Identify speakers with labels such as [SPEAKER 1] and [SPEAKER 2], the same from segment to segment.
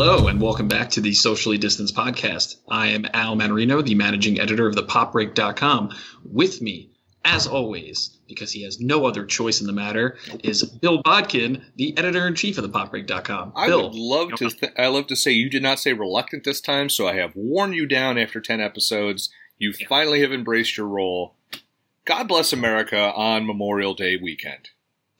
[SPEAKER 1] Hello, and welcome back to the Socially Distanced Podcast. I am Al Manarino, the managing editor of the PopBreak.com. With me, as always, because he has no other choice in the matter, is Bill Bodkin, the editor in chief of the PopBreak.com.
[SPEAKER 2] I
[SPEAKER 1] Bill,
[SPEAKER 2] would love to. Th- I love to say you did not say reluctant this time, so I have worn you down after ten episodes. You
[SPEAKER 1] Yeah.
[SPEAKER 2] finally have embraced your role. God bless America on Memorial Day weekend.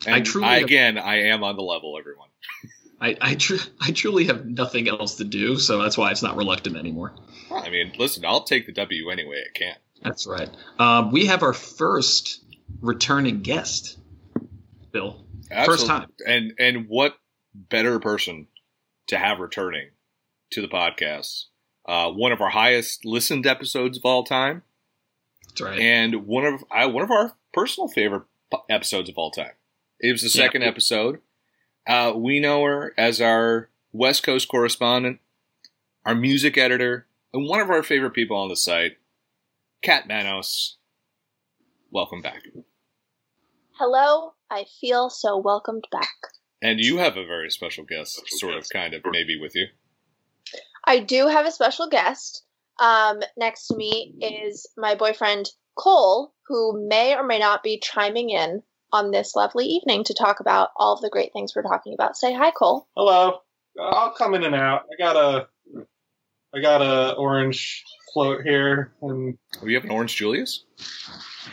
[SPEAKER 2] And
[SPEAKER 1] I truly
[SPEAKER 2] again, I am on the level, everyone.
[SPEAKER 1] I I, tr- I truly have nothing else to do, so that's why it's not reluctant anymore.
[SPEAKER 2] Well, I mean, listen, I'll take the W any way I can.
[SPEAKER 1] That's right. Um, we have our first returning guest, Bill. First time.
[SPEAKER 2] And and what better person to have returning to the podcast? Uh, one of our highest listened episodes of all time,
[SPEAKER 1] That's right.
[SPEAKER 2] and one of I, one of our personal favorite episodes of all time. It was the
[SPEAKER 1] Yeah.
[SPEAKER 2] second episode. Uh, we know her as our West Coast correspondent, our music editor, and one of our favorite people on the site, Kat Manos. Welcome back.
[SPEAKER 3] Hello, I feel so welcomed back.
[SPEAKER 2] And you have a very special guest, sort of, kind of, maybe with you.
[SPEAKER 3] I do have a special guest. Um, next to me is my boyfriend Cole, who may or may not be chiming in on this lovely evening to talk about all of the great things we're talking about. Say hi, Cole.
[SPEAKER 4] Hello. I'll come in and out. I got a, I got a orange float here, and
[SPEAKER 2] Oh, you have an Orange Julius?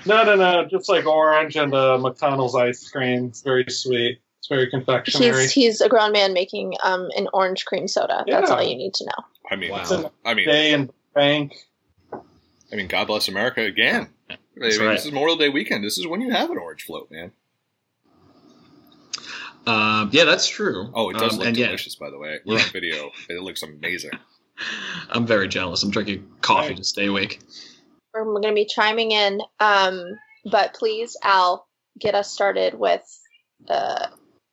[SPEAKER 4] no, no, no, just like orange and uh, McConnell's ice cream. It's very sweet. It's very confectionery.
[SPEAKER 3] He's he's a grown man making um an orange cream soda. That's all you need to know.
[SPEAKER 2] I mean,
[SPEAKER 1] Wow.
[SPEAKER 2] I mean,
[SPEAKER 4] Day and bank.
[SPEAKER 2] I mean, God bless America again. I
[SPEAKER 1] That's
[SPEAKER 2] mean,
[SPEAKER 1] right.
[SPEAKER 2] This is Memorial Day weekend. This is when you have an orange float, man.
[SPEAKER 1] Um, yeah, that's true.
[SPEAKER 2] Oh, it does
[SPEAKER 1] Um,
[SPEAKER 2] look
[SPEAKER 1] and yeah,
[SPEAKER 2] delicious, by the way. We're on video. It looks amazing.
[SPEAKER 1] I'm very jealous. I'm drinking coffee
[SPEAKER 4] Right.
[SPEAKER 1] to stay awake.
[SPEAKER 3] We're going to be chiming in. Um, but please, Al, get us started with uh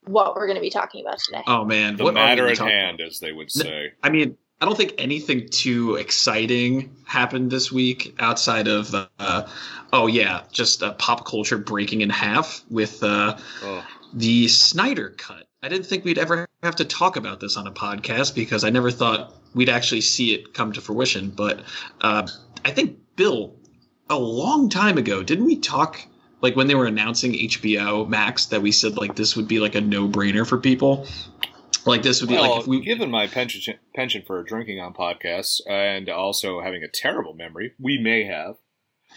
[SPEAKER 3] what we're going to be talking about today.
[SPEAKER 1] Oh man,
[SPEAKER 2] The
[SPEAKER 1] what
[SPEAKER 2] matter at
[SPEAKER 1] talk
[SPEAKER 2] hand, as they would say.
[SPEAKER 1] I mean, I don't think anything too exciting happened this week outside of, uh, oh yeah, just uh, pop culture breaking in half with uh,
[SPEAKER 2] Oh,
[SPEAKER 1] the Snyder cut. I didn't think we'd ever have to talk about this on a podcast because I never thought we'd actually see it come to fruition. But uh, I think Bill, a long time ago, didn't we talk like when they were announcing HBO Max that we said like this would be like a no brainer for people? Like this would be
[SPEAKER 2] well,
[SPEAKER 1] like if we
[SPEAKER 2] given my penchant, penchant for drinking on podcasts and also having a terrible memory, we may have.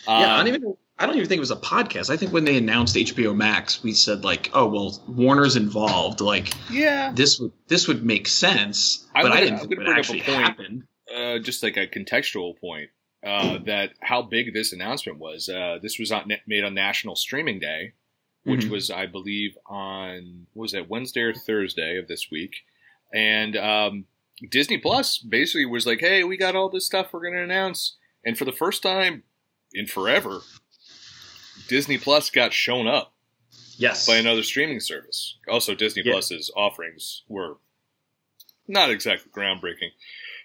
[SPEAKER 1] Yeah, I
[SPEAKER 2] Um,
[SPEAKER 1] don't even. I don't even think it was a podcast. I think when they announced HBO Max, we said like, "Oh well, Warner's involved. Like
[SPEAKER 2] yeah,
[SPEAKER 1] this would this would make sense."
[SPEAKER 2] I
[SPEAKER 1] but I didn't
[SPEAKER 2] I'm
[SPEAKER 1] think it
[SPEAKER 2] gonna bring up a
[SPEAKER 1] actually
[SPEAKER 2] point.
[SPEAKER 1] happen.
[SPEAKER 2] uh, just like a contextual point uh, that how big this announcement was. Uh, this was on, made on National Streaming Day, which
[SPEAKER 1] Mhm.
[SPEAKER 2] was, I believe, on what was that Wednesday or Thursday of this week, and um, Disney Plus basically was like, "Hey, we got all this stuff we're going to announce," and for the first time in forever, Disney Plus got shown up
[SPEAKER 1] Yes.
[SPEAKER 2] by another streaming service. Also, Disney
[SPEAKER 1] Yeah.
[SPEAKER 2] Plus's offerings were not exactly groundbreaking,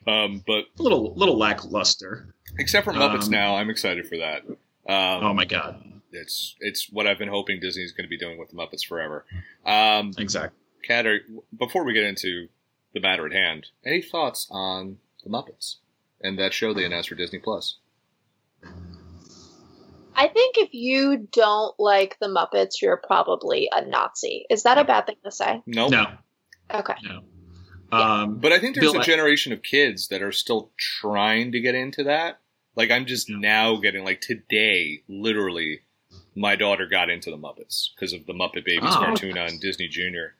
[SPEAKER 2] um, but
[SPEAKER 1] a little little lackluster.
[SPEAKER 2] Except for Muppets
[SPEAKER 1] Um,
[SPEAKER 2] now, I'm excited for that. Um,
[SPEAKER 1] oh my god.
[SPEAKER 2] It's it's what I've been hoping Disney's going to be doing with the Muppets forever. Um,
[SPEAKER 1] Exactly.
[SPEAKER 2] Kat, are, before we get into the matter at hand, any thoughts on the Muppets and that show they announced for Disney Plus?
[SPEAKER 3] I think if you don't like the Muppets, you're probably a Nazi. Is that a bad thing to say?
[SPEAKER 2] Nope.
[SPEAKER 1] No.
[SPEAKER 3] Okay.
[SPEAKER 1] No. Um,
[SPEAKER 2] But I think there's
[SPEAKER 1] Bill,
[SPEAKER 2] a
[SPEAKER 1] I-
[SPEAKER 2] generation of kids that are still trying to get into that. Like I'm just
[SPEAKER 1] Yeah.
[SPEAKER 2] now getting like today, literally, my daughter got into the Muppets because of the Muppet Babies
[SPEAKER 1] Oh.
[SPEAKER 2] cartoon on Disney Junior.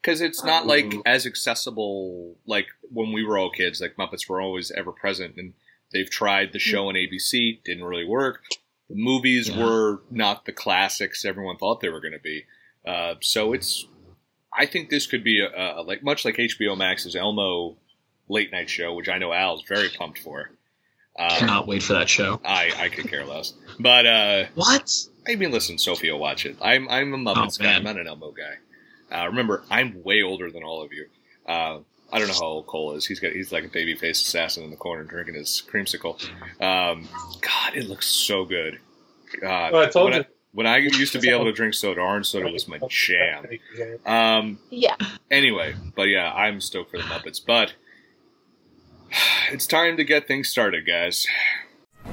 [SPEAKER 2] Because it's not like as accessible like when we were all kids. Like Muppets were always ever present, and they've tried the show on ABC, didn't really work. The movies
[SPEAKER 1] Yeah.
[SPEAKER 2] were not the classics everyone thought they were going to be. Uh, so it's I think this could be a, a like much like HBO Max's Elmo late night show, which I know Al's very pumped for. Uh,
[SPEAKER 1] cannot wait for that show.
[SPEAKER 2] I I could care less, but uh,
[SPEAKER 1] What?
[SPEAKER 2] I mean, listen, Sophie will watch it. I'm I'm a Muppets
[SPEAKER 1] Oh,
[SPEAKER 2] guy. I'm not an Elmo guy. Uh, remember, I'm way older than all of you. Uh, I don't know how old Cole is. He's got he's like a baby faced assassin in the corner drinking his creamsicle. Um, God, it looks so good. God,
[SPEAKER 4] Well, I told
[SPEAKER 2] when
[SPEAKER 4] you.
[SPEAKER 2] I, when I used to be able to drink soda, orange soda was my jam. Um,
[SPEAKER 3] Yeah.
[SPEAKER 2] Anyway, but yeah, I'm stoked for the Muppets. But It's time to get things started, guys.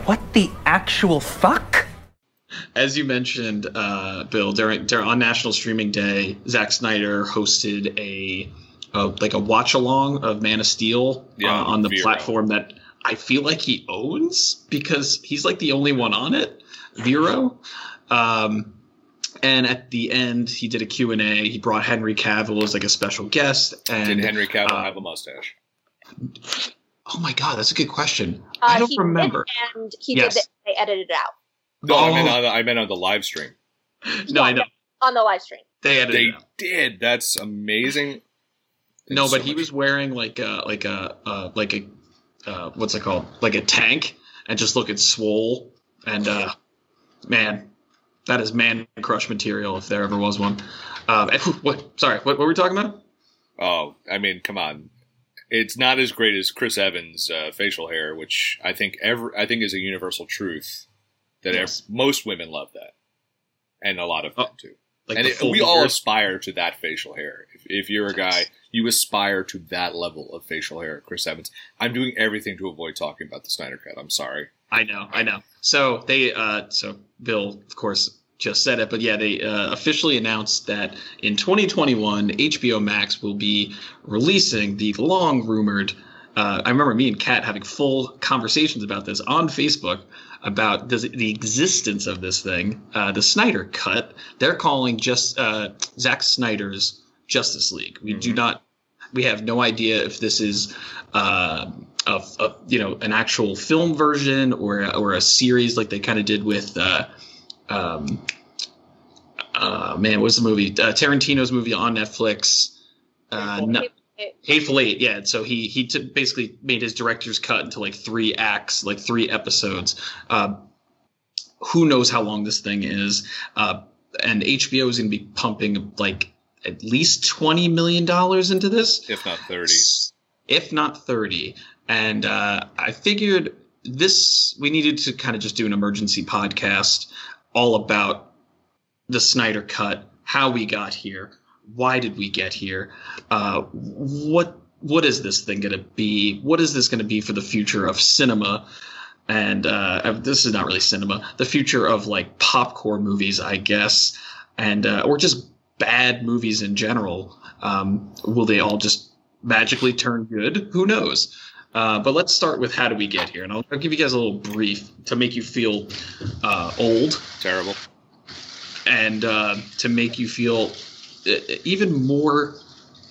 [SPEAKER 5] What the actual fuck?
[SPEAKER 1] As you mentioned, uh, Bill, during, during on National Streaming Day, Zack Snyder hosted a, a like a watch along of Man of Steel
[SPEAKER 2] Yeah,
[SPEAKER 1] uh, on the
[SPEAKER 2] Vero.
[SPEAKER 1] platform that I feel like he owns because he's like the only one on it, Vero. Um, and at the end, he did a Q and A. He brought Henry Cavill as like a special guest. And
[SPEAKER 2] Did Henry Cavill
[SPEAKER 1] uh,
[SPEAKER 2] have a mustache?
[SPEAKER 1] Oh my god, that's a good question.
[SPEAKER 3] Uh,
[SPEAKER 1] I don't
[SPEAKER 3] he did,
[SPEAKER 1] remember.
[SPEAKER 3] and he
[SPEAKER 1] Yes.
[SPEAKER 3] did. The, they edited it out
[SPEAKER 2] No, I meant
[SPEAKER 1] Oh.
[SPEAKER 2] on the, I meant on the live stream.
[SPEAKER 1] No, I know
[SPEAKER 3] on the live stream.
[SPEAKER 1] they edited
[SPEAKER 2] They
[SPEAKER 1] it out.
[SPEAKER 2] did. That's amazing.
[SPEAKER 1] No,
[SPEAKER 2] It's
[SPEAKER 1] but
[SPEAKER 2] so
[SPEAKER 1] he
[SPEAKER 2] much-
[SPEAKER 1] was wearing like a like a uh, like a uh, what's it called? Like a tank, and just looking swole. And uh, man, that is man crush material if there ever was one. Um, what? Sorry, what, what were we talking about?
[SPEAKER 2] Oh, I mean, come on. It's not as great as Chris Evans' uh, facial hair, which I think ever I think is a universal truth that
[SPEAKER 1] Yes.
[SPEAKER 2] most women love that, and a lot of
[SPEAKER 1] Oh,
[SPEAKER 2] men too.
[SPEAKER 1] Like
[SPEAKER 2] and it, we all aspire to that facial hair. If, if you're a guy, you aspire to that level of facial hair, Chris Evans. I'm doing everything to avoid talking about the Snyder Cut. I'm sorry.
[SPEAKER 1] I know, I know. So they, uh, so Bill, of course, just said it, but yeah, they uh, officially announced that in 2021, HBO Max will be releasing the long rumored. Uh, I remember me and Kat having full conversations about this on Facebook about the, the existence of this thing, uh, the Snyder Cut. They're calling just uh, Zack Snyder's Justice League. We do
[SPEAKER 2] Mhm.
[SPEAKER 1] not. We have no idea if this is uh, a you know an actual film version or a, or a series like they kind of did with uh, um, uh, man, what's the movie? Uh, Tarantino's movie on Netflix. Uh, no, Hateful Eight, yeah. So he he t- basically made his director's cut into like three acts, like three episodes. Uh, who knows how long this thing is? Uh, and HBO is going to be pumping like at least twenty million dollars into this
[SPEAKER 2] If not thirty.
[SPEAKER 1] if not 30 and uh, i figured this we needed to kind of just do an emergency podcast all about the snyder cut how we got here why did we get here uh, what what is this thing going to be what is this going to be for the future of cinema and uh, this is not really cinema the future of like popcorn movies i guess and uh, or just bad movies in general um, will they all just magically turn good. Who knows? Uh, but let's start with how do we get here, and I'll, I'll give you guys a little brief to make you feel uh, old
[SPEAKER 2] Terrible.
[SPEAKER 1] and uh, to make you feel uh, even more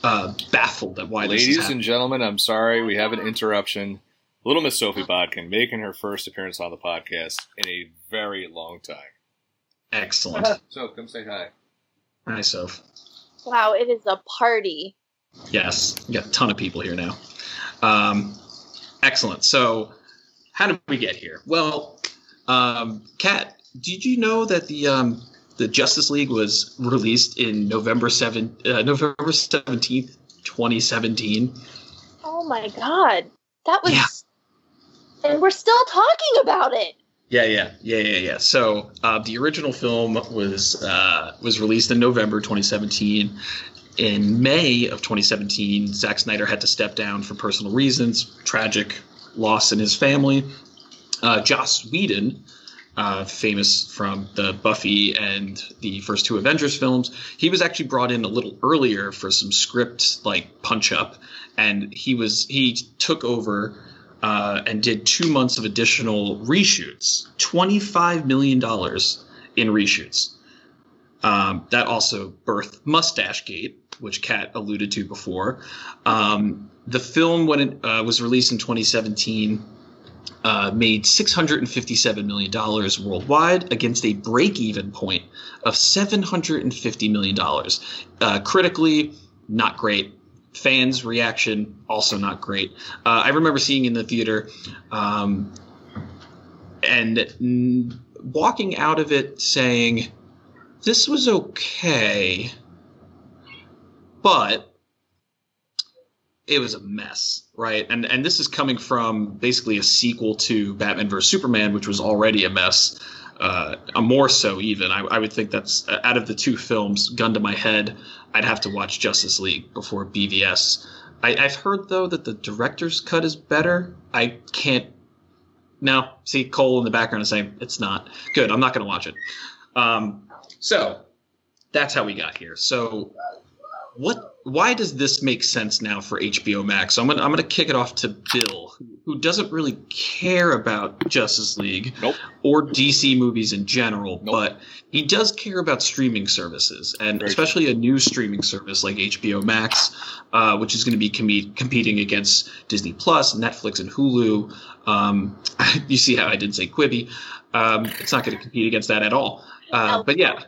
[SPEAKER 1] uh, baffled at why this is
[SPEAKER 2] Ladies and gentlemen, I'm sorry we have an interruption. Little Miss Sophie Bodkin making her first appearance on the podcast in a very long time.
[SPEAKER 1] Excellent.
[SPEAKER 2] So come say hi.
[SPEAKER 1] Hi, Soph.
[SPEAKER 3] Wow, it is a party.
[SPEAKER 1] Yes, we got a ton of people here now. Um, excellent. So, how did we get here? Well, um, Kat, did you know that the um, the Justice League was released in November seven uh, November seventeenth, twenty seventeen?
[SPEAKER 3] Oh my god, that was.
[SPEAKER 1] Yeah.
[SPEAKER 3] And we're still talking about it.
[SPEAKER 1] Yeah, yeah, yeah, yeah, yeah. So uh, the original film was uh, was released in November 2017. In May of 2017, Zack Snyder had to step down for personal reasons, tragic loss in his family. Uh, Joss Whedon, uh, famous from the Buffy and the first two Avengers films, he was actually brought in a little earlier for some script like punch up, and he was he took over uh, and did two months of additional reshoots, $25 million in reshoots. Um, that also birthed Mustache Gate, which Kat alluded to before. Um, the film, when it uh, was released in 2017, uh, made $657 million worldwide against a break even point of $750 million. Uh, critically, not great. Fans' reaction, also not great. Uh, I remember seeing in the theater um, and mm, walking out of it saying, this was okay, but it was a mess, right? And and this is coming from basically a sequel to Batman vs Superman, which was already a mess. Uh, a more so even. I, I would think that's out of the two films, gun to my head, I'd have to watch Justice League before BVS. I, I've heard though that the director's cut is better. I can't. No, see Cole in the background is saying it's not good. I'm not going to watch it. Um, so that's how we got here. So what? Why does this make sense now for HBO Max? So I'm gonna I'm gonna kick it off to Bill, who, who doesn't really care about Justice League
[SPEAKER 2] Nope.
[SPEAKER 1] or DC movies in general,
[SPEAKER 2] Nope.
[SPEAKER 1] but he does care about streaming services, and
[SPEAKER 2] Very
[SPEAKER 1] especially a new streaming service like HBO Max, uh, which is going to be com- competing against Disney Plus, Netflix, and Hulu. Um, you see how I didn't say Quibi? Um, it's not going to compete against that at all. Uh, but yeah,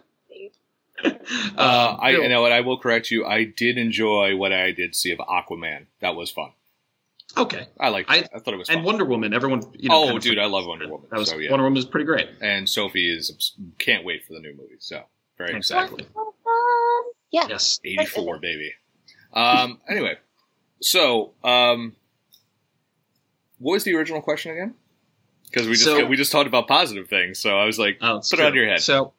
[SPEAKER 2] Uh, I you know what I will correct you. I did enjoy what I did see of Aquaman. That was fun.
[SPEAKER 1] okay.
[SPEAKER 2] I like.
[SPEAKER 1] I-
[SPEAKER 2] I thought it was fun.
[SPEAKER 1] And Wonder Woman, everyone. You know,
[SPEAKER 2] oh,
[SPEAKER 1] kind of
[SPEAKER 2] dude, I love Wonder. Woman.
[SPEAKER 1] That was
[SPEAKER 2] so yeah.
[SPEAKER 1] Wonder Woman was pretty great.
[SPEAKER 2] and Sophie is can't wait for the new movie. So very
[SPEAKER 1] Exactly.
[SPEAKER 2] excited.
[SPEAKER 3] Yeah.
[SPEAKER 1] Yes.
[SPEAKER 2] Eighty four, baby. Um. Anyway, so um, what was the original question again? Because we just
[SPEAKER 1] So-
[SPEAKER 2] we just talked about positive things. So I was like,
[SPEAKER 1] Oh, it's
[SPEAKER 2] put it on your head.
[SPEAKER 1] So,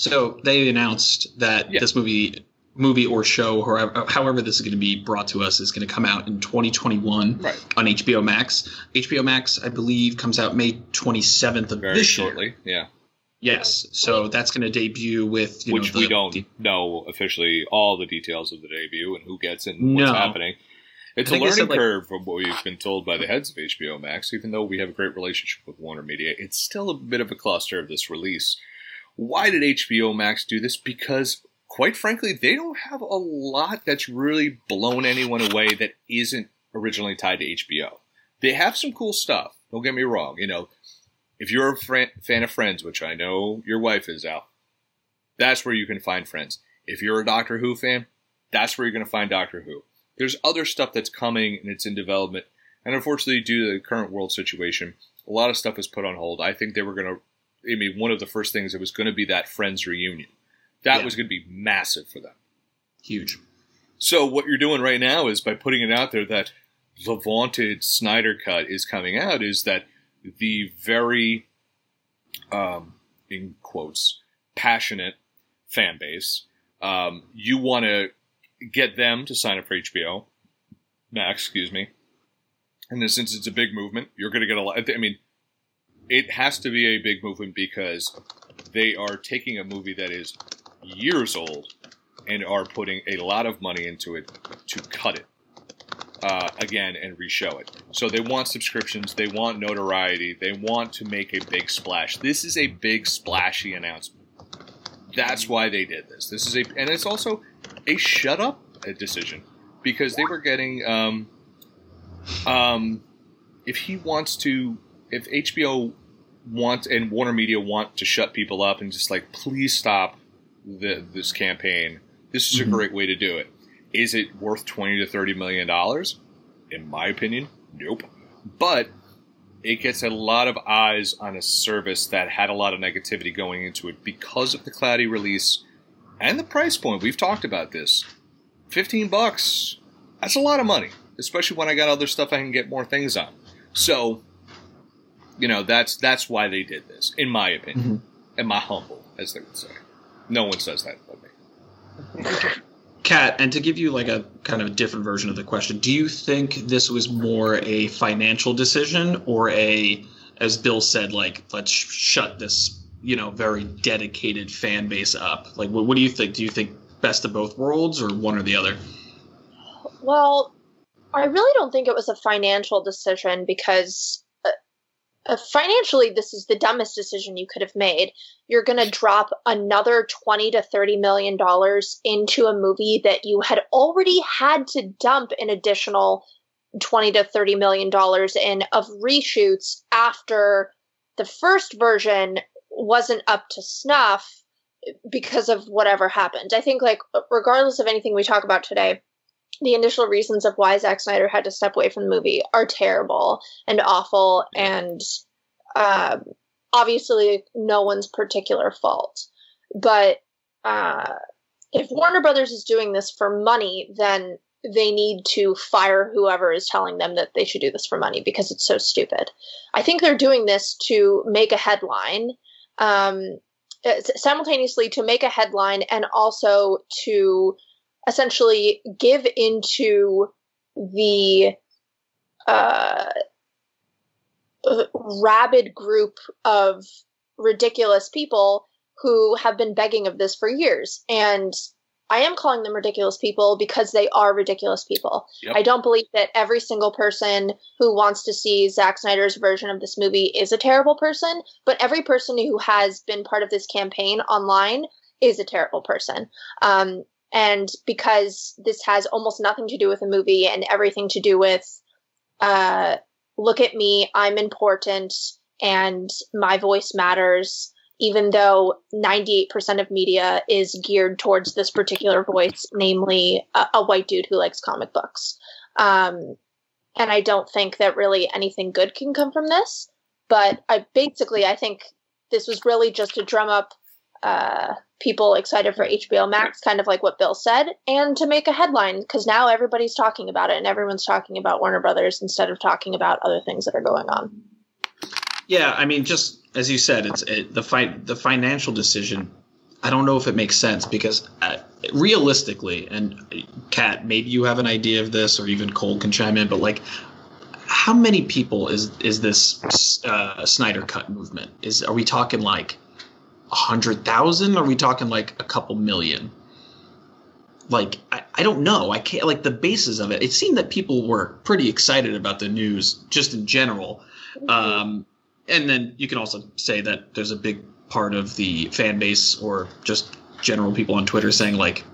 [SPEAKER 1] so they announced that
[SPEAKER 2] Yeah.
[SPEAKER 1] this movie, movie or show, however, however this is going to be brought to us, is going to come out in 2021
[SPEAKER 2] right,
[SPEAKER 1] on HBO Max. HBO Max, I believe, comes out May 27th of
[SPEAKER 2] very
[SPEAKER 1] this
[SPEAKER 2] shortly. Yeah.
[SPEAKER 1] Yes. So that's going to debut with you
[SPEAKER 2] which
[SPEAKER 1] know,
[SPEAKER 2] we don't
[SPEAKER 1] the-
[SPEAKER 2] know officially all the details of the debut and who gets it and what's
[SPEAKER 1] No.
[SPEAKER 2] happening. It's a learning
[SPEAKER 1] said, like-
[SPEAKER 2] curve from what we've been told by the heads of HBO Max. Even though we have a great relationship with Warner Media, it's still a bit of a cluster of this release. Why did HBO Max do this? Because, quite frankly, they don't have a lot that's really blown anyone away that isn't originally tied to HBO. They have some cool stuff. Don't get me wrong. You know, if you're a fan of Friends, which I know your wife is out, that's where you can find Friends. If you're a Doctor Who fan, that's where you're going to find Doctor Who. There's other stuff that's coming and it's in development. And unfortunately, due to the current world situation, a lot of stuff is put on hold. I think they were going to, I mean, one of the first things it was going to be that Friends reunion. That
[SPEAKER 1] Yeah.
[SPEAKER 2] was going to be massive for them.
[SPEAKER 1] huge.
[SPEAKER 2] So what you're doing right now is by putting it out there that the vaunted Snyder cut is coming out is that the very um, in quotes passionate fan base um, you want to get them to sign up for HBO Max, excuse me. And then since it's a big movement, you're going to get a lot. I mean, it has to be a big movement because they are taking a movie that is years old and are putting a lot of money into it to cut it uh, again and reshow it. So they want subscriptions, they want notoriety, they want to make a big splash. This is a big splashy announcement. That's why they did this. This is a, and it's also a shut up decision because they were getting, um, um, if he wants to, if HBO wants and Warner Media want to shut people up and just like, please stop the, this campaign. This is
[SPEAKER 1] Mhm.
[SPEAKER 2] a great way to do it. Is it worth twenty to thirty million dollars? In my opinion, nope. But it gets a lot of eyes on a service that had a lot of negativity going into it because of the cloudy release and the price point. We've talked about this. Fifteen bucks. That's a lot of money, especially when I got other stuff I can get more things on. So, you know, that's that's why they did this, in my opinion, mm-hmm. and my humble, as they would say. No one says that but me.
[SPEAKER 1] Kat, and to give you like a kind of a different version of the question, do you think this was more a financial decision or a, as Bill said, like let's sh- shut this, you know, very dedicated fan base up? Like, what, what do you think? Do you think best of both worlds or one or the other?
[SPEAKER 3] Well, I really don't think it was a financial decision because uh, financially, this is the dumbest decision you could have made. You're going to drop another 20 to 30 million dollars into a movie that you had already had to dump an additional 20 to 30 million dollars in of reshoots after the first version wasn't up to snuff because of whatever happened. I think like regardless of anything we talk about today, the initial reasons of why Zack Snyder had to step away from the movie are terrible and awful and um, obviously no one's particular fault. But uh, if Warner Brothers is doing this for money, then they need to fire whoever is telling them that they should do this for money because it's so stupid. I think they're doing this to make a headline, um, uh, simultaneously to make a headline and also to essentially give into the uh, rabid group of ridiculous people who have been begging of this for years. And I am calling them ridiculous people because they are ridiculous people.
[SPEAKER 2] Yep.
[SPEAKER 3] I don't believe that every single person who wants to see Zack Snyder's version of this movie is a terrible person, but every person who has been part of this campaign online is a terrible person. Um, and because this has almost nothing to do with the movie and everything to do with, uh, look at me, I'm important, and my voice matters even though 98% of media is geared towards this particular voice, namely a, a white dude who likes comic books. Um, and I don't think that really anything good can come from this. But I basically, I think this was really just to drum up uh, people excited for HBO Max, kind of like what Bill said, and to make a headline because now everybody's talking about it and everyone's talking about Warner Brothers instead of talking about other things that are going on.
[SPEAKER 1] Yeah, I mean, just as you said, it's it, the fi- the financial decision. I don't know if it makes sense because uh, realistically, and Kat, maybe you have an idea of this, or even Cole can chime in. But like, how many people is is this uh, Snyder Cut movement? Is are we talking like hundred thousand? Are we talking like a couple million? Like I, I don't know. I can't like the basis of it. It seemed that people were pretty excited about the news just in general. Um, and then you can also say that there's a big part of the fan base or just general people on Twitter saying like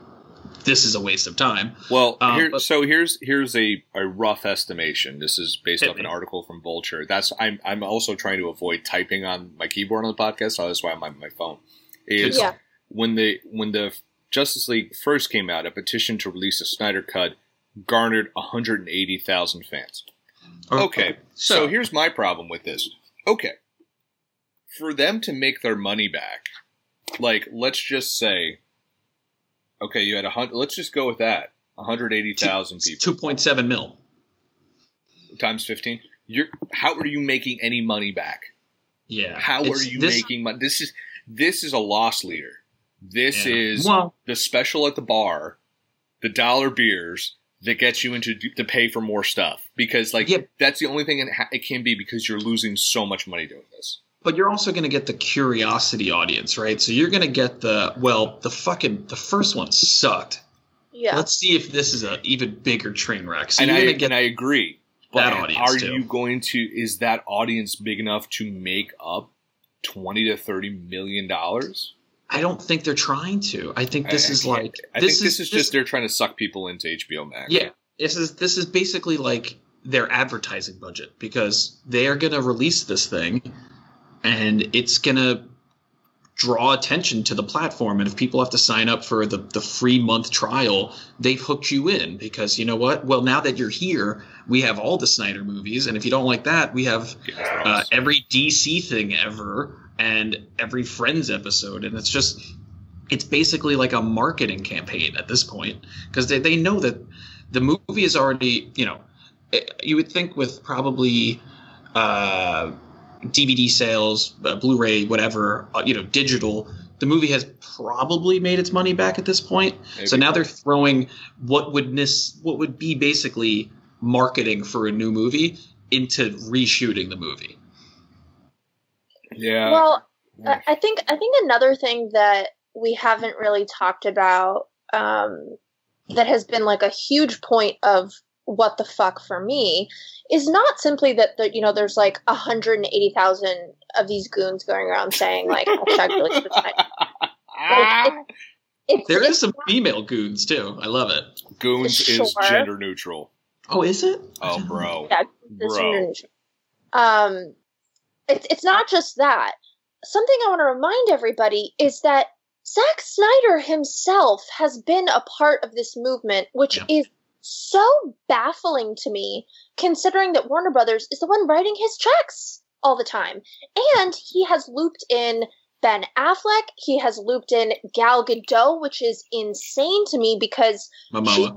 [SPEAKER 1] this is a waste of time.
[SPEAKER 2] Well,
[SPEAKER 1] Um,
[SPEAKER 2] here,
[SPEAKER 1] but-
[SPEAKER 2] so here's here's a, a rough estimation. This is based
[SPEAKER 1] Hit
[SPEAKER 2] off an article from Vulture. That's I'm I'm also trying to avoid typing on my keyboard on the podcast, so that's why I'm on my phone. Is
[SPEAKER 3] Yeah.
[SPEAKER 2] when the when the Justice League first came out, a petition to release a Snyder cut garnered 180,000 fans. Okay, so here's my problem with this. Okay, for them to make their money back, like let's just say, okay, you had a hundred. Let's just go with that. 180,000 people
[SPEAKER 1] two point seven mil.
[SPEAKER 2] times 15. You're how are you making any money back?
[SPEAKER 1] Yeah.
[SPEAKER 2] How are you
[SPEAKER 1] this-
[SPEAKER 2] making money? This is this is a loss leader. This
[SPEAKER 1] Yeah.
[SPEAKER 2] is
[SPEAKER 1] well,
[SPEAKER 2] the special at the bar, the dollar beers that gets you into to pay for more stuff because like
[SPEAKER 1] Yeah.
[SPEAKER 2] that's the only thing it, ha- it can be because you're losing so much money doing this.
[SPEAKER 1] But you're also going to get the curiosity audience, right? So you're going to get the well, the fucking the first one sucked.
[SPEAKER 3] Yeah.
[SPEAKER 1] Let's see if this is an even bigger train wreck. So
[SPEAKER 2] and
[SPEAKER 1] you're
[SPEAKER 2] I
[SPEAKER 1] going to get
[SPEAKER 2] and I agree. But
[SPEAKER 1] that audience,
[SPEAKER 2] are
[SPEAKER 1] too.
[SPEAKER 2] you going to is that audience big enough to make up 20 to 30 million dollars?
[SPEAKER 1] I don't think they're trying to. I think this
[SPEAKER 2] I- I
[SPEAKER 1] is
[SPEAKER 2] can't-
[SPEAKER 1] like
[SPEAKER 2] I think this is just they're trying to suck people into HBO Max.
[SPEAKER 1] Yeah, this is this is basically like their advertising budget because they are going to release this thing, and it's going to draw attention to the platform. And if people have to sign up for the the free month trial, they've hooked you in because you know what? Well, now that you're here, we have all the Snyder movies, and if you don't like that, we have uh, every DC thing ever and every Friends episode, and it's just it's basically like a marketing campaign at this point because they, they know that the movie is already you know it- you would think with probably uh, DVD sales, uh, Blu-ray, whatever uh, you know, digital. The movie has probably made its money back at this point.
[SPEAKER 2] Maybe.
[SPEAKER 1] So now they're throwing what would miss what would be basically marketing for a new movie into reshooting the movie.
[SPEAKER 2] yeah.
[SPEAKER 3] well, I I think I think another thing that we haven't really talked about um, that has been like a huge point of what the fuck for me is not simply that the, you know there's like 180,000 of these goons going around saying like hashtag release the Like, it's,
[SPEAKER 1] There
[SPEAKER 3] it's
[SPEAKER 1] is some female goons too. I love it.
[SPEAKER 2] Goons is gender neutral.
[SPEAKER 1] Oh, is it?
[SPEAKER 2] Oh, bro.
[SPEAKER 3] Yeah, This
[SPEAKER 2] Bro.
[SPEAKER 3] generation. Um, it's it's not just that. Something I want to remind everybody is that Zack Snyder himself has been a part of this movement, which
[SPEAKER 1] Yeah.
[SPEAKER 3] is so baffling to me, considering that Warner Brothers is the one writing his checks all the time, and he has looped in. Ben Affleck, he has looped in Gal Gadot, which is insane to me because
[SPEAKER 1] Momoa.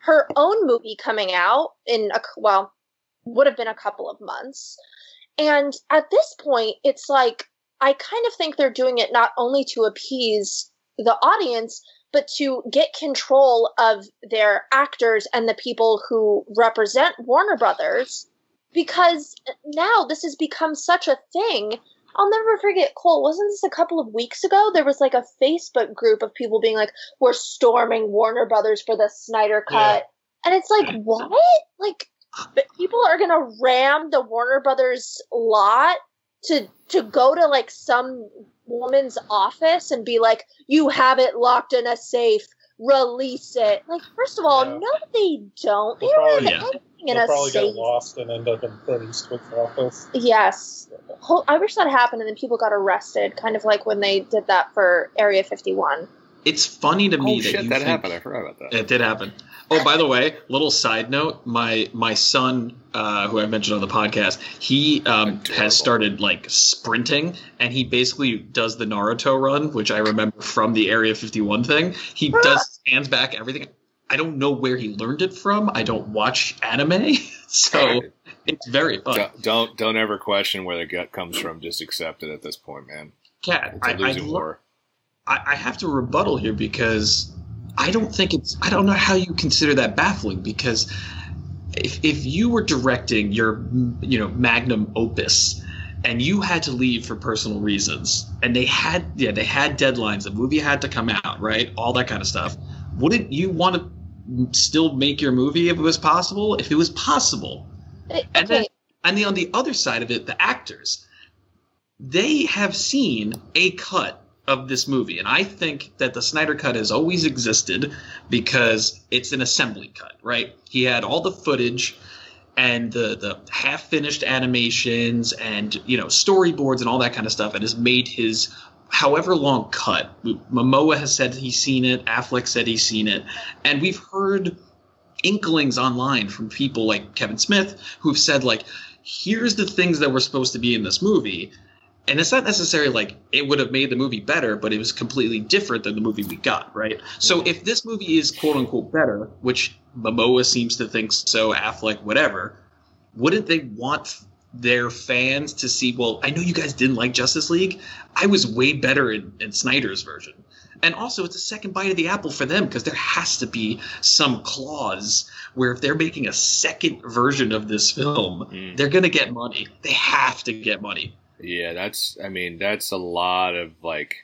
[SPEAKER 3] her own movie coming out in a well would have been a couple of months and at this point it's like i kind of think they're doing it not only to appease the audience but to get control of their actors and the people who represent Warner Brothers because now this has become such a thing. I'll never forget, Cole, wasn't this a couple of weeks ago? There was like a Facebook group of people being like, we're storming Warner Brothers for the Snyder Cut. And it's like, what? Like, people are going to ram the Warner Brothers lot to to go to like some woman's office and be like, "You have it locked in a safe. Release it." Like, first of all,
[SPEAKER 4] Yeah.
[SPEAKER 3] no, they don't. They
[SPEAKER 4] They'll
[SPEAKER 3] don't have
[SPEAKER 4] probably-
[SPEAKER 1] Yeah.
[SPEAKER 3] anything in
[SPEAKER 4] They'll
[SPEAKER 3] a
[SPEAKER 4] probably
[SPEAKER 3] safe.
[SPEAKER 4] get lost and end up in Clint Eastwood's office.
[SPEAKER 3] Yes. I wish that happened and then people got arrested, kind of like when they did that for Area 51.
[SPEAKER 1] It's funny to me
[SPEAKER 2] Oh
[SPEAKER 1] that
[SPEAKER 2] shit,
[SPEAKER 1] you
[SPEAKER 2] that
[SPEAKER 1] think-
[SPEAKER 2] happened. I forgot about that.
[SPEAKER 1] It did happen. Oh, by the way, little side note: my my son, uh, who I mentioned on the podcast, he um, has started like sprinting, and he basically does the Naruto run, which I remember from the Area 51 thing. He does hands back everything. I don't know where he learned it from. I don't watch anime, so it's very fun.
[SPEAKER 2] Don't, don't don't ever question where the gut comes from. Just accept it at this point, man. Kat,
[SPEAKER 1] I, I, lo- I, I have to rebuttal here because I don't think it's. I don't know how you consider that baffling because if if you were directing your you know magnum opus and you had to leave for personal reasons and they had yeah they had deadlines the movie had to come out right all that kind of stuff wouldn't you want to still make your movie if it was possible if it was possible
[SPEAKER 3] Eh,
[SPEAKER 1] And then- and then on the other side of it, the actors, they have seen a cut of this movie. And I think that the Snyder Cut has always existed because it's an assembly cut, right? He had all the footage and the, the half finished animations and, you know, storyboards and all that kind of stuff and has made his however long cut. Momoa has said he's seen it, Affleck said he's seen it, and we've heard inklings online from people like Kevin Smith who've said like here's the things that were supposed to be in this movie and it's not necessarily like it would have made the movie better but it was completely different than the movie we got right so if this movie is quote unquote better which Momoa seems to think so Affleck whatever wouldn't they want their fans to see well I know you guys didn't like Justice League I was way better in, in Snyder's version and also, it's a second bite of the apple for them because there has to be some clause where if they're making a second version of this film,
[SPEAKER 2] Mm.
[SPEAKER 1] they're going to get money. They have to get money.
[SPEAKER 2] Yeah, that's. I mean, that's a lot of like.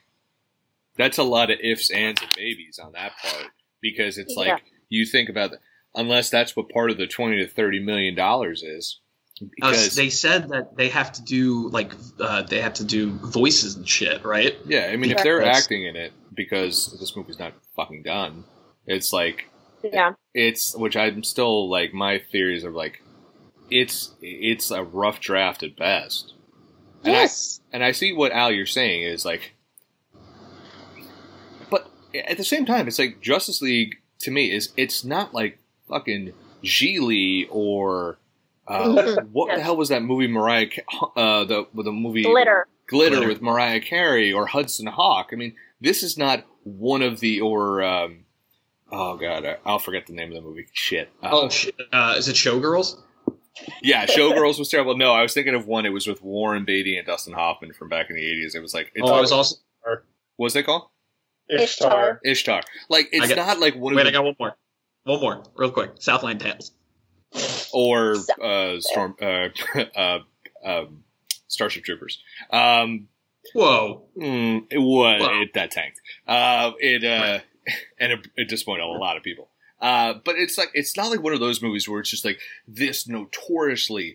[SPEAKER 2] That's a lot of ifs, ands, and maybes on that part because it's
[SPEAKER 3] Yeah.
[SPEAKER 2] like you think about, the, unless that's what part of the twenty to thirty million dollars is.
[SPEAKER 1] Uh,
[SPEAKER 2] Because
[SPEAKER 1] they said that they have to do like uh, they have to do voices and shit, right?
[SPEAKER 2] yeah, I mean, if they're
[SPEAKER 1] That's-
[SPEAKER 2] acting in it because this movie's not fucking done, it's like
[SPEAKER 3] yeah.
[SPEAKER 2] it's which I'm still like my theories are like it's it's a rough draft at best. And I-
[SPEAKER 3] Yes.
[SPEAKER 2] and I see what Al you're saying is like, but at the same time, it's like Justice League to me is it's not like fucking Gigli or uh, what the hell was that movie Mariah uh, the with the movie
[SPEAKER 3] Glitter.
[SPEAKER 2] Glitter
[SPEAKER 1] Glitter.
[SPEAKER 2] with Mariah Carey or Hudson Hawk. I mean, this is not one of the or um, oh god, I- I'll forget the name of the movie. Shit. Uh,
[SPEAKER 1] Oh, sh- uh, is it Showgirls?
[SPEAKER 2] Yeah, Showgirls was terrible. No, I was thinking of one. It was with Warren Beatty and Dustin Hoffman from back in the eighties. It was like it's
[SPEAKER 1] Oh, I was also.
[SPEAKER 2] what was that called?
[SPEAKER 3] Ishtar.
[SPEAKER 2] Ishtar. Like it's
[SPEAKER 1] I got-
[SPEAKER 2] not like one
[SPEAKER 1] Wait,
[SPEAKER 2] the,
[SPEAKER 1] I got one more. One more, real quick. Southland Tales.
[SPEAKER 2] or uh, Storm uh, uh, um, Starship Troopers. Um,
[SPEAKER 1] Whoa.
[SPEAKER 2] mm, it was
[SPEAKER 1] Wow.
[SPEAKER 2] it, that tanked. Uh, it uh, and it, it disappointed a lot of people. Uh, but it's like it's not like one of those movies where it's just like this notoriously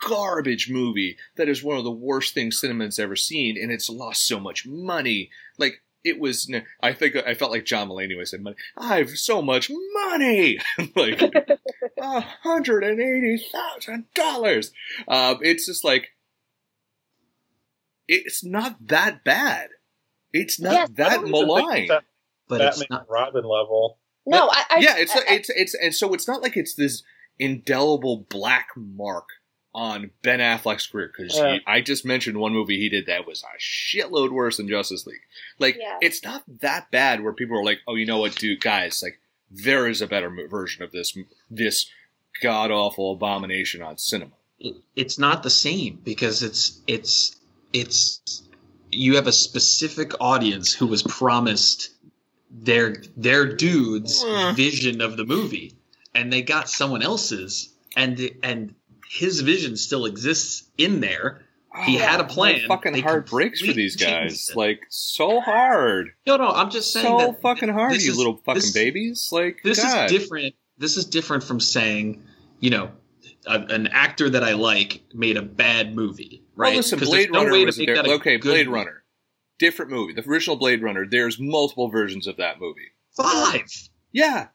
[SPEAKER 2] garbage movie that is one of the worst things cinema's ever seen, and it's lost so much money. Like it was, I think I felt like John Mulaney was saying, "Money, I have so much money, like a hundred and eighty thousand dollars." Um, it's just like it's not that bad. It's not
[SPEAKER 3] Yes,
[SPEAKER 2] that
[SPEAKER 4] don't even
[SPEAKER 2] malign.
[SPEAKER 4] that
[SPEAKER 1] But it's not.
[SPEAKER 4] Robin level.
[SPEAKER 3] No, I, I
[SPEAKER 2] yeah, it's
[SPEAKER 3] I,
[SPEAKER 2] it's it's and so it's not like it's this indelible black mark on Ben Affleck's career because
[SPEAKER 4] Yeah.
[SPEAKER 2] I just mentioned one movie he did that was a shitload worse than Justice League. Like
[SPEAKER 3] Yeah.
[SPEAKER 2] it's not that bad where people are like, oh, you know what, dude, guys, like there is a better version of this this god awful abomination on cinema.
[SPEAKER 1] it- it's not the same because it's it's it's you have a specific audience who was promised their their dude's
[SPEAKER 2] Uh.
[SPEAKER 1] vision of the movie, and they got someone else's, and and his vision still exists in there. He had a
[SPEAKER 2] Oh,
[SPEAKER 1] plan.
[SPEAKER 2] fucking
[SPEAKER 1] They
[SPEAKER 2] heart breaks for these guys.
[SPEAKER 1] it.
[SPEAKER 2] Like so hard,
[SPEAKER 1] No, no, I'm just saying
[SPEAKER 2] so
[SPEAKER 1] that
[SPEAKER 2] fucking hard, you
[SPEAKER 1] is-
[SPEAKER 2] little fucking
[SPEAKER 1] this-
[SPEAKER 2] babies. Like
[SPEAKER 1] this
[SPEAKER 2] God.
[SPEAKER 1] is different. This is different from saying, you know, a, an actor that I like made a bad movie, right?
[SPEAKER 2] Well, listen, Blade
[SPEAKER 1] there's no
[SPEAKER 2] Runner
[SPEAKER 1] way to make that
[SPEAKER 2] okay. Blade
[SPEAKER 1] movie.
[SPEAKER 2] Runner, different movie. The original Blade Runner. There's multiple versions of that movie.
[SPEAKER 1] five.
[SPEAKER 2] Yeah.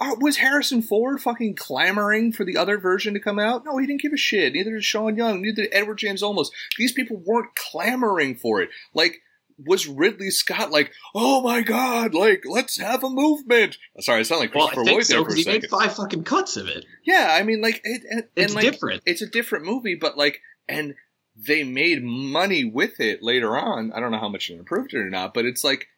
[SPEAKER 2] Uh, was Harrison Ford fucking clamoring for the other version to come out? No, he didn't give a shit. Neither did Sean Young. Neither did Edward James Olmos. These people weren't clamoring for it. Like, was Ridley Scott like, oh my god, like, let's have a movement? Sorry, I sound like
[SPEAKER 1] Well,
[SPEAKER 2] Christopher
[SPEAKER 1] think
[SPEAKER 2] Lloyd
[SPEAKER 1] so
[SPEAKER 2] there for a
[SPEAKER 1] he
[SPEAKER 2] second.
[SPEAKER 1] made five fucking cuts of it.
[SPEAKER 2] Yeah, I mean, like, it, and,
[SPEAKER 1] It's
[SPEAKER 2] and, like,
[SPEAKER 1] different.
[SPEAKER 2] It's a different movie, but like, and they made money with it later on. I don't know how much it improved it or not, but it's like,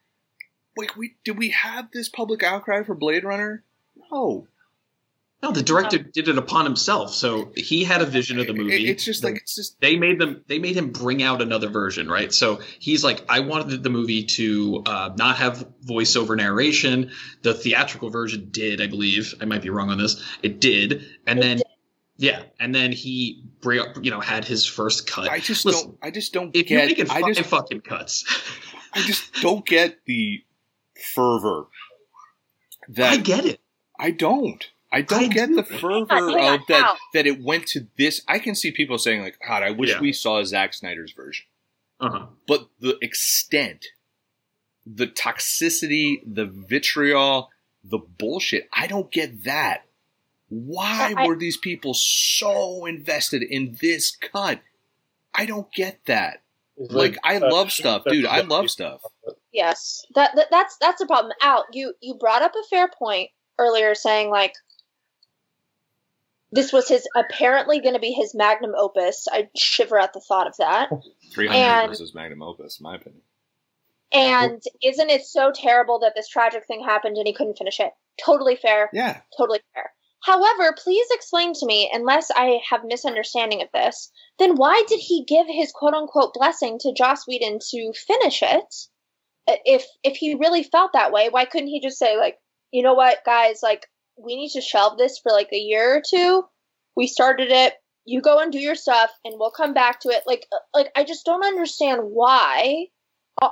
[SPEAKER 2] wait, we did we have this public outcry for Blade Runner? No,
[SPEAKER 1] No, the director did it upon himself, so he had a vision of the movie.
[SPEAKER 2] it's just like it's just
[SPEAKER 1] they made them they made him bring out another version right so he's like i wanted the movie to uh, not have voiceover narration the theatrical version did i believe i might be wrong on this it did and
[SPEAKER 3] It
[SPEAKER 1] then
[SPEAKER 3] did.
[SPEAKER 1] Yeah and then he you know had his first cut
[SPEAKER 2] I just
[SPEAKER 1] Listen,
[SPEAKER 2] don't I just don't
[SPEAKER 1] if you're
[SPEAKER 2] get
[SPEAKER 1] making
[SPEAKER 2] I just
[SPEAKER 1] fucking cuts
[SPEAKER 2] I just don't get the fervor that
[SPEAKER 1] i get it
[SPEAKER 2] I don't. I don't
[SPEAKER 1] I
[SPEAKER 2] get
[SPEAKER 1] do.
[SPEAKER 2] the fervor
[SPEAKER 3] Hang on, hang on,
[SPEAKER 2] of that
[SPEAKER 3] how?
[SPEAKER 2] that it went to this. I can see people saying like, "God, I wish
[SPEAKER 1] Yeah.
[SPEAKER 2] we saw Zack Snyder's version."
[SPEAKER 1] uh-huh
[SPEAKER 2] But the extent, the toxicity, the vitriol, the bullshit, I don't get that. Why
[SPEAKER 3] I-
[SPEAKER 2] were these people so invested in this cut? I don't get that. Like, I love stuff, dude. I love stuff.
[SPEAKER 3] Yes, that, that that's that's a problem. Al, you you brought up a fair point earlier, saying like this was his apparently going to be his magnum opus. I shiver at the thought of that.
[SPEAKER 2] 300
[SPEAKER 3] And-
[SPEAKER 2] versus Magnum Opus, in my opinion.
[SPEAKER 3] And isn't it so terrible that this tragic thing happened and he couldn't finish it? Totally fair.
[SPEAKER 2] Yeah.
[SPEAKER 3] Totally fair. However, please explain to me, unless I have misunderstanding of this, then why did he give his quote unquote blessing to Joss Whedon to finish it? If if he really felt that way, why couldn't he just say like, you know what, guys, like we need to shelve this for like a year or two. We started it. You go and do your stuff, and we'll come back to it. Like, uh, like I just don't understand why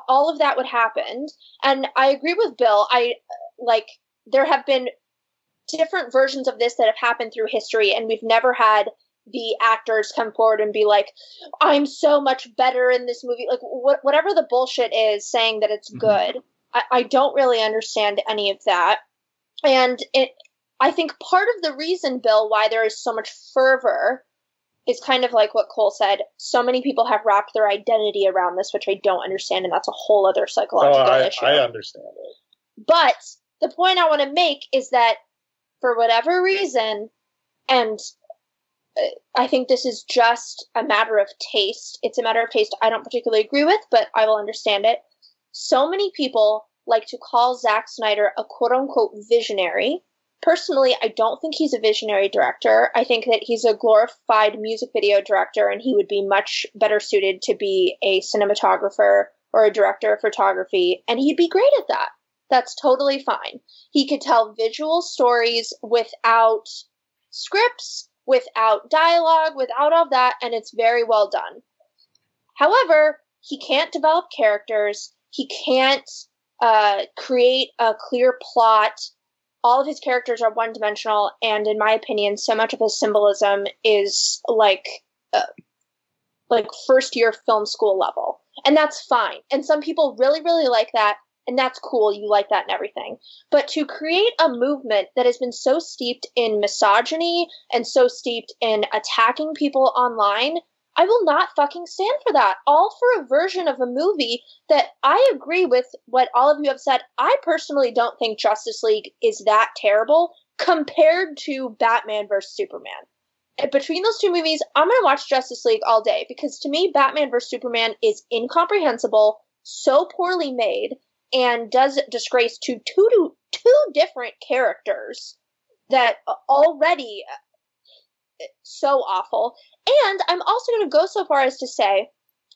[SPEAKER 3] all of that would happen. And I agree with Bill. I like there have been different versions of this that have happened through history, and we've never had the actors come forward and be like, "I'm so much better in this movie." Like wh- whatever the bullshit is, saying that it's
[SPEAKER 1] Mhm.
[SPEAKER 3] good. I, I don't really understand any of that, and it. I think part of the reason, Bill, why there is so much fervor is kind of like what Cole said. So many people have wrapped their identity around this, which I don't understand, and that's a whole other
[SPEAKER 4] Oh,
[SPEAKER 3] psychological
[SPEAKER 4] I,
[SPEAKER 3] issue.
[SPEAKER 4] I understand it.
[SPEAKER 3] But the point I want to make is that for whatever reason, and uh, I think this is just a matter of taste. It's a matter of taste I don't particularly agree with, but I will understand it. So many people like to call Zack Snyder a quote unquote visionary. Personally, I don't think he's a visionary director. I think that he's a glorified music video director and he would be much better suited to be a cinematographer or a director of photography, and he'd be great at that. That's totally fine. He could tell visual stories without scripts, without dialogue, without all that, and it's very well done. However, he can't develop characters. He can't uh, create a clear plot. All of his characters are one dimensional, and in my opinion, so much of his symbolism is like uh, like first year film school level, and that's fine. And some people really, really like that, and that's cool. You like that and everything. But to create a movement that has been so steeped in misogyny and so steeped in attacking people online, I will not fucking stand for that. All for a version of a movie that I agree with what all of you have said. I personally don't think Justice League is that terrible compared to Batman vs. Superman. Between those two movies, I'm going to watch Justice League all day because to me, Batman vs. Superman is incomprehensible, so poorly made, and does disgrace to two, two, two different characters that already uh, so awful. And I'm also going to go so far as to say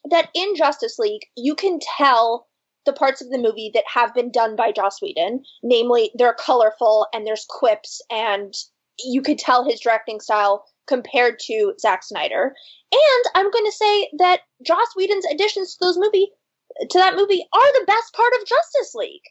[SPEAKER 3] that in Justice League, you can tell the parts of the movie that have been done by Joss Whedon. Namely, they're colorful and there's quips, and you could tell his directing style compared to Zack Snyder. And I'm going to say that Joss Whedon's additions to those movie to that movie are the best part of Justice League.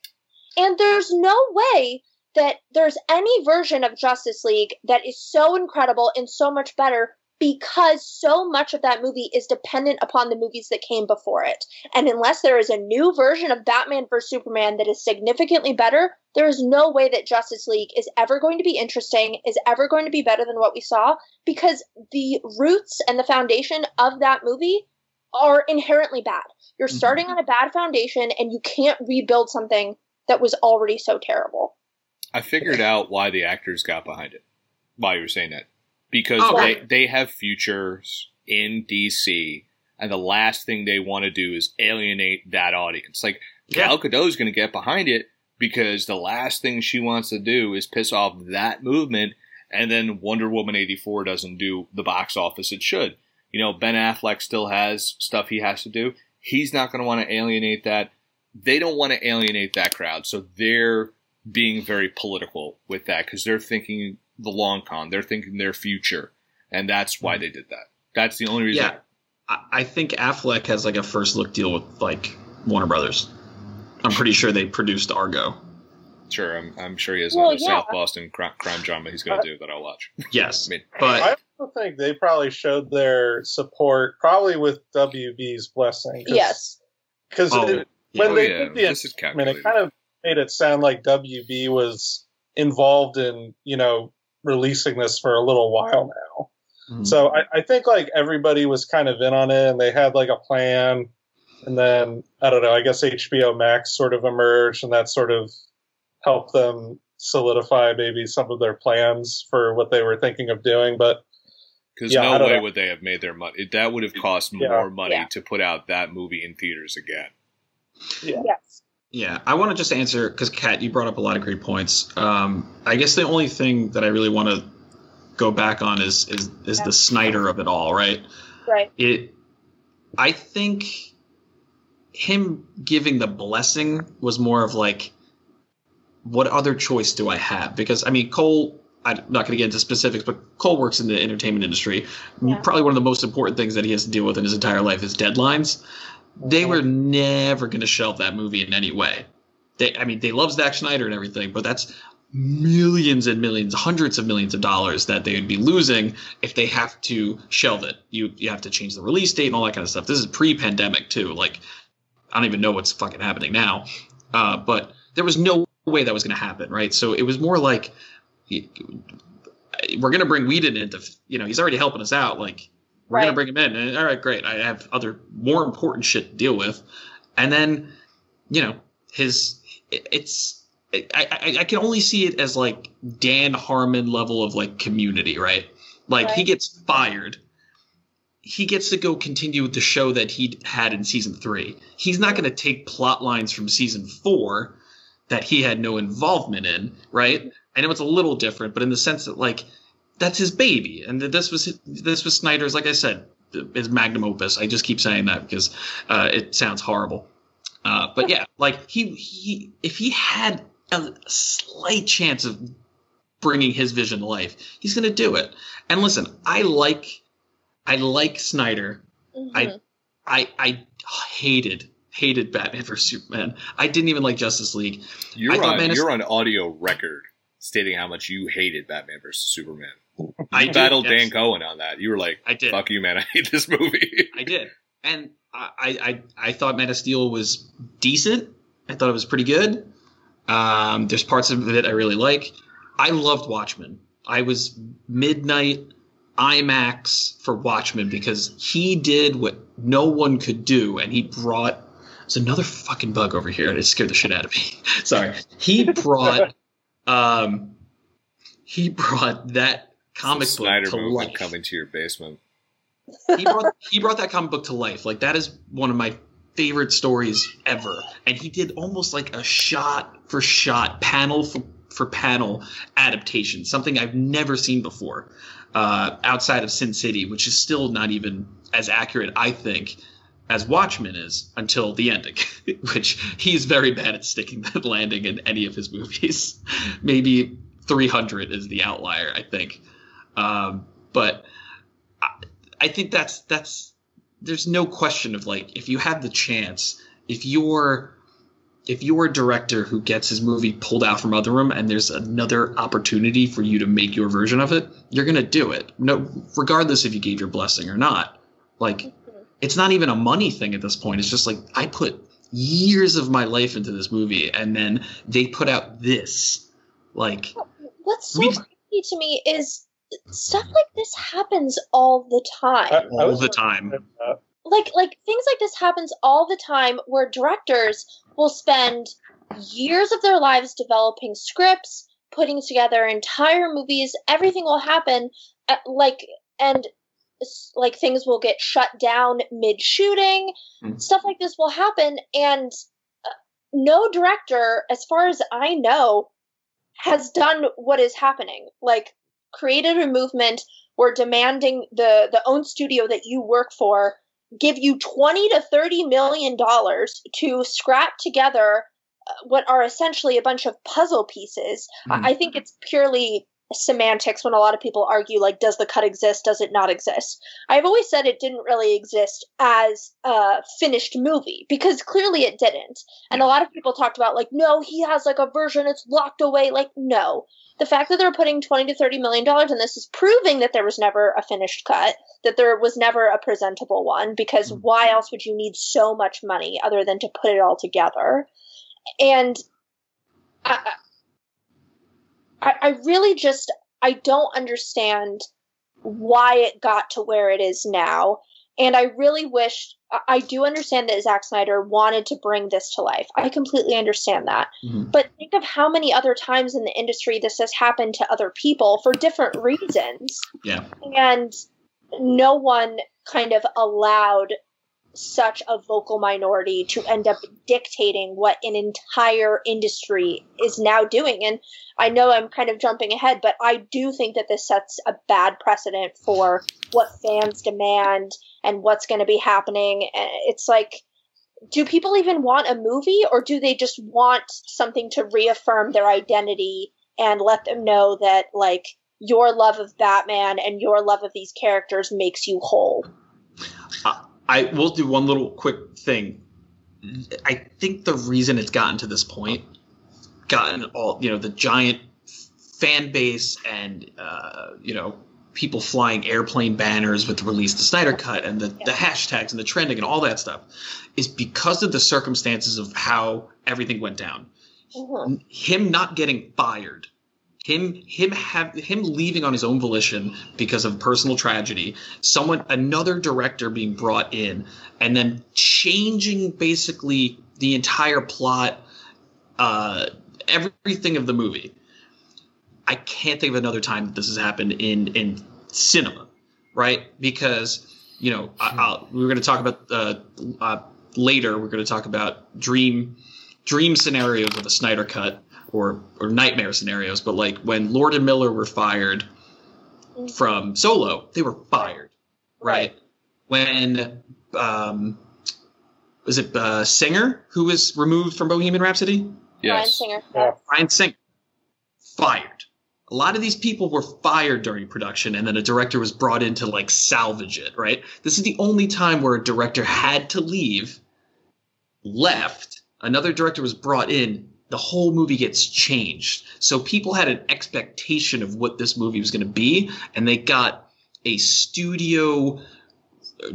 [SPEAKER 3] And there's no way that there's any version of Justice League that is so incredible and so much better because so much of that movie is dependent upon the movies that came before it. And unless there is a new version of Batman vs. Superman that is significantly better, there is no way that Justice League is ever going to be interesting, is ever going to be better than what we saw, because the roots and the foundation of that movie are inherently bad. You're mm-hmm. starting on a bad foundation and you can't rebuild something that was already so terrible.
[SPEAKER 2] I figured out why the actors got behind it. Why you were saying that? Because
[SPEAKER 1] Oh,
[SPEAKER 2] they,
[SPEAKER 1] right.
[SPEAKER 2] they have futures in DC, and the last thing they want to do is alienate that audience. Like
[SPEAKER 1] Yeah.
[SPEAKER 2] Gal Gadot's going to get behind it because the last thing she wants to do is piss off that movement, and then Wonder Woman eighty four doesn't do the box office it should. You know, Ben Affleck still has stuff he has to do. He's not going to want to alienate that. They don't want to alienate that crowd, so they're being very political with that because they're thinking the long con. They're thinking their future, and that's why mm. they did that. That's the only reason.
[SPEAKER 1] Yeah, I, I think Affleck has like a first look deal with like Warner Brothers. I'm pretty sure they produced Argo.
[SPEAKER 2] Sure, I'm, I'm sure he has
[SPEAKER 3] Well,
[SPEAKER 2] another
[SPEAKER 3] yeah.
[SPEAKER 2] South Boston crime, crime drama he's going to do that I'll watch.
[SPEAKER 1] Yes,
[SPEAKER 2] I mean,
[SPEAKER 1] but
[SPEAKER 4] I also think they probably showed their support, probably with WB's blessing. Cause,
[SPEAKER 3] Yes.
[SPEAKER 4] Because
[SPEAKER 1] Oh,
[SPEAKER 4] when
[SPEAKER 2] oh
[SPEAKER 4] they
[SPEAKER 2] yeah,
[SPEAKER 4] did the
[SPEAKER 2] this
[SPEAKER 4] I mean, it kind of made it sound like WB was involved in, you know, releasing this for a little while now.
[SPEAKER 1] Mhm.
[SPEAKER 4] So I, I think like everybody was kind of in on it and they had like a plan. And then, I don't know, I guess HBO Max sort of emerged and that sort of helped them solidify maybe some of their plans for what they were thinking of doing. But
[SPEAKER 2] Because
[SPEAKER 4] Yeah,
[SPEAKER 2] no way
[SPEAKER 4] know.
[SPEAKER 2] would they have made their money. That would have cost
[SPEAKER 4] Yeah.
[SPEAKER 2] more money
[SPEAKER 3] Yeah.
[SPEAKER 2] to put out that movie in theaters again.
[SPEAKER 4] yeah.
[SPEAKER 3] Yes.
[SPEAKER 1] Yeah, I want to just answer because Kat, you brought up a lot of great points. Um, I guess the only thing that I really want to go back on is is is the Snyder of it all, right?
[SPEAKER 3] Right.
[SPEAKER 1] It, I think, him giving the blessing was more of like, what other choice do I have? Because I mean, Cole. I'm not going to get into specifics, but Cole works in the entertainment industry.
[SPEAKER 3] Yeah.
[SPEAKER 1] Probably one of the most important things that he has to deal with in his entire life is deadlines they were never going to shelve that movie in any way. They, I mean, they love Zack Snyder and everything, but that's millions and millions, hundreds of millions of dollars that they would be losing if they have to shelve it. You you have to change the release date and all that kind of stuff. This is pre-pandemic too. Like, I don't even know what's fucking happening now. Uh, but there was no way that was going to happen, right? So it was more like we're going to bring Whedon into, you know, he's already helping us out. Like, we're gonna bring him in. And, all right, great. I have other more important shit to deal with, and then, you know, his it- it's I, I I can only see it as like Dan Harmon level of like community, right? Like he gets fired. He gets to go continue with the show that he had in season three. He's not going to take plot lines from season four that he had no involvement in, right? I know it's a little different, but in the sense that like that's his baby, and that this was this was Snyder's. Like I said, his magnum opus. I just keep saying that because uh, it sounds horrible. Uh, but yeah, like he he if he had a slight chance of bringing his vision to life, he's gonna do it. And listen, I like I like Snyder.
[SPEAKER 3] Mhm.
[SPEAKER 1] I I I hated hated Batman vs Superman. I didn't even like Justice League.
[SPEAKER 2] You're on
[SPEAKER 1] Man
[SPEAKER 2] you're on audio record stating how much you hated Batman versus Superman.
[SPEAKER 1] I did,
[SPEAKER 2] battled
[SPEAKER 1] yes.
[SPEAKER 2] Dan Cohen on that. You were like,
[SPEAKER 1] I did.
[SPEAKER 2] "Fuck you, man! I hate this movie."
[SPEAKER 1] I did, and I, I I thought Man of Steel was decent. I thought it was pretty good. Um, there's parts of it I really like. I loved Watchmen. I was midnight IMAX for Watchmen because he did what no one could do, and he brought. There's another fucking bug over here, and it scared the shit out of me. Sorry. He brought. um, he brought that comic
[SPEAKER 2] Snyder
[SPEAKER 1] book to
[SPEAKER 2] movement
[SPEAKER 1] life
[SPEAKER 2] coming to your basement.
[SPEAKER 1] he brought he brought that comic book to life. Like that is one of my favorite stories ever. And he did almost like a shot for shot, panel for, for panel adaptation, something I've never seen before. Uh, outside of Sin City, which is still not even as accurate, I think, as Watchmen is until the ending, which he's very bad at sticking that landing in any of his movies. Maybe 300 is the outlier, I think. Um, but I, I think that's that's there's no question of like if you have the chance, if you're if you're a director who gets his movie pulled out from other room and there's another opportunity for you to make your version of it, you're gonna do it. No, regardless if you gave your blessing or not. Like, it's not even a money thing at this point. It's just like I put years of my life into this movie, and then they put out this. Like,
[SPEAKER 3] What's so
[SPEAKER 1] We-
[SPEAKER 3] crazy to me is stuff like this happens all the time.
[SPEAKER 4] I- I
[SPEAKER 1] all the time.
[SPEAKER 3] Like like things like this happens all the time where directors will spend years of their lives developing scripts putting together entire movies everything will happen uh, like and s- like things will get shut down mid shooting
[SPEAKER 1] Mhm.
[SPEAKER 3] stuff like this will happen and uh, no director as far as i know has done what is happening like created a movement where demanding the the own studio that you work for give you 20 to 30 million dollars to scrap together uh, what are essentially a bunch of puzzle pieces. I, I think it's purely semantics when a lot of people argue like does the cut exist? Does it not exist? I've always said it didn't really exist as a finished movie because clearly it didn't. And a lot of people talked about like no he has like a version it's locked away. Like no. The fact that they're putting 20 to 30 million dollars in this is proving that there was never a finished cut that there was never a presentable one because
[SPEAKER 1] Mhm.
[SPEAKER 3] why else would you need so much money other than to put it all together? And I, I, I really just I don't understand why it got to where it is now. And I really wish I- do understand that Zack Snyder wanted to bring this to life. I completely understand that.
[SPEAKER 1] Mhm.
[SPEAKER 3] But think of how many other times in the industry this has happened to other people for different reasons.
[SPEAKER 1] Yeah.
[SPEAKER 3] And no one kind of allowed such a vocal minority to end up dictating what an entire industry is now doing. And I know I'm kind of jumping ahead, but I do think that this sets a bad precedent for what fans demand and what's going to be happening. It's like, do people even want a movie or do they just want something to reaffirm their identity and let them know that, like, your love of Batman and your love of these characters makes you whole?
[SPEAKER 1] I will do one little quick thing. I think the reason it's gotten to this point, gotten all you know the giant fan base and uh, you know people flying airplane banners with the release of the Snyder Cut and the, the hashtags and the trending and all that stuff, is because of the circumstances of how everything went down.
[SPEAKER 3] Mhm.
[SPEAKER 1] Him not getting fired, him him have him leaving on his own volition because of personal tragedy someone another director being brought in and then changing basically the entire plot uh everything of the movie. I can't think of another time that this has happened in in cinema right? Because you know I, I'll, we're going to talk about uh, uh later we're going to talk about dream dream scenarios of a snyder cut or or nightmare scenarios but like when lord and miller were fired from solo they were fired right, when um was it uh singer who was removed from bohemian rhapsody
[SPEAKER 3] Bryan
[SPEAKER 2] Yes.
[SPEAKER 3] Singer.
[SPEAKER 4] Yeah.
[SPEAKER 1] Bryan Singer fired. A lot of these people were fired during production, and then a director was brought in to like salvage it. Right. This is the only time where a director had to leave, left. Another director was brought in. The whole movie gets changed. So people had an expectation of what this movie was going to be, and they got a studio,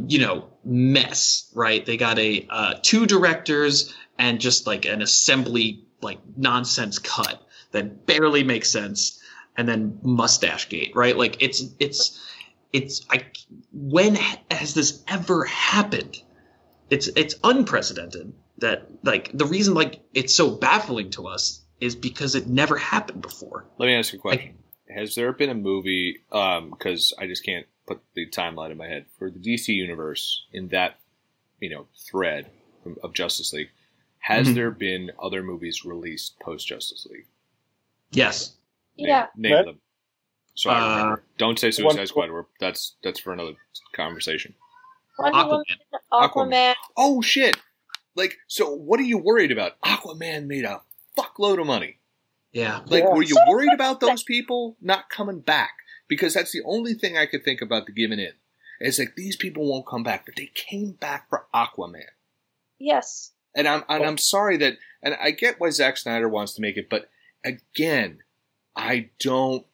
[SPEAKER 1] you know, mess. Right. They got a uh, two directors and just like an assembly like nonsense cut that barely makes sense and then mustache gate right like it's it's it's i when has this ever happened it's it's unprecedented that like the reason like it's so baffling to us is because it never happened before
[SPEAKER 2] Let me ask you a question. Has there been a movie, um because I just can't put the timeline in my head, for the DC universe in that, you know, thread of Justice League, has
[SPEAKER 1] Mhm.
[SPEAKER 2] there been other movies released post Justice League?
[SPEAKER 1] yes
[SPEAKER 2] Name,
[SPEAKER 3] Yeah.
[SPEAKER 2] Name
[SPEAKER 4] That-
[SPEAKER 2] them. So I
[SPEAKER 1] Uh.
[SPEAKER 2] Don't say Suicide
[SPEAKER 4] one-
[SPEAKER 2] Squad. We're, that's that's for another conversation.
[SPEAKER 3] Wonder
[SPEAKER 1] Aquaman.
[SPEAKER 3] Woman, Aquaman.
[SPEAKER 2] Oh shit! Like, so what are you worried about? Aquaman made a fuckload of money.
[SPEAKER 1] Yeah.
[SPEAKER 2] Like,
[SPEAKER 4] Yeah.
[SPEAKER 2] were you worried about those people not coming back? Because that's the only thing I could think about the giving in. It's like these people won't come back, but they came back for Aquaman.
[SPEAKER 3] Yes.
[SPEAKER 2] And I'm and I'm sorry that and I get why Zack Snyder wants to make it, but again, I don't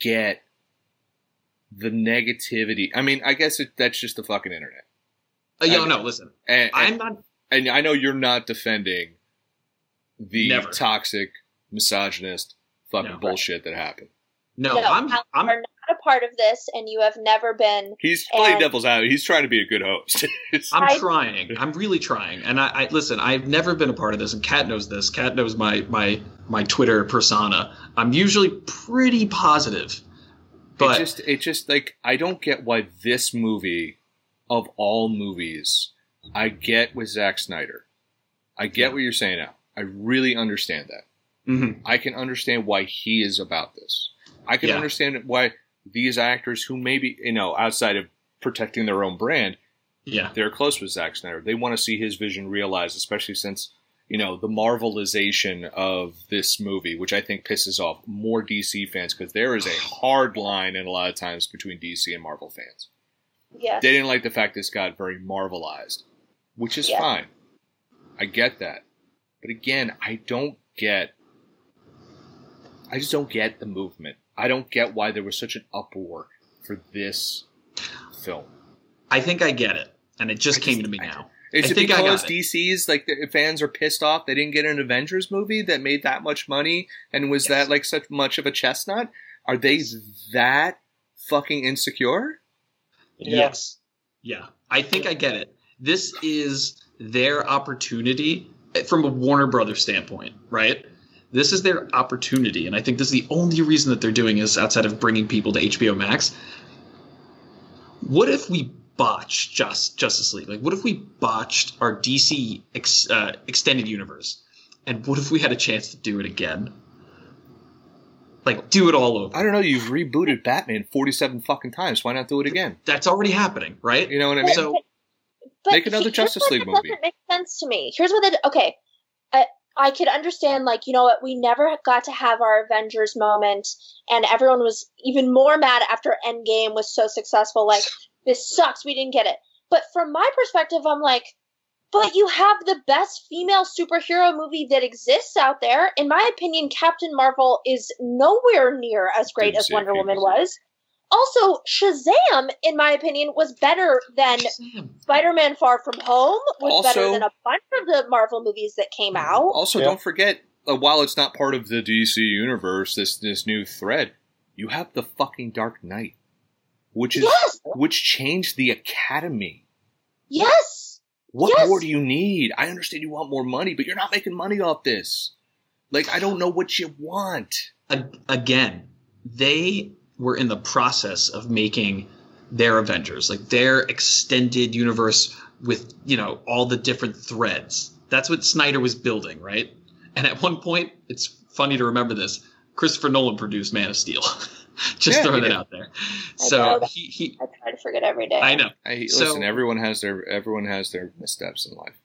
[SPEAKER 2] get the negativity. I mean, I guess it, that's just the fucking internet.
[SPEAKER 1] Uh, yo,
[SPEAKER 2] I-
[SPEAKER 1] no, listen.
[SPEAKER 2] And,
[SPEAKER 1] I'm not.
[SPEAKER 2] And I know you're not defending the
[SPEAKER 1] Never.
[SPEAKER 2] toxic, misogynist, fucking
[SPEAKER 1] No.
[SPEAKER 2] bullshit that happened.
[SPEAKER 1] No,
[SPEAKER 3] No,
[SPEAKER 1] I'm. I'm.
[SPEAKER 3] You're not a part of this, and you have never been.
[SPEAKER 2] He's playing
[SPEAKER 3] And-
[SPEAKER 2] devil's advocate. He's trying to be a good host.
[SPEAKER 1] I'm trying. I'm really trying. And I, I listen. I've never been a part of this, and Kat knows this. Kat knows my my my Twitter persona. I'm usually pretty positive, but
[SPEAKER 2] it just it just like I don't get why this movie of all movies I get with Zack Snyder. I get what you're saying now. I really understand that.
[SPEAKER 1] Mhm.
[SPEAKER 2] I can understand why he is about this. I can
[SPEAKER 1] Yeah.
[SPEAKER 2] understand why these actors who maybe you know outside of protecting their own brand,
[SPEAKER 1] yeah,
[SPEAKER 2] they're close with Zack Snyder. They want to see his vision realized, especially since you know the Marvelization of this movie, which I think pisses off more DC fans because there is a hard line in a lot of times between DC and Marvel fans.
[SPEAKER 3] Yes.
[SPEAKER 2] They didn't like the fact this got very Marvelized, which is
[SPEAKER 3] Yeah.
[SPEAKER 2] fine. I get that, but again, I don't get. I just don't get the movement. I don't get why there was such an uproar for this film.
[SPEAKER 1] I think I get it, and it just
[SPEAKER 2] I
[SPEAKER 1] came
[SPEAKER 2] just-
[SPEAKER 1] to me
[SPEAKER 2] I-
[SPEAKER 1] now.
[SPEAKER 2] Is
[SPEAKER 1] I
[SPEAKER 2] it
[SPEAKER 1] think I got
[SPEAKER 2] because
[SPEAKER 1] it.
[SPEAKER 2] DC's like the fans are pissed off they didn't get an Avengers movie that made that much money and was
[SPEAKER 1] Yes.
[SPEAKER 2] that like such much of a chestnut? Are they that fucking insecure?
[SPEAKER 1] Yes. Yeah, I think I get it. This is their opportunity eh, from a Warner Brothers standpoint, right? This is their opportunity, and I think this is the only reason that they're doing this outside of bringing people to HBO Max. What if we botched Just Justice League? Like, what if we botched our DC ex, uh, extended universe? And what if we had a chance to do it again? Like, do it all over.
[SPEAKER 2] I don't know. You've rebooted Batman forty-seven fucking times. Why not do it again?
[SPEAKER 1] That's already happening, right?
[SPEAKER 2] You know what I mean?
[SPEAKER 1] So
[SPEAKER 3] But
[SPEAKER 2] Make another Justice League movie.
[SPEAKER 3] Doesn't make sense to me. Here's what they. Okay, I I could understand like you know what we never got to have our Avengers moment, and everyone was even more mad after Endgame was so successful. Like this sucks, we didn't get it. But from my perspective, I'm like, but you have the best female superhero movie that exists out there. In my opinion, Captain Marvel is nowhere near as great as Wonder Woman was. Also, Shazam, in my opinion, was better than
[SPEAKER 1] Sam,
[SPEAKER 3] Spider-Man: Far From Home was better than a bunch of the Marvel movies that came out.
[SPEAKER 2] Also,
[SPEAKER 4] Yeah.
[SPEAKER 2] don't forget, uh, while it's not part of the DC universe, this this new thread, you have the fucking Dark Knight, which is
[SPEAKER 3] Yes,
[SPEAKER 2] which changed the Academy.
[SPEAKER 3] yes,
[SPEAKER 2] What
[SPEAKER 3] Yes.
[SPEAKER 2] more do you need? I understand you want more money, but you're not making money off this. Like, I don't know what you want.
[SPEAKER 1] again, they were in the process of making their Avengers, like their extended universe with, you know, all the different threads. That's what Snyder was building, right? And at one point, it's funny to remember this. Christopher Nolan produced Man of Steel. Just
[SPEAKER 2] Yeah,
[SPEAKER 1] throwing
[SPEAKER 2] he
[SPEAKER 1] it out there.
[SPEAKER 3] I
[SPEAKER 1] So he, he
[SPEAKER 3] I try to forget every day.
[SPEAKER 1] I know.
[SPEAKER 2] I,
[SPEAKER 1] So-
[SPEAKER 2] listen, everyone has their everyone has their missteps in life.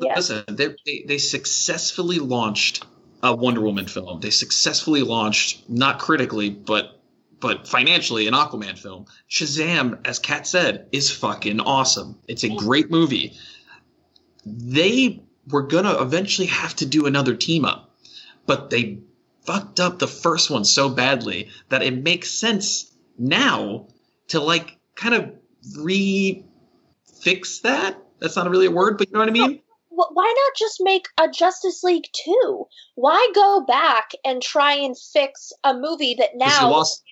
[SPEAKER 3] Yeah.
[SPEAKER 1] Listen, they, they they successfully launched a Wonder Woman film. They successfully launched, not critically, but but financially, an Aquaman film. Shazam, as Kat said, is fucking awesome. It's a great movie. They were gonna eventually have to do another team up, but they fucked up the first one so badly that it makes sense now to like kind of re fix that. That's not really a word, but you know what I mean?
[SPEAKER 3] Why not just make a Justice League 2? Why go back and try and fix a movie that now
[SPEAKER 1] lost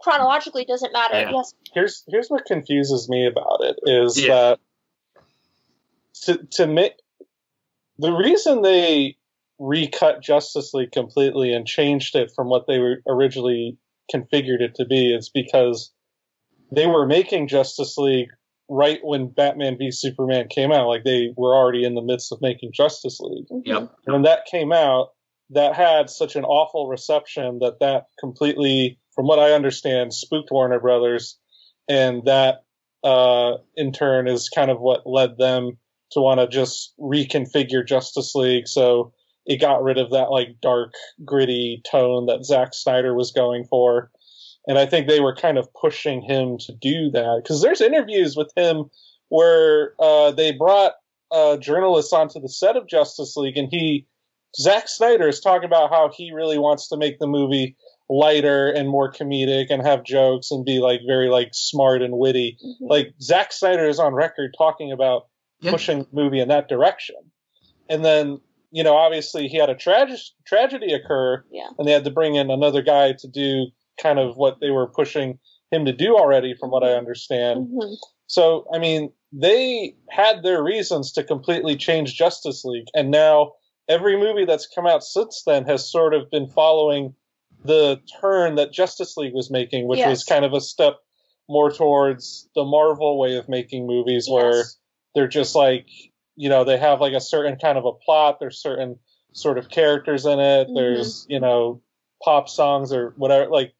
[SPEAKER 3] chronologically doesn't matter?
[SPEAKER 1] Yeah.
[SPEAKER 3] Yes.
[SPEAKER 4] here's here's what confuses me about it is
[SPEAKER 1] Yeah.
[SPEAKER 4] that to to make the reason they recut Justice League completely and changed it from what they were originally configured it to be is because they were making Justice League right when Batman v Superman came out. Like they were already in the midst of making Justice League. Mm-hmm.
[SPEAKER 1] Yep.
[SPEAKER 4] And when that came out, that had such an awful reception that that completely, from what I understand, spooked Warner Brothers, and that uh, in turn is kind of what led them to want to just reconfigure Justice League. So it got rid of that like dark, gritty tone that Zack Snyder was going for. And I think they were kind of pushing him to do that because there's interviews with him where uh, they brought uh, journalists onto the set of Justice League, and he, Zack Snyder, is talking about how he really wants to make the movie lighter and more comedic and have jokes and be like very like smart and witty.
[SPEAKER 3] Mhm.
[SPEAKER 4] Like Zack Snyder is on record talking about
[SPEAKER 1] Yeah.
[SPEAKER 4] pushing the movie in that direction. And then, you know, obviously he had a tragedy tragedy occur
[SPEAKER 3] Yeah.
[SPEAKER 4] and they had to bring in another guy to do kind of what they were pushing him to do already from what I understand.
[SPEAKER 3] Mhm.
[SPEAKER 4] So, I mean, they had their reasons to completely change Justice League, and now every movie that's come out since then has sort of been following the turn that Justice League was making, which was kind of a step more towards the Marvel way of making movies, where
[SPEAKER 3] Yes.
[SPEAKER 4] they're just like, you know, they have like a certain kind of a plot, there's certain sort of characters in it,
[SPEAKER 3] Mhm.
[SPEAKER 4] there's, you know, pop songs or whatever. Like,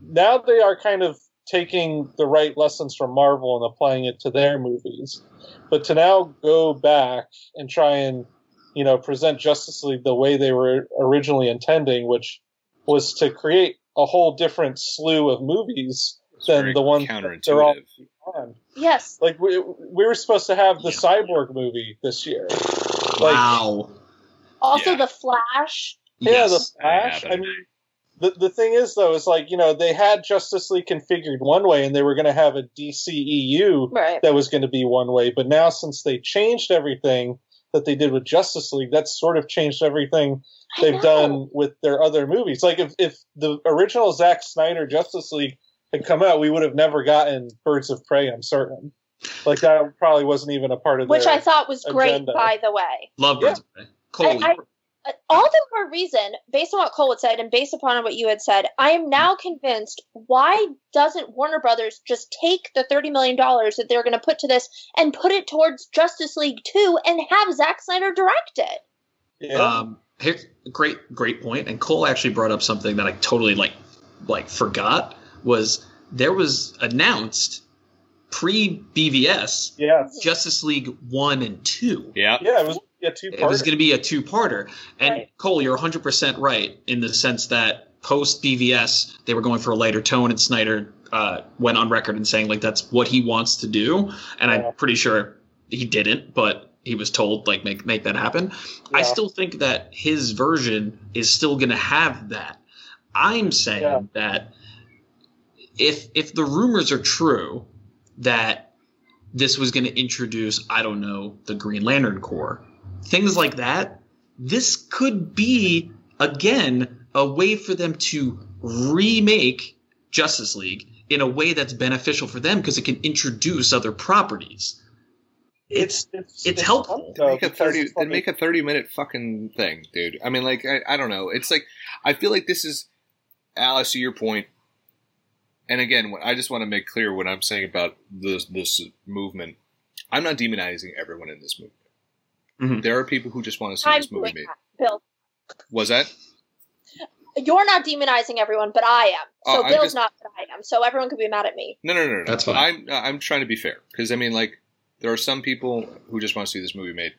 [SPEAKER 4] now they are kind of taking the right lessons from Marvel and applying it to their movies. But to now go back and try and, you know, present Justice League the way they were originally intending, which was to create a whole different slew of movies
[SPEAKER 2] It's
[SPEAKER 4] than the ones that they're all on.
[SPEAKER 3] Yes.
[SPEAKER 4] Like we, we were supposed to have the Cyborg movie this year. Like,
[SPEAKER 1] wow.
[SPEAKER 3] Also,
[SPEAKER 2] Yeah.
[SPEAKER 3] the Flash.
[SPEAKER 4] Yeah,
[SPEAKER 1] Yes.
[SPEAKER 4] the Flash.
[SPEAKER 2] I
[SPEAKER 4] I, mean, the the thing is though, is like you know they had Justice League configured one way, and they were going to have a DCEU
[SPEAKER 3] Right.
[SPEAKER 4] that was going to be one way. But now, since they changed everything that they did with Justice League, that's sort of changed everything they've done with their other movies. Like if if the original Zack Snyder Justice League had come out, we would have never gotten Birds of Prey. I'm certain. Like that probably wasn't even a part of
[SPEAKER 3] Which I thought was great, by the way.
[SPEAKER 1] Love Birds of Prey. Cole,
[SPEAKER 3] I- I-
[SPEAKER 1] were-
[SPEAKER 3] all the more reason, based on what Cole had said and based upon what you had said, I am now convinced why doesn't Warner Brothers just take the $30 million that they're going to put to this and put it towards Justice League 2 and have Zack Snyder direct it?
[SPEAKER 4] yeah.
[SPEAKER 1] Um, here, great, great point. And Cole actually brought up something that I totally like, like forgot was there was announced pre BVS
[SPEAKER 4] yeah,
[SPEAKER 1] Justice League one and two.
[SPEAKER 2] Yeah.
[SPEAKER 4] yeah, it was a two
[SPEAKER 1] It was going to be a two-parter, and
[SPEAKER 3] Right.
[SPEAKER 1] Cole, you're 100 percent right in the sense that post BVS they were going for a lighter tone, and Snyder uh, went on record and saying like that's what he wants to do, and
[SPEAKER 4] Yeah.
[SPEAKER 1] I'm pretty sure he didn't, but he was told like make make that happen. I still think that his version is still going to have that. I'm saying
[SPEAKER 4] Yeah.
[SPEAKER 1] that if if the rumors are true that this was going to introduce I don't know the Green Lantern Corps, things like that, this could be again a way for them to remake Justice League in a way that's beneficial for them because it can introduce other properties. It's
[SPEAKER 4] it's,
[SPEAKER 1] it's helpful.
[SPEAKER 4] funny, though,
[SPEAKER 2] make a thirty.
[SPEAKER 4] it's
[SPEAKER 2] Then make a thirty minute fucking thing, dude. I mean, like, I, I don't know. It's like I feel like this is Alice. To your point, and again, what- I just want to make clear what I'm saying about this this movement. I'm not demonizing everyone in this movement.
[SPEAKER 1] Mhm.
[SPEAKER 2] There are people who just want to see
[SPEAKER 3] I'm
[SPEAKER 2] this movie made.
[SPEAKER 3] that, Bill.
[SPEAKER 2] Was that?
[SPEAKER 3] You're not demonizing everyone, but I am. So
[SPEAKER 2] Oh, I'm
[SPEAKER 3] Bill's
[SPEAKER 2] just-
[SPEAKER 3] not, but I am. So everyone could be mad at me.
[SPEAKER 2] No, no, no, no.
[SPEAKER 1] That's fine.
[SPEAKER 2] I'm I'm trying to be fair because I mean, like, there are some people who just want to see this movie made,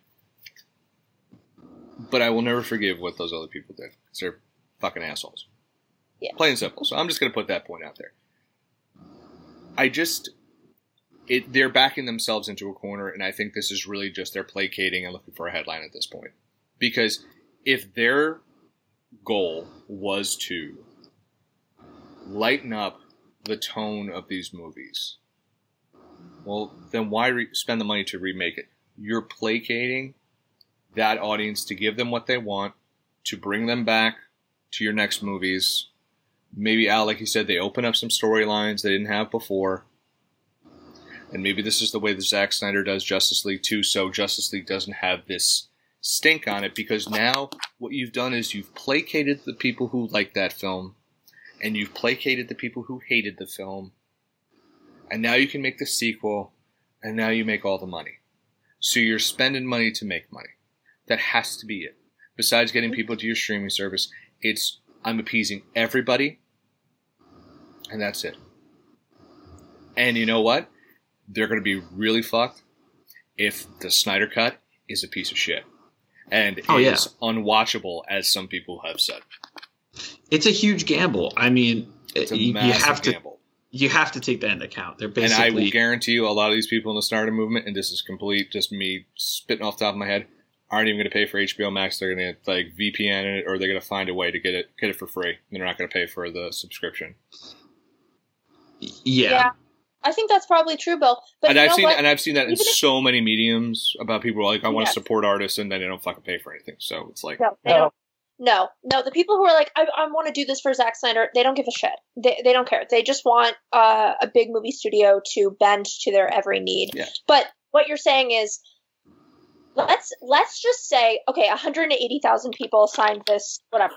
[SPEAKER 2] but I will never forgive what those other people did because they're fucking assholes.
[SPEAKER 3] Yeah.
[SPEAKER 2] Plain and simple. So I'm just gonna put that point out there. I just it they're backing themselves into a corner, and I think this is really just they're placating and looking for a headline at this point. Because if their goal was to lighten up the tone of these movies, well, then why re- spend the money to remake it? You're placating that audience to give them what they want, to bring them back to your next movies. Maybe Al, like you said, they open up some storylines they didn't have before. And maybe this is the way that Zack Snyder does Justice League 2, so Justice League doesn't have this stink on it, because now what you've done is you've placated the people who liked that film, and you've placated the people who hated the film, and now you can make the sequel, and now you make all the money. So you're spending money to make money. That has to be it. Besides getting people to your streaming service, it's I'm appeasing everybody, and that's it. And you know what? They're going to be really fucked if the Snyder cut is a piece of shit and
[SPEAKER 1] Oh, yeah.
[SPEAKER 2] is unwatchable, as some people have said.
[SPEAKER 1] It's a huge gamble. I mean,
[SPEAKER 2] It's a
[SPEAKER 1] you, you
[SPEAKER 2] massive
[SPEAKER 1] have to
[SPEAKER 2] gamble.
[SPEAKER 1] you have to take that into account. They're
[SPEAKER 2] And I will guarantee you, a lot of these people in the Snyder movement, and this is complete, just me spitting off the top of my head, aren't even going to pay for HBO Max. They're going to like VPN it, or they're going to find a way to get it get it for free. and They're not going to pay for the subscription.
[SPEAKER 1] yeah.
[SPEAKER 3] I think that's probably true, Bill. But
[SPEAKER 2] and I've seen
[SPEAKER 3] what?
[SPEAKER 2] and I've seen that in
[SPEAKER 3] if-
[SPEAKER 2] so many mediums about people like I want
[SPEAKER 3] Yes.
[SPEAKER 2] to support artists and then they don't fucking pay for anything. So it's like
[SPEAKER 3] No, they
[SPEAKER 4] No.
[SPEAKER 3] don't. No, no. The people who are like, I, I want to do this for Zack Snyder, they don't give a shit. They, they don't care. They just want uh, a big movie studio to bend to their every need.
[SPEAKER 2] Yeah.
[SPEAKER 3] But what you're saying is, let's let's just say, okay, 180,000 people signed this, whatever.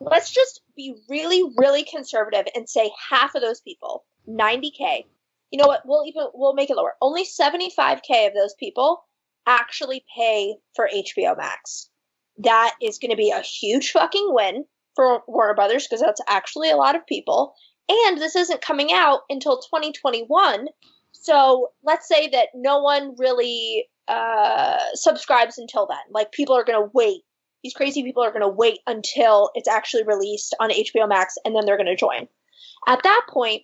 [SPEAKER 3] Let's just be really, really conservative and say half of those people, 90k. You know what? We'll even we'll make it lower. Only 75k of those people actually pay for HBO Max that is going to be a huge fucking win for Warner Brothers because that's actually a lot of people. And this isn't coming out until 2021. So let's say that no one really uh, subscribes until then. Like people are going to wait. These crazy people are going to wait until it's actually released on HBO Max and then they're going to join. At that point,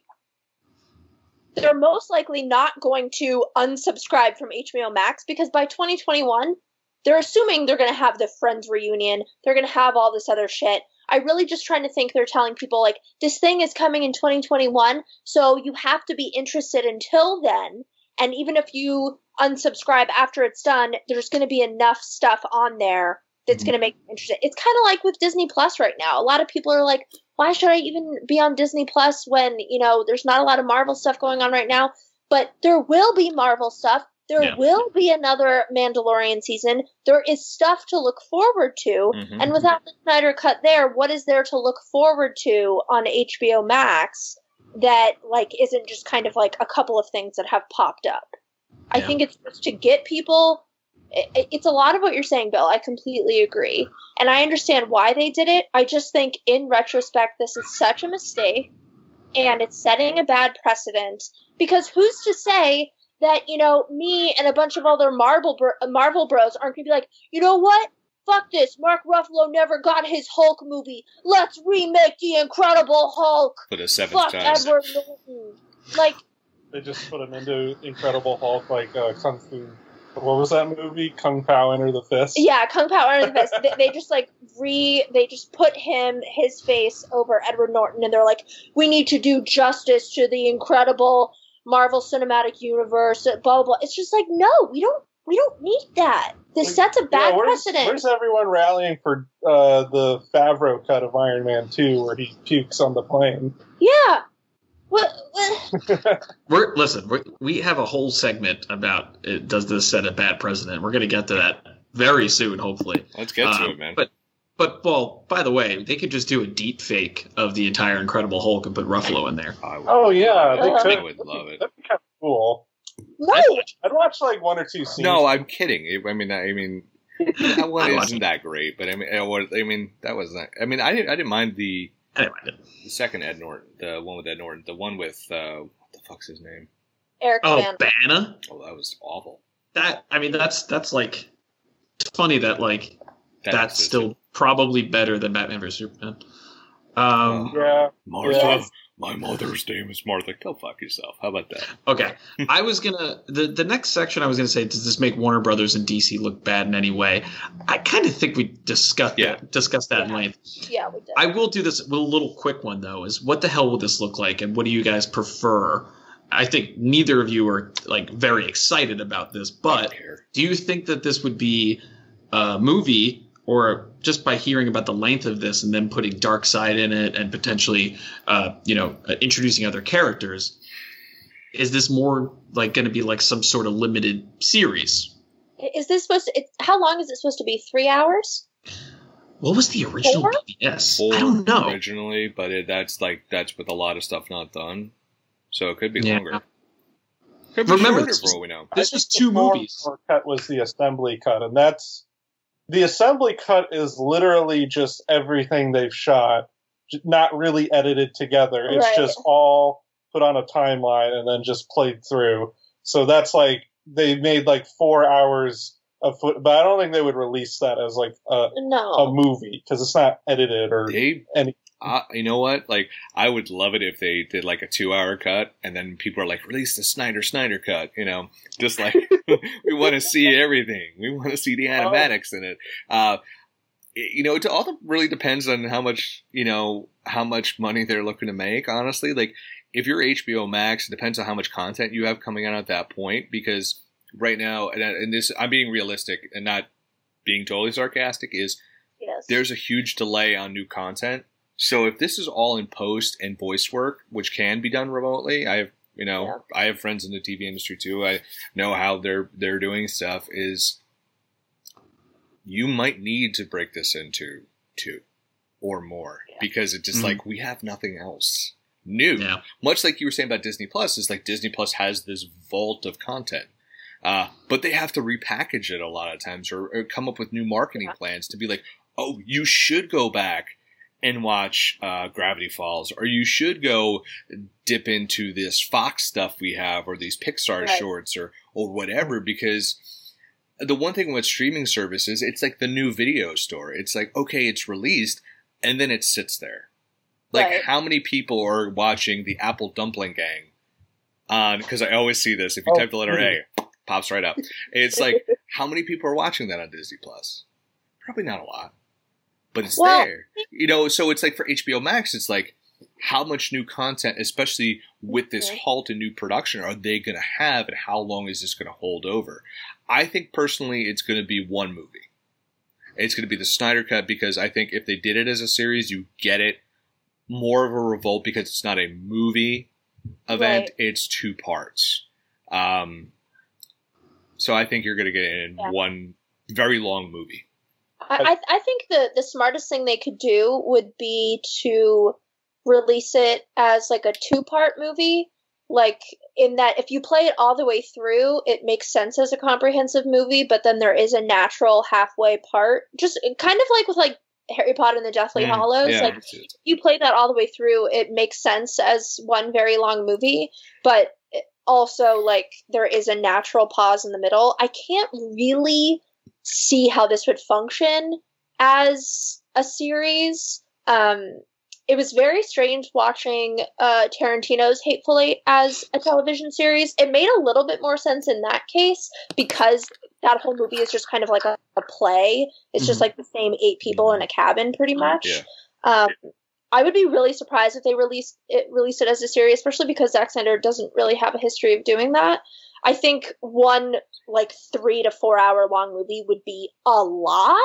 [SPEAKER 3] they're most likely not going to unsubscribe from HBO Max because by 2021, they're assuming they're going to have the Friends reunion. They're going to have all this other shit. I really just trying to think they're telling people like this thing is coming in 2021, so you have to be interested until then. And even if you unsubscribe after it's done, there's going to be enough stuff on there that's mm-hmm. going to make you interested. It's kind of like with Disney Plus right now. A lot of people are like, why should I even be on Disney Plus when, you know, there's not a lot of Marvel stuff going on right now? But there will be Marvel stuff. There
[SPEAKER 1] Yeah.
[SPEAKER 3] will be another Mandalorian season. There is stuff to look forward to.
[SPEAKER 2] Mhm.
[SPEAKER 3] And without the Snyder cut there, what is there to look forward to on HBO Max that like isn't just kind of like a couple of things that have popped up? I think it's just to get people it, it's a lot of what you're saying, Bill. I completely agree. And I understand why they did it. I just think in retrospect this is such a mistake and it's setting a bad precedent because who's to say that, you know, me and a bunch of other Marvel bro- Marvel bros aren't going to be like, "You know what? Fuck this. Mark Ruffalo never got his Hulk movie. Let's remake the Incredible Hulk.
[SPEAKER 2] for the seventh
[SPEAKER 3] Fuck
[SPEAKER 2] time.
[SPEAKER 3] Edward Norton." Like
[SPEAKER 4] They just put him into Incredible Hulk, like uh, Kung Fu. What was that movie? Kung Pow Enter the Fist.
[SPEAKER 3] Yeah, Kung Pow Enter the Fist. they, they just like re, they just put him, his face over Edward Norton, and they're like, we need to do justice to the incredible Marvel Cinematic Universe. Blah blah. blah. It's just like, no, we don't, we don't need that. This
[SPEAKER 4] Like,
[SPEAKER 3] sets a bad
[SPEAKER 4] Yeah, where's,
[SPEAKER 3] precedent.
[SPEAKER 4] where's everyone rallying for uh, the Favreau cut of Iron Man 2 where he pukes on the plane?
[SPEAKER 3] yeah. What? what?
[SPEAKER 1] We're listen. We're, we have a whole segment about it, does this set a bad precedent. We're going to get to that very soon, hopefully.
[SPEAKER 2] Let's get to
[SPEAKER 1] Um,
[SPEAKER 2] it, man.
[SPEAKER 1] But but well, by the way, they could just do a deep fake of the entire Incredible Hulk and put Ruffalo in there.
[SPEAKER 2] I would,
[SPEAKER 4] Oh, yeah. They
[SPEAKER 3] Uh,
[SPEAKER 4] could.
[SPEAKER 2] I would love it.
[SPEAKER 4] That'd be kind of cool.
[SPEAKER 3] No.
[SPEAKER 4] I'd watch like one or two scenes.
[SPEAKER 2] No, I'm kidding. I mean, I mean, that one isn't that great, but I mean, I mean, that was not. I mean, I didn't, I didn't mind the
[SPEAKER 1] Anyway,
[SPEAKER 2] the second Ed Norton, the one with Ed Norton, the one with uh, what the fuck's his name?
[SPEAKER 3] Eric
[SPEAKER 1] oh,
[SPEAKER 3] Bana.
[SPEAKER 1] Banna.
[SPEAKER 2] Oh, that was awful.
[SPEAKER 1] That I mean, that's that's like it's funny that like
[SPEAKER 2] That
[SPEAKER 1] that's
[SPEAKER 2] was-
[SPEAKER 1] still probably better than Batman vs Superman. Um,
[SPEAKER 4] Yeah.
[SPEAKER 2] Martha.
[SPEAKER 4] Yeah.
[SPEAKER 2] My mother's name is Martha. Go fuck yourself. How about that?
[SPEAKER 1] Okay, I was gonna the the next section I was gonna say does this make Warner Brothers and DC look bad in any way? I kind of think we discussed
[SPEAKER 2] Yeah.
[SPEAKER 1] that, discussed that in length.
[SPEAKER 3] Yeah, we did.
[SPEAKER 1] I will do this with a little quick one though. Is what the hell will this look like, and what do you guys prefer? I think neither of you are like very excited about this, but do you think that this would be a movie or just by hearing about the length of this and then putting dark side in it and potentially uh, you know uh, introducing other characters is this more like going to be like some sort of limited series
[SPEAKER 3] Is this supposed to? It, how long is it supposed to be? Three hours?
[SPEAKER 1] what was the original
[SPEAKER 3] Four?
[SPEAKER 1] BBS?
[SPEAKER 2] Four
[SPEAKER 1] i don't know
[SPEAKER 2] originally, but it, that's like that's with a lot of stuff not done, so it could be
[SPEAKER 1] Yeah.
[SPEAKER 2] longer. Could be
[SPEAKER 1] Remember,
[SPEAKER 2] shorter
[SPEAKER 1] this was-
[SPEAKER 2] we know.
[SPEAKER 1] this was two
[SPEAKER 4] the Thor
[SPEAKER 1] movies
[SPEAKER 4] cut was the assembly cut, and that's the assembly cut is literally just everything they've shot, not really edited together. It's
[SPEAKER 3] Right.
[SPEAKER 4] just all put on a timeline and then just played through. So that's like they made like four hours of foot, but I don't think they would release that as like a, a movie because it's not edited or
[SPEAKER 2] They,
[SPEAKER 4] any.
[SPEAKER 2] Uh, you know what? Like, I would love it if they did like a two-hour cut, and then people are like, "Release the Snyder Snyder cut," you know, just like we want to see everything. We want to see the animatics in it. Uh, you know, it all really depends on how much you know how much money they're looking to make. Honestly, like if you're HBO Max, it depends on how much content you have coming out at that point. Because right now, and, and this, I'm being realistic and not being totally sarcastic. Is
[SPEAKER 3] Yes.
[SPEAKER 2] there's a huge delay on new content. So if this is all in post and voice work, which can be done remotely, I have you know I have friends in the TV industry too. I know how they're they're doing stuff. Is you might need to break this into two or more
[SPEAKER 3] Yeah.
[SPEAKER 2] because it's just
[SPEAKER 1] Mhm.
[SPEAKER 2] like we have nothing else new.
[SPEAKER 1] Yeah.
[SPEAKER 2] Much like you were saying about Disney Plus, is like Disney Plus has this vault of content. Uh, but they have to repackage it a lot of times or, or come up with new marketing
[SPEAKER 3] Yeah.
[SPEAKER 2] plans to be like, oh, you should go back and watch uh, Gravity Falls, or you should go dip into this Fox stuff we have, or these Pixar
[SPEAKER 3] Right.
[SPEAKER 2] shorts, or or whatever. Because the one thing with streaming services, it's like the new video store. It's like okay, it's released, and then it sits there. Like
[SPEAKER 3] Right.
[SPEAKER 2] how many people are watching the Apple Dumpling Gang? On because I always see this. If you
[SPEAKER 4] Oh,
[SPEAKER 2] type the letter A, pops right up. It's like how many people are watching that on Disney Plus? Probably not a lot, but it's
[SPEAKER 3] Well-
[SPEAKER 2] there. You know, so it's like for HBO Max, it's like how much new content, especially with this halt in new production, are they going to have, and how long is this going to hold over? I think personally, it's going to be one movie. It's going to be the Snyder Cut because I think if they did it as a series, you get it more of a revolt because it's not a movie event;
[SPEAKER 3] Right.
[SPEAKER 2] it's two parts. Um, so I think you're going to get it in
[SPEAKER 3] Yeah.
[SPEAKER 2] one very long movie.
[SPEAKER 3] I, I I think the the smartest thing they could do would be to release it as like a two part movie. Like in that, if you play it all the way through, it makes sense as a comprehensive movie. But then there is a natural halfway part, just kind of like with like Harry Potter and the Deathly
[SPEAKER 2] Mm,
[SPEAKER 3] Hollows.
[SPEAKER 2] yeah.
[SPEAKER 3] Like if you play that all the way through, it makes sense as one very long movie. But also, like there is a natural pause in the middle. I can't really see how this would function as a series. Um, it was very strange watching uh, Tarantino's Hateful Eight as a television series. It made a little bit more sense in that case because that whole movie is just kind of like a, a play. It's just
[SPEAKER 1] Mhm.
[SPEAKER 3] like the same eight people in a cabin, pretty much.
[SPEAKER 2] Yeah.
[SPEAKER 3] Um, I would be really surprised if they released it released it as a series, especially because Zack Snyder doesn't really have a history of doing that. I think one like three to four hour long movie would be a lot.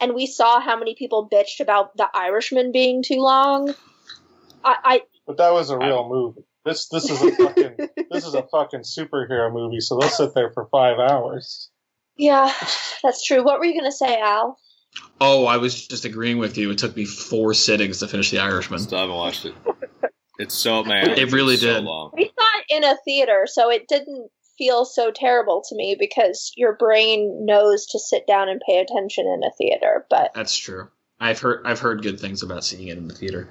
[SPEAKER 3] And we saw how many people bitched about The Irishman being too long. I,
[SPEAKER 4] But that was a real movie. This this is a fucking this is a fucking superhero movie. So they'll sit there for five hours.
[SPEAKER 3] yeah, that's true. What were you gonna say, Al?
[SPEAKER 1] Oh, I was just agreeing with you. It took me four sittings to finish The Irishman.
[SPEAKER 2] Still haven't watched it. It's so man.
[SPEAKER 1] It really
[SPEAKER 2] it's so
[SPEAKER 1] did.
[SPEAKER 2] long.
[SPEAKER 3] We saw it in a theater, so it didn't feel so terrible to me because your brain knows to sit down and pay attention in a theater. But
[SPEAKER 1] That's true. I've heard I've heard good things about seeing it in the theater.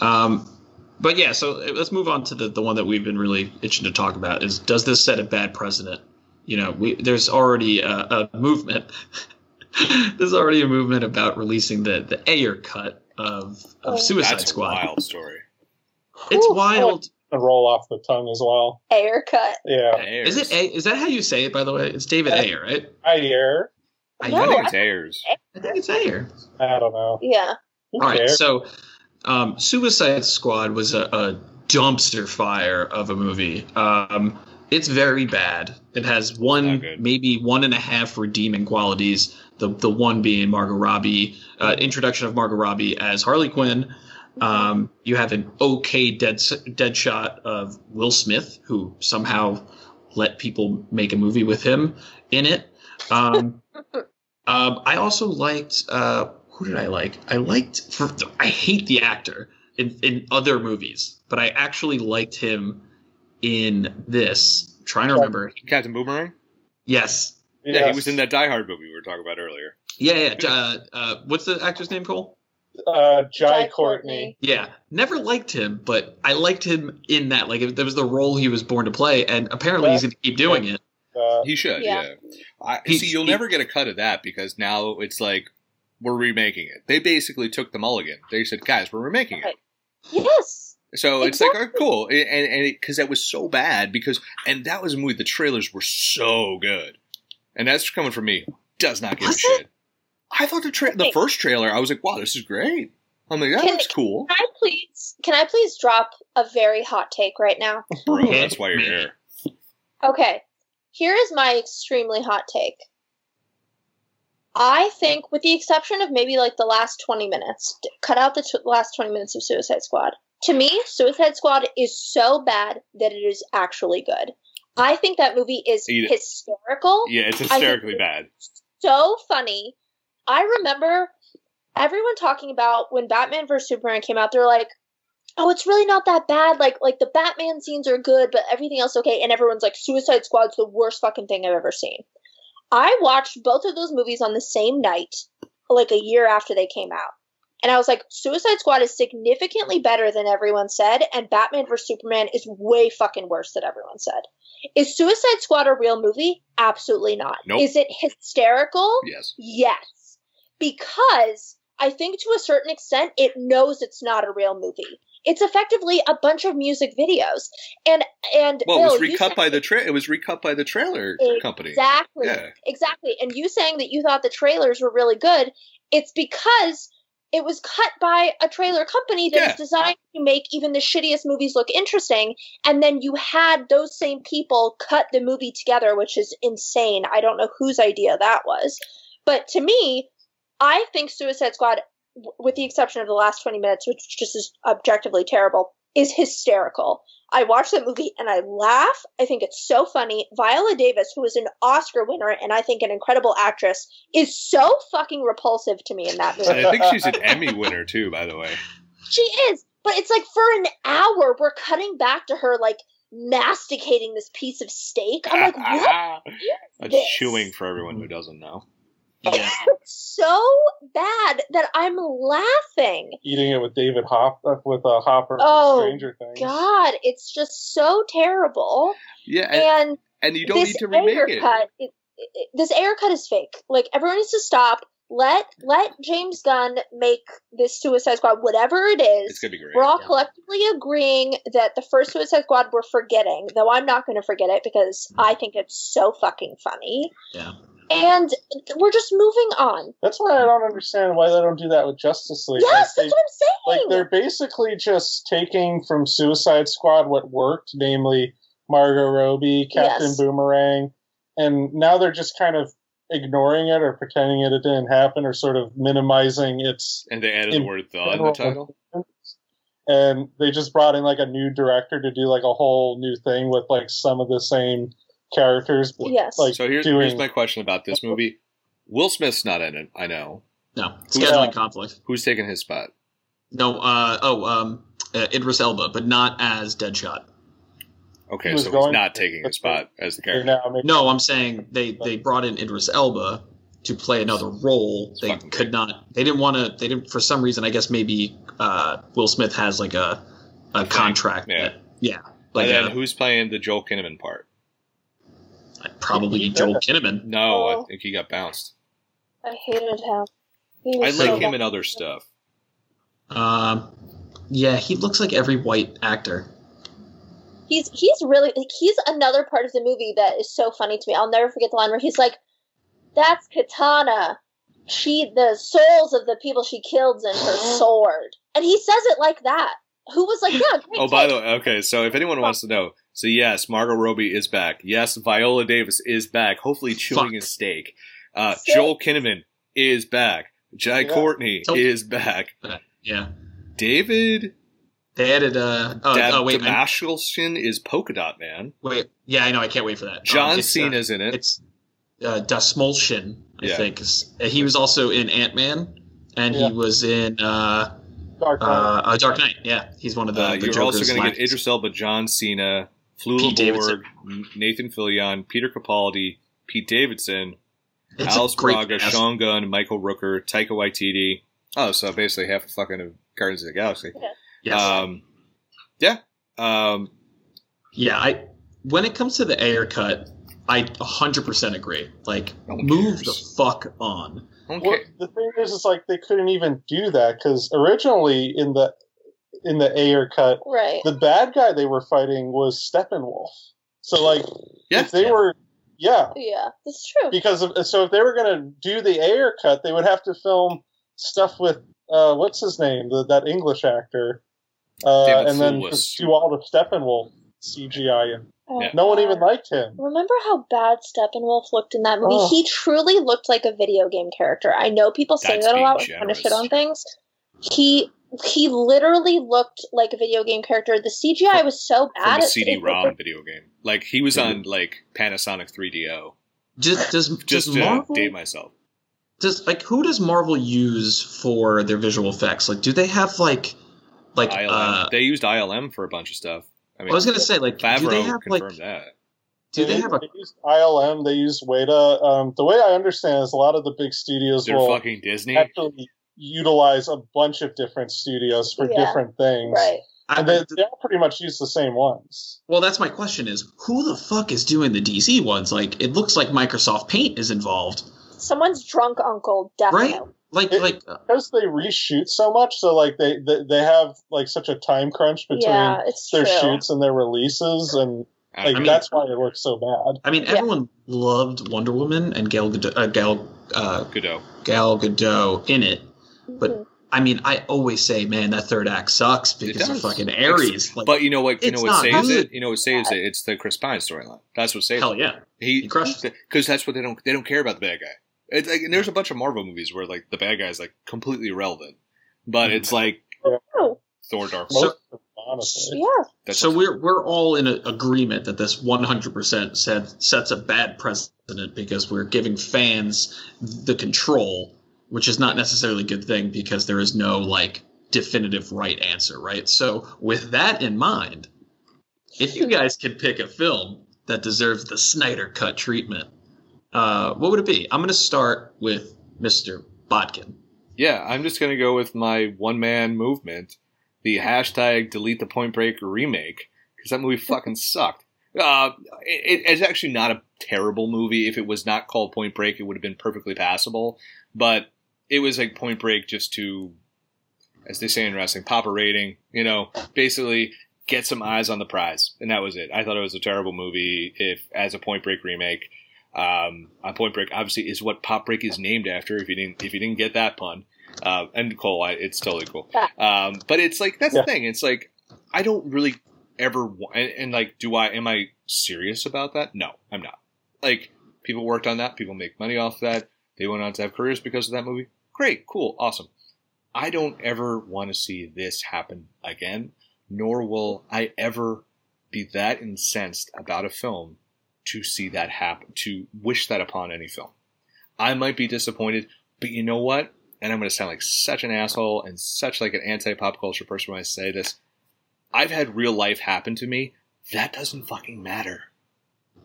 [SPEAKER 1] Um, but yeah, so let's move on to the, the one that we've been really itching to talk about is does this set a bad precedent? You know, we, there's already a, a movement. there's already a movement about releasing the the Ayer cut of
[SPEAKER 3] Oh.
[SPEAKER 1] of Suicide
[SPEAKER 2] That's
[SPEAKER 1] Squad.
[SPEAKER 2] a wild story.
[SPEAKER 1] It's
[SPEAKER 3] Whew.
[SPEAKER 1] wild.
[SPEAKER 4] And roll off the tongue as well.
[SPEAKER 3] Ayer cut.
[SPEAKER 4] Yeah.
[SPEAKER 1] Is it A? Is that how you say it? By the way, it's David
[SPEAKER 4] Yeah.
[SPEAKER 1] Ayer, right?
[SPEAKER 4] I hear.
[SPEAKER 1] I,
[SPEAKER 3] No,
[SPEAKER 2] I
[SPEAKER 1] I,
[SPEAKER 2] think
[SPEAKER 3] I-
[SPEAKER 2] it's Ayers.
[SPEAKER 1] I think it's Ayer.
[SPEAKER 4] I don't know.
[SPEAKER 3] Yeah.
[SPEAKER 1] All right,
[SPEAKER 4] cares?
[SPEAKER 1] so um, Suicide Squad was a, a dumpster fire of a movie. Um, it's very bad. It has one, maybe one and a half redeeming qualities. The the one being Margot Robbie, uh, introduction of Margot Robbie as Harley Quinn. Um, you have an okay dead dead shot of Will Smith, who somehow let people make a movie with him in it. Um, um, I also liked uh, who did I like? I liked for I hate the actor in in other movies, but I actually liked him in this. I'm trying to remember.
[SPEAKER 2] Captain Boomerang?
[SPEAKER 1] Yes.
[SPEAKER 2] Yeah, he was in that Die Hard movie we were talking about earlier.
[SPEAKER 1] Yeah, yeah. Uh, uh, what's the actor's name, Cole?
[SPEAKER 4] Uh, Jai
[SPEAKER 3] Jai
[SPEAKER 4] Courtney.
[SPEAKER 1] Yeah, never liked him, but I liked him in that. Like, it, that was the role he was born to play, and apparently he's going to keep doing it.
[SPEAKER 4] Uh,
[SPEAKER 2] He should,
[SPEAKER 3] Yeah.
[SPEAKER 2] yeah. I,
[SPEAKER 1] He's-
[SPEAKER 2] see, you'll
[SPEAKER 1] he-
[SPEAKER 2] never get a cut of that because now it's like we're remaking it. They basically took the mulligan. They said, "Guys, we're remaking it."
[SPEAKER 3] Yes.
[SPEAKER 2] So it's like,
[SPEAKER 3] Exactly.
[SPEAKER 2] oh, cool, and and because that was so bad because and that was a movie. The trailers were so good, and that's coming from me. Does not give
[SPEAKER 3] Was
[SPEAKER 2] a shit. I thought the tra- the
[SPEAKER 3] Wait.
[SPEAKER 2] first trailer, I was like, wow, this is great. I'm like, that
[SPEAKER 3] Can-
[SPEAKER 2] looks cool,
[SPEAKER 3] Can I please? Can I please drop a very hot take right now?
[SPEAKER 2] bro. That's why you're here.
[SPEAKER 3] Okay, here is my extremely hot take. I think, with the exception of maybe like the last 20 minutes, cut out the t- last 20 minutes of Suicide Squad. To me, Suicide Squad is so bad that it is actually good. I think that movie is
[SPEAKER 2] Eat
[SPEAKER 3] hysterical,
[SPEAKER 2] Yeah, it's hysterically
[SPEAKER 3] it-
[SPEAKER 2] bad.
[SPEAKER 3] so funny. I remember everyone talking about when Batman vs Superman came out. They're like, "Oh, it's really not that bad. Like, like the Batman scenes are good, but everything else okay." And everyone's like, "Suicide Squad's the worst fucking thing I've ever seen." I watched both of those movies on the same night, like a year after they came out. And I was like, Suicide Squad is significantly better than everyone said, and Batman vs Superman is way fucking worse than everyone said. Is Suicide Squad a real movie? Absolutely not.
[SPEAKER 2] Nope.
[SPEAKER 3] Is it hysterical?
[SPEAKER 2] Yes.
[SPEAKER 3] Yes. Because I think to a certain extent it knows it's not a real movie. It's effectively a bunch of music videos. And and
[SPEAKER 2] Well, it was recut by the tra- It was recut by the trailer company.
[SPEAKER 3] Exactly.
[SPEAKER 2] Yeah.
[SPEAKER 3] Exactly. And you saying that you thought the trailers were really good, it's because it was cut by a trailer company that is
[SPEAKER 2] Yeah.
[SPEAKER 3] designed to make even the shittiest movies look interesting. And then you had those same people cut the movie together, which is insane. I don't know whose idea that was. But to me, I think Suicide Squad, w- with the exception of the last 20 minutes, which just is objectively terrible, is hysterical. I watch that movie and I laugh. I think it's so funny. Viola Davis, who is an Oscar winner and I think an incredible actress, is so fucking repulsive to me in that movie.
[SPEAKER 2] I think she's an Emmy winner too, by the way.
[SPEAKER 3] She is, but it's like for an hour we're cutting back to her like masticating this piece of steak. I'm like, what? This?
[SPEAKER 2] chewing for everyone who doesn't know.
[SPEAKER 1] Yeah.
[SPEAKER 3] So bad that I'm laughing.
[SPEAKER 4] eating it with David Hop uh, with a Hopper
[SPEAKER 3] Oh,
[SPEAKER 4] Stranger Things.
[SPEAKER 3] God, it's just so terrible.
[SPEAKER 2] Yeah, and,
[SPEAKER 3] And
[SPEAKER 2] and you don't need to remake
[SPEAKER 3] Ayer
[SPEAKER 2] it.
[SPEAKER 3] cut, it, it, this Ayer cut is fake. Like everyone needs to stop. Let let James Gunn make this Suicide Squad whatever it is.
[SPEAKER 2] It's gonna be great.
[SPEAKER 3] We're all
[SPEAKER 1] Yeah.
[SPEAKER 3] collectively agreeing that the first Suicide Squad we're forgetting, though I'm not going to forget it because I think it's so fucking funny.
[SPEAKER 1] Yeah.
[SPEAKER 3] And we're just moving on.
[SPEAKER 4] That's why I don't understand why they don't do that with Justice League.
[SPEAKER 3] yes,
[SPEAKER 4] Like,
[SPEAKER 3] that's what I'm saying.
[SPEAKER 4] like they're basically just taking from Suicide Squad what worked, namely Margot Robbie, Captain
[SPEAKER 3] Yes.
[SPEAKER 4] Boomerang, and now they're just kind of ignoring it or pretending it, it didn't happen or sort of minimizing its
[SPEAKER 2] And they added the word "the" in the title.
[SPEAKER 4] and they just brought in like a new director to do like a whole new thing with like some of the same characters
[SPEAKER 3] Yes.
[SPEAKER 4] like
[SPEAKER 2] So here's,
[SPEAKER 4] doing
[SPEAKER 2] here's my question about this movie. Will Smith's not in it. I know.
[SPEAKER 1] No,
[SPEAKER 2] Who's
[SPEAKER 1] scheduling
[SPEAKER 4] that?
[SPEAKER 1] conflict.
[SPEAKER 2] Who's taking his spot?
[SPEAKER 1] No, uh, oh, um, uh, Idris Elba, but not as Deadshot.
[SPEAKER 2] Okay,
[SPEAKER 4] He
[SPEAKER 2] so he's not taking
[SPEAKER 4] but
[SPEAKER 2] his spot as the character.
[SPEAKER 1] No, I'm saying they they brought in Idris Elba to play another role.
[SPEAKER 2] It's
[SPEAKER 1] They
[SPEAKER 2] fucking
[SPEAKER 1] could not. They didn't want to. They didn't for some reason. I guess maybe uh, Will Smith has like a a contract.
[SPEAKER 2] yeah.
[SPEAKER 1] that- yeah. Like
[SPEAKER 2] and then who's playing the Joel Kinnaman part?
[SPEAKER 1] Probably
[SPEAKER 4] He-
[SPEAKER 1] Joel Kinnaman.
[SPEAKER 2] No, I think he got bounced.
[SPEAKER 3] I hated him. He
[SPEAKER 2] I
[SPEAKER 3] was
[SPEAKER 2] like
[SPEAKER 3] so
[SPEAKER 2] him
[SPEAKER 3] bad.
[SPEAKER 2] in other stuff.
[SPEAKER 1] Um, yeah, he looks like every white actor.
[SPEAKER 3] He's he's really like, he's another part of the movie that is so funny to me. I'll never forget the line where he's like, "That's Katana. She the souls of the people she killed in her sword," and he says it like that. Who was like, "Yeah." Great
[SPEAKER 2] Oh, by the way, okay. So if anyone wants to know, so yes, Margot Robbie is back. Yes, Viola Davis is back. Hopefully chewing
[SPEAKER 1] Fuck.
[SPEAKER 2] his steak. Uh,
[SPEAKER 3] Steak.
[SPEAKER 2] Joel Kinnaman is back. Jai
[SPEAKER 4] Yeah.
[SPEAKER 2] Courtney
[SPEAKER 1] So-
[SPEAKER 2] is back.
[SPEAKER 1] Yeah,
[SPEAKER 2] David
[SPEAKER 1] they added. Uh, oh,
[SPEAKER 2] Dab-
[SPEAKER 1] oh wait, I,
[SPEAKER 2] Dastmalchian is Polka Dot Man.
[SPEAKER 1] wait. Yeah, I know. I can't wait for that.
[SPEAKER 2] John
[SPEAKER 1] Um, it's, uh,
[SPEAKER 2] Cena's in it.
[SPEAKER 1] It's uh, Dastmalchian, I
[SPEAKER 2] Yeah.
[SPEAKER 1] think. is- uh, He was also in Ant Man, and
[SPEAKER 4] Yeah.
[SPEAKER 1] he was in uh,
[SPEAKER 4] Dark Knight.
[SPEAKER 1] uh, uh, Dark Knight. Yeah, he's one of the.
[SPEAKER 2] Uh,
[SPEAKER 1] the
[SPEAKER 2] you're also
[SPEAKER 1] Joker's
[SPEAKER 2] going to get
[SPEAKER 1] lackeys.
[SPEAKER 2] Idris Elba, John Cena, Flula
[SPEAKER 1] Pete Davidson.
[SPEAKER 2] Nathan Fillion, Peter Capaldi, Pete Davidson,
[SPEAKER 1] It's
[SPEAKER 2] Alice Braga,
[SPEAKER 1] cast.
[SPEAKER 2] Sean Gunn, Michael Rooker, Taika Waititi, Oh, so basically half the fucking of Guardians of the Galaxy.
[SPEAKER 1] Yes.
[SPEAKER 2] Um, yeah. Um,
[SPEAKER 1] yeah. I when it comes to the Ayer cut, I 100% agree. Like,
[SPEAKER 2] No
[SPEAKER 1] move
[SPEAKER 2] cares.
[SPEAKER 1] the fuck on.
[SPEAKER 2] okay.
[SPEAKER 4] Well, the thing is, is like they couldn't even do that because originally in the in the Ayer cut,
[SPEAKER 3] Right.
[SPEAKER 4] the bad guy they were fighting was Steppenwolf. So like,
[SPEAKER 2] Yeah.
[SPEAKER 4] if they
[SPEAKER 1] Yeah.
[SPEAKER 4] were, yeah,
[SPEAKER 3] Yeah, that's true.
[SPEAKER 4] because of, so if they were gonna do the Ayer cut, they would have to film stuff with uh, what's his name, the, that English actor, uh,
[SPEAKER 2] David
[SPEAKER 4] and then just do all the Steppenwolf CGI, and
[SPEAKER 3] Oh,
[SPEAKER 2] Yeah.
[SPEAKER 4] no one even liked him.
[SPEAKER 3] Remember how bad Steppenwolf looked in that movie?
[SPEAKER 4] Oh.
[SPEAKER 3] He truly looked like a video game character. I know people say
[SPEAKER 2] That's
[SPEAKER 3] that a lot when trying to shit on things. He he literally looked like a video game character. The CGI was so
[SPEAKER 2] From
[SPEAKER 3] bad.
[SPEAKER 2] a CD-ROM video game. Like, he was on, like, Panasonic 3DO.
[SPEAKER 1] Just does
[SPEAKER 2] Just
[SPEAKER 1] does
[SPEAKER 2] to
[SPEAKER 1] Marvel
[SPEAKER 2] date myself.
[SPEAKER 1] does like who does Marvel use for their visual effects? Like, do they have like like
[SPEAKER 2] ILM.
[SPEAKER 1] uh?
[SPEAKER 2] they used ILM for a bunch of stuff. I mean,
[SPEAKER 1] I was gonna say like, do they have
[SPEAKER 2] confirmed
[SPEAKER 1] like
[SPEAKER 2] that.
[SPEAKER 1] do they have a
[SPEAKER 4] They used ILM. They used Weta. Um, the way I understand is a lot of the big studios
[SPEAKER 2] They're
[SPEAKER 4] will
[SPEAKER 2] fucking Disney.
[SPEAKER 4] actually utilize a bunch of different studios for
[SPEAKER 3] Yeah.
[SPEAKER 4] different things.
[SPEAKER 3] right.
[SPEAKER 1] I,
[SPEAKER 4] And they, they all pretty much use the same ones.
[SPEAKER 1] well, that's my question: is who the fuck is doing the DC ones? Like, it looks like Microsoft Paint is involved,
[SPEAKER 3] Someone's drunk uncle, definitely.
[SPEAKER 1] right? Like,
[SPEAKER 4] It-
[SPEAKER 1] like uh,
[SPEAKER 4] Because they reshoot so much, so like they, they they have like such a time crunch between
[SPEAKER 3] Yeah,
[SPEAKER 4] their
[SPEAKER 3] true.
[SPEAKER 4] shoots and their releases, and
[SPEAKER 2] I
[SPEAKER 4] like
[SPEAKER 2] mean,
[SPEAKER 4] that's why it works so bad.
[SPEAKER 1] I mean,
[SPEAKER 3] Yeah.
[SPEAKER 1] everyone loved Wonder Woman and Gal Gadot, uh, Gal uh,
[SPEAKER 2] Godot.
[SPEAKER 1] Gal Gadot in it. But
[SPEAKER 3] Mhm.
[SPEAKER 1] I mean, I always say, man, that third act sucks because of fucking Ares. Like,
[SPEAKER 2] But you know what? You know what saves
[SPEAKER 1] good.
[SPEAKER 2] it. You know what saves it? It's the Chris Pine storyline. That's what saves it.
[SPEAKER 1] hell
[SPEAKER 2] it.
[SPEAKER 1] yeah,
[SPEAKER 2] He
[SPEAKER 1] he crushed it.
[SPEAKER 2] because that's what they don't they don't care about the bad guy. It's like and there's a bunch of Marvel movies where like the bad guy is like completely irrelevant, but it's like
[SPEAKER 3] Oh,
[SPEAKER 2] Thor: Dark
[SPEAKER 4] Most
[SPEAKER 2] World.
[SPEAKER 4] of honestly.
[SPEAKER 3] yeah.
[SPEAKER 2] That's
[SPEAKER 1] so we're we're all in a, agreement that this 100% said sets a bad precedent because we're giving fans the control, which is not necessarily a good thing because there is no like definitive right answer, right? So with that in mind, if you guys could pick a film that deserves the Snyder cut treatment, uh, what would it be? I'm going to start with Mr. Bodkin.
[SPEAKER 2] yeah. I'm just gonna go with my one man movement, the hashtag delete the Point Break remake because that movie fucking sucked. Uh, it, it's actually not a terrible movie. If it was not called Point Break, it would have been perfectly passable. But it was like Point Break just to, as they say in wrestling, pop a rating. You know, basically get some eyes on the prize, and that was it. I thought it was a terrible movie. If as a Point Break remake, um, Point Break obviously is what Pop Break is named after. If you didn't, if you didn't get that pun, uh, and Cole, I, it's totally cool. Um, but it's like that's
[SPEAKER 4] Yeah.
[SPEAKER 2] the thing. It's like I don't really ever wa- and, and like do I am I serious about that? No, I'm not. Like people worked on that, people make money off that. They went on to have careers because of that movie. Great, cool, awesome. I don't ever want to see this happen again, nor will I ever be that incensed about a film to see that happen, to wish that upon any film. I might be disappointed, but you know what? And I'm going to sound like such an asshole and such like an anti-pop culture person when I say this. I've had real life happen to me. That doesn't fucking matter.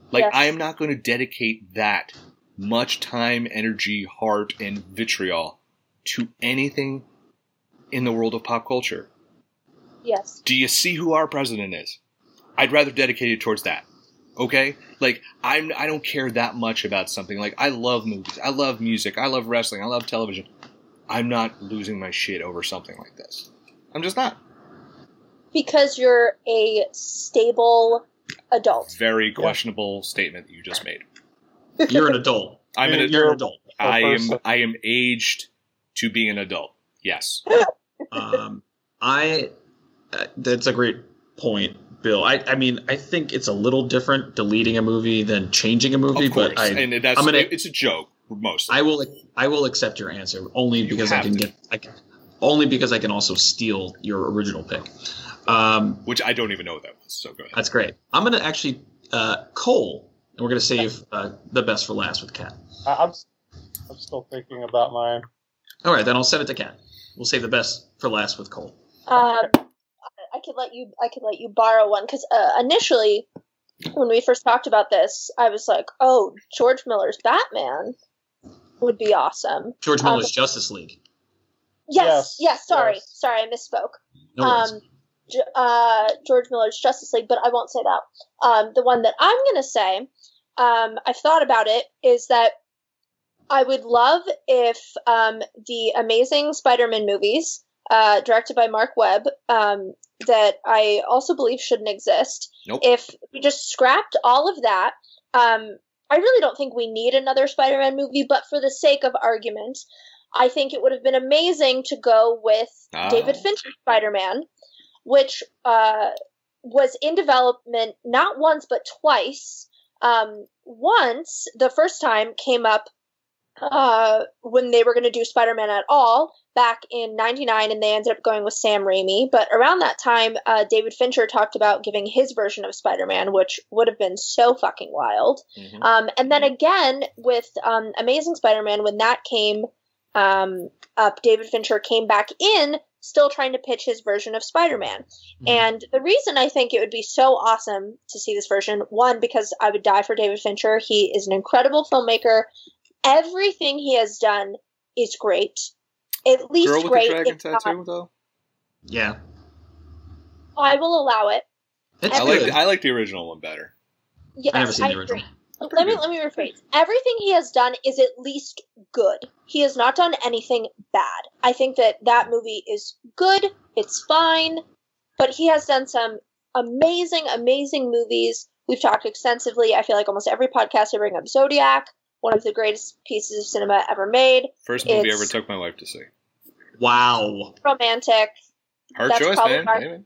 [SPEAKER 2] Like
[SPEAKER 3] Yes.
[SPEAKER 2] I am not going to dedicate that much time, energy, heart, and vitriol to anything in the world of pop culture.
[SPEAKER 3] Yes.
[SPEAKER 2] Do you see who our president is? I'd rather dedicate it towards that. Okay? Like I'm I don't care that much about something. Like I love movies. I love music. I love wrestling. I love television. I'm not losing my shit over something like this. I'm just not.
[SPEAKER 3] Because you're a stable adult.
[SPEAKER 2] Very questionable statement that you just made.
[SPEAKER 1] You're an adult.
[SPEAKER 2] I'm an
[SPEAKER 1] You're an adult.
[SPEAKER 2] I am. I am aged to be an adult. Yes.
[SPEAKER 1] um, I uh, that's a great point, Bill. I, I mean, I think it's a little different deleting a movie than changing a movie,
[SPEAKER 2] Of
[SPEAKER 1] but I,
[SPEAKER 2] and that's
[SPEAKER 1] I'm gonna-
[SPEAKER 2] it's a joke mostly.
[SPEAKER 1] I will, I will accept your answer only
[SPEAKER 2] You
[SPEAKER 1] because I can
[SPEAKER 2] to.
[SPEAKER 1] get, I can, only because I can also steal your original pick. Um,
[SPEAKER 2] which I don't even know what that was. So go ahead.
[SPEAKER 1] that's great. I'm gonna actually uh, Cole, and we're gonna save uh, the best for last with Kat.
[SPEAKER 4] I, I'm I'm still thinking about mine.
[SPEAKER 1] All right, then I'll send it to Kat. We'll save the best for last with Cole.
[SPEAKER 3] Um, I could let you. I could let you borrow one because uh, initially, when we first talked about this, I was like, "Oh, George Miller's Batman would be awesome."
[SPEAKER 1] George
[SPEAKER 3] Um,
[SPEAKER 1] Miller's Justice League.
[SPEAKER 3] Yes, yes.
[SPEAKER 4] Yes,
[SPEAKER 3] sorry,
[SPEAKER 4] yes.
[SPEAKER 3] sorry, I misspoke.
[SPEAKER 1] No worries.
[SPEAKER 3] um, J- uh, George Miller's Justice League, but I won't say that. Um, the one that I'm going to say, um, I've thought about it, is that I would love if um, the Amazing Spider-Man movies, uh, directed by Mark Webb, um, that I also believe shouldn't exist,
[SPEAKER 2] Nope.
[SPEAKER 3] if we just scrapped all of that. Um, I really don't think we need another Spider-Man movie, but for the sake of argument, I think it would have been amazing to go with
[SPEAKER 2] Ah.
[SPEAKER 3] David Fincher's Spider-Man, which uh, was in development not once but twice. Um, once, the first time came up uh, when they were going to do Spider-Man at all back in '99, and they ended up going with Sam Raimi. But around that time, uh, David Fincher talked about giving his version of Spider-Man, which would have been so fucking wild.
[SPEAKER 2] Mhm.
[SPEAKER 3] Um, and then again with um, Amazing Spider-Man, when that came um, up, David Fincher came back in, still trying to pitch his version of Spider-Man.
[SPEAKER 1] Mhm.
[SPEAKER 3] And the reason I think it would be so awesome to see this version, one, because I would die for David Fincher. He is an incredible filmmaker. Everything he has done is great. At least
[SPEAKER 2] Girl with
[SPEAKER 3] great.
[SPEAKER 2] the dragon
[SPEAKER 3] if not-
[SPEAKER 2] tattoo, though.
[SPEAKER 1] yeah,
[SPEAKER 3] I will allow it.
[SPEAKER 1] it's
[SPEAKER 2] I like. I like the original one better.
[SPEAKER 3] Yes,
[SPEAKER 1] I never seen the
[SPEAKER 3] agree. let me let me rephrase. Everything he has done is at least good. He has not done anything bad. I think that that movie is good. It's fine, but he has done some amazing, amazing movies. We've talked extensively. I feel like almost every podcast I bring up Zodiac, one of the greatest pieces of cinema ever made.
[SPEAKER 2] First movie I
[SPEAKER 3] It's-
[SPEAKER 2] ever took my wife to see.
[SPEAKER 1] Wow.
[SPEAKER 3] Romantic.
[SPEAKER 2] Hard
[SPEAKER 3] That's
[SPEAKER 2] choice,
[SPEAKER 3] probably
[SPEAKER 2] man.
[SPEAKER 3] our-
[SPEAKER 2] Hey, man.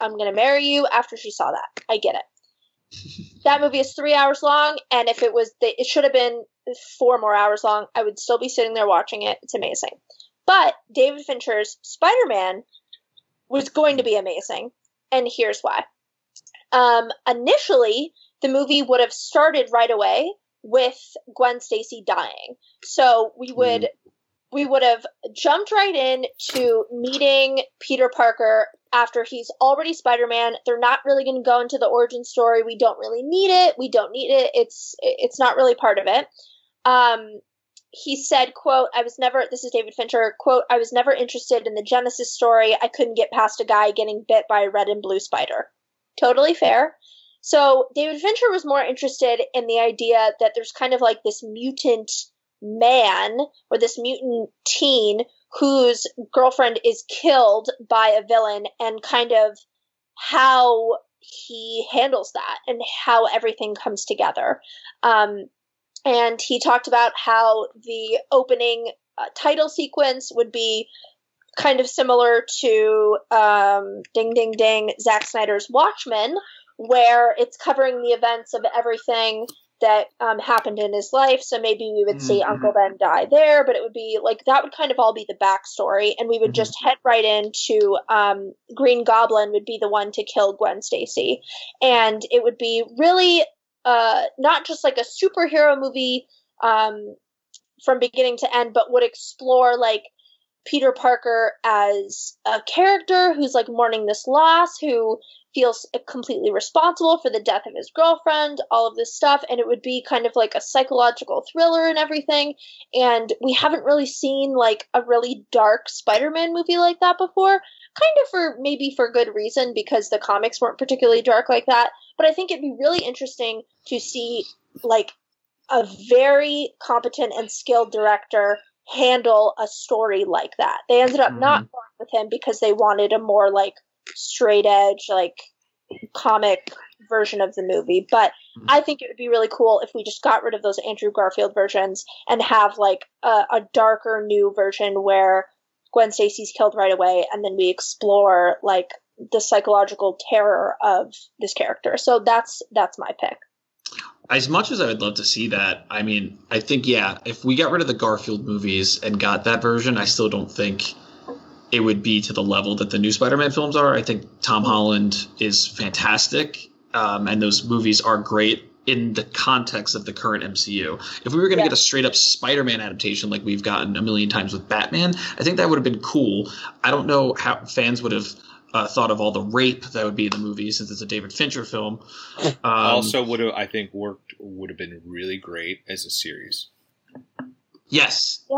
[SPEAKER 3] I'm gonna marry you after she saw that. I get it. that movie is three hours long, and if it was, the, it should have been four more hours long. I would still be sitting there watching it. It's amazing. But David Fincher's Spider Man was going to be amazing, and here's why. Um, initially, the movie would have started right away with Gwen Stacy dying, so we would we would have jumped right in to meeting Peter Parker after he's already Spider-Man. They're not really going to go into the origin story. We don't really need it. We don't need it. It's it's not really part of it. Um he said, quote, I was never this is David Fincher, quote, I was never interested in the Genesis story. I couldn't get past a guy getting bit by a red and blue spider. Totally fair. So David Fincher was more interested in the idea that there's kind of like this mutant man or this mutant teen whose girlfriend is killed by a villain and kind of how he handles that and how everything comes together. Um, and he talked about how the opening uh, title sequence would be kind of similar to um, Ding Ding Ding, Zack Snyder's Watchmen, where it's covering the events of everything that um, happened in his life. So maybe we would see
[SPEAKER 1] Mhm.
[SPEAKER 3] Uncle Ben die there, but it would be like that would kind of all be the backstory, and we would
[SPEAKER 1] Mhm.
[SPEAKER 3] just head right into um, Green Goblin would be the one to kill Gwen Stacy, and it would be really uh, not just like a superhero movie um, from beginning to end, but would explore like Peter Parker as a character who's like mourning this loss, who feels completely responsible for the death of his girlfriend, all of this stuff, and it would be kind of like a psychological thriller and everything. And we haven't really seen like a really dark Spider-Man movie like that before. Kind of for maybe for good reason because the comics weren't particularly dark like that. But I think it'd be really interesting to see like a very competent and skilled director handle a story like that. They ended up not going with him because they wanted a more like straight edge, like comic version of the movie. But
[SPEAKER 1] Mhm.
[SPEAKER 3] I think it would be really cool if we just got rid of those Andrew Garfield versions and have like a, a darker new version where Gwen Stacy's killed right away and then we explore like the psychological terror of this character. So that's that's my pick.
[SPEAKER 1] As much as I would love to see that, I mean, I think yeah, if we got rid of the Garfield movies and got that version, I still don't think it would be to the level that the new Spider-Man films are. I think Tom Holland is fantastic, um, and those movies are great in the context of the current MCU. If we were going to
[SPEAKER 3] Yeah.
[SPEAKER 1] get a straight up Spider-Man adaptation like we've gotten a million times with Batman, I think that would have been cool. I don't know how fans would have uh, thought of all the rape that would be in the movie since it's a David Fincher film. Um,
[SPEAKER 2] also, would have I think worked would have been really great as a series.
[SPEAKER 1] yes,
[SPEAKER 3] Yeah.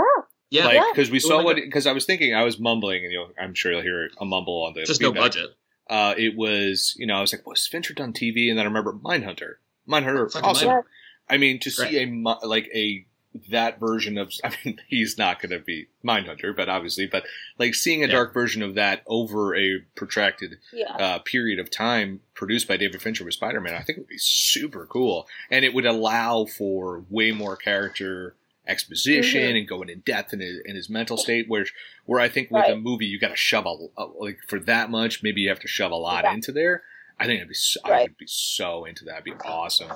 [SPEAKER 1] Yeah,
[SPEAKER 2] like
[SPEAKER 3] Yeah.
[SPEAKER 2] because we saw what because I was thinking I was mumbling and you know I'm sure you'll hear a mumble on the
[SPEAKER 1] just no budget.
[SPEAKER 2] Uh, it was you know I was like, was Fincher done TV? And then I remember Mindhunter. Mindhunter,
[SPEAKER 1] Fucking
[SPEAKER 2] awesome.
[SPEAKER 3] Yeah.
[SPEAKER 2] I mean, to see
[SPEAKER 1] Right.
[SPEAKER 2] a like a that version of I mean, he's not going to be Mindhunter, but obviously, but like seeing a
[SPEAKER 1] Yeah.
[SPEAKER 2] dark version of that over a protracted
[SPEAKER 3] Yeah.
[SPEAKER 2] uh, period of time produced by David Fincher with Spider Man, I think would be super cool, and it would allow for way more character exposition
[SPEAKER 3] Mhm.
[SPEAKER 2] and going in depth in his, in his mental state. Where where I think with a movie you got to shove a, a- like for that much, maybe you have to shove a lot
[SPEAKER 3] Yeah.
[SPEAKER 2] into there. I think it'd be so, I would be so into that. It'd be awesome.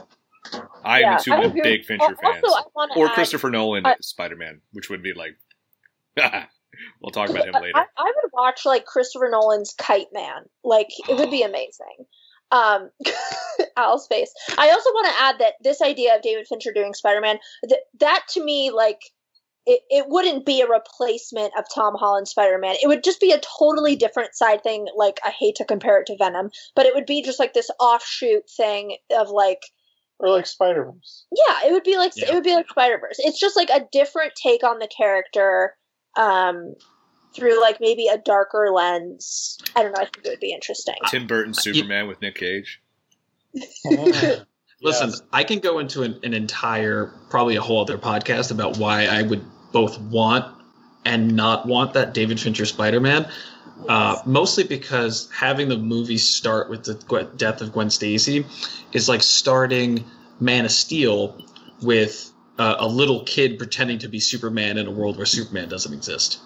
[SPEAKER 2] I
[SPEAKER 3] Yeah,
[SPEAKER 2] am
[SPEAKER 3] I
[SPEAKER 2] a big Fincher
[SPEAKER 3] Al-
[SPEAKER 2] fans.
[SPEAKER 3] Also, I want to
[SPEAKER 2] or
[SPEAKER 3] add,
[SPEAKER 2] Christopher Nolan
[SPEAKER 3] I-
[SPEAKER 2] Spider Man, which would be like. we'll talk about him later.
[SPEAKER 3] I, I would watch like Christopher Nolan's Kite Man. Like it would be amazing. Um, Al's face. I also want to add that this idea of David Fincher doing Spider Man, that that to me, like it, it wouldn't be a replacement of Tom Holland's Spider Man. It would just be a totally different side thing. Like I hate to compare it to Venom, but it would be just like this offshoot thing of like
[SPEAKER 4] Or like Spider Verse.
[SPEAKER 3] yeah, it would be like
[SPEAKER 1] Yeah.
[SPEAKER 3] it would be like Spider Verse. It's just like a different take on the character, um, through like maybe a darker lens. I don't know. I think it would be interesting.
[SPEAKER 2] Tim Burton's Superman with Nick Cage.
[SPEAKER 1] Listen,
[SPEAKER 4] Yes.
[SPEAKER 1] I can go into an, an entire, probably a whole other podcast about why I would both want and not want that David Fincher Spider Man. Uh, mostly because having the movie start with the death of Gwen Stacy is like starting Man of Steel with uh, a little kid pretending to be Superman in a world where Superman doesn't exist.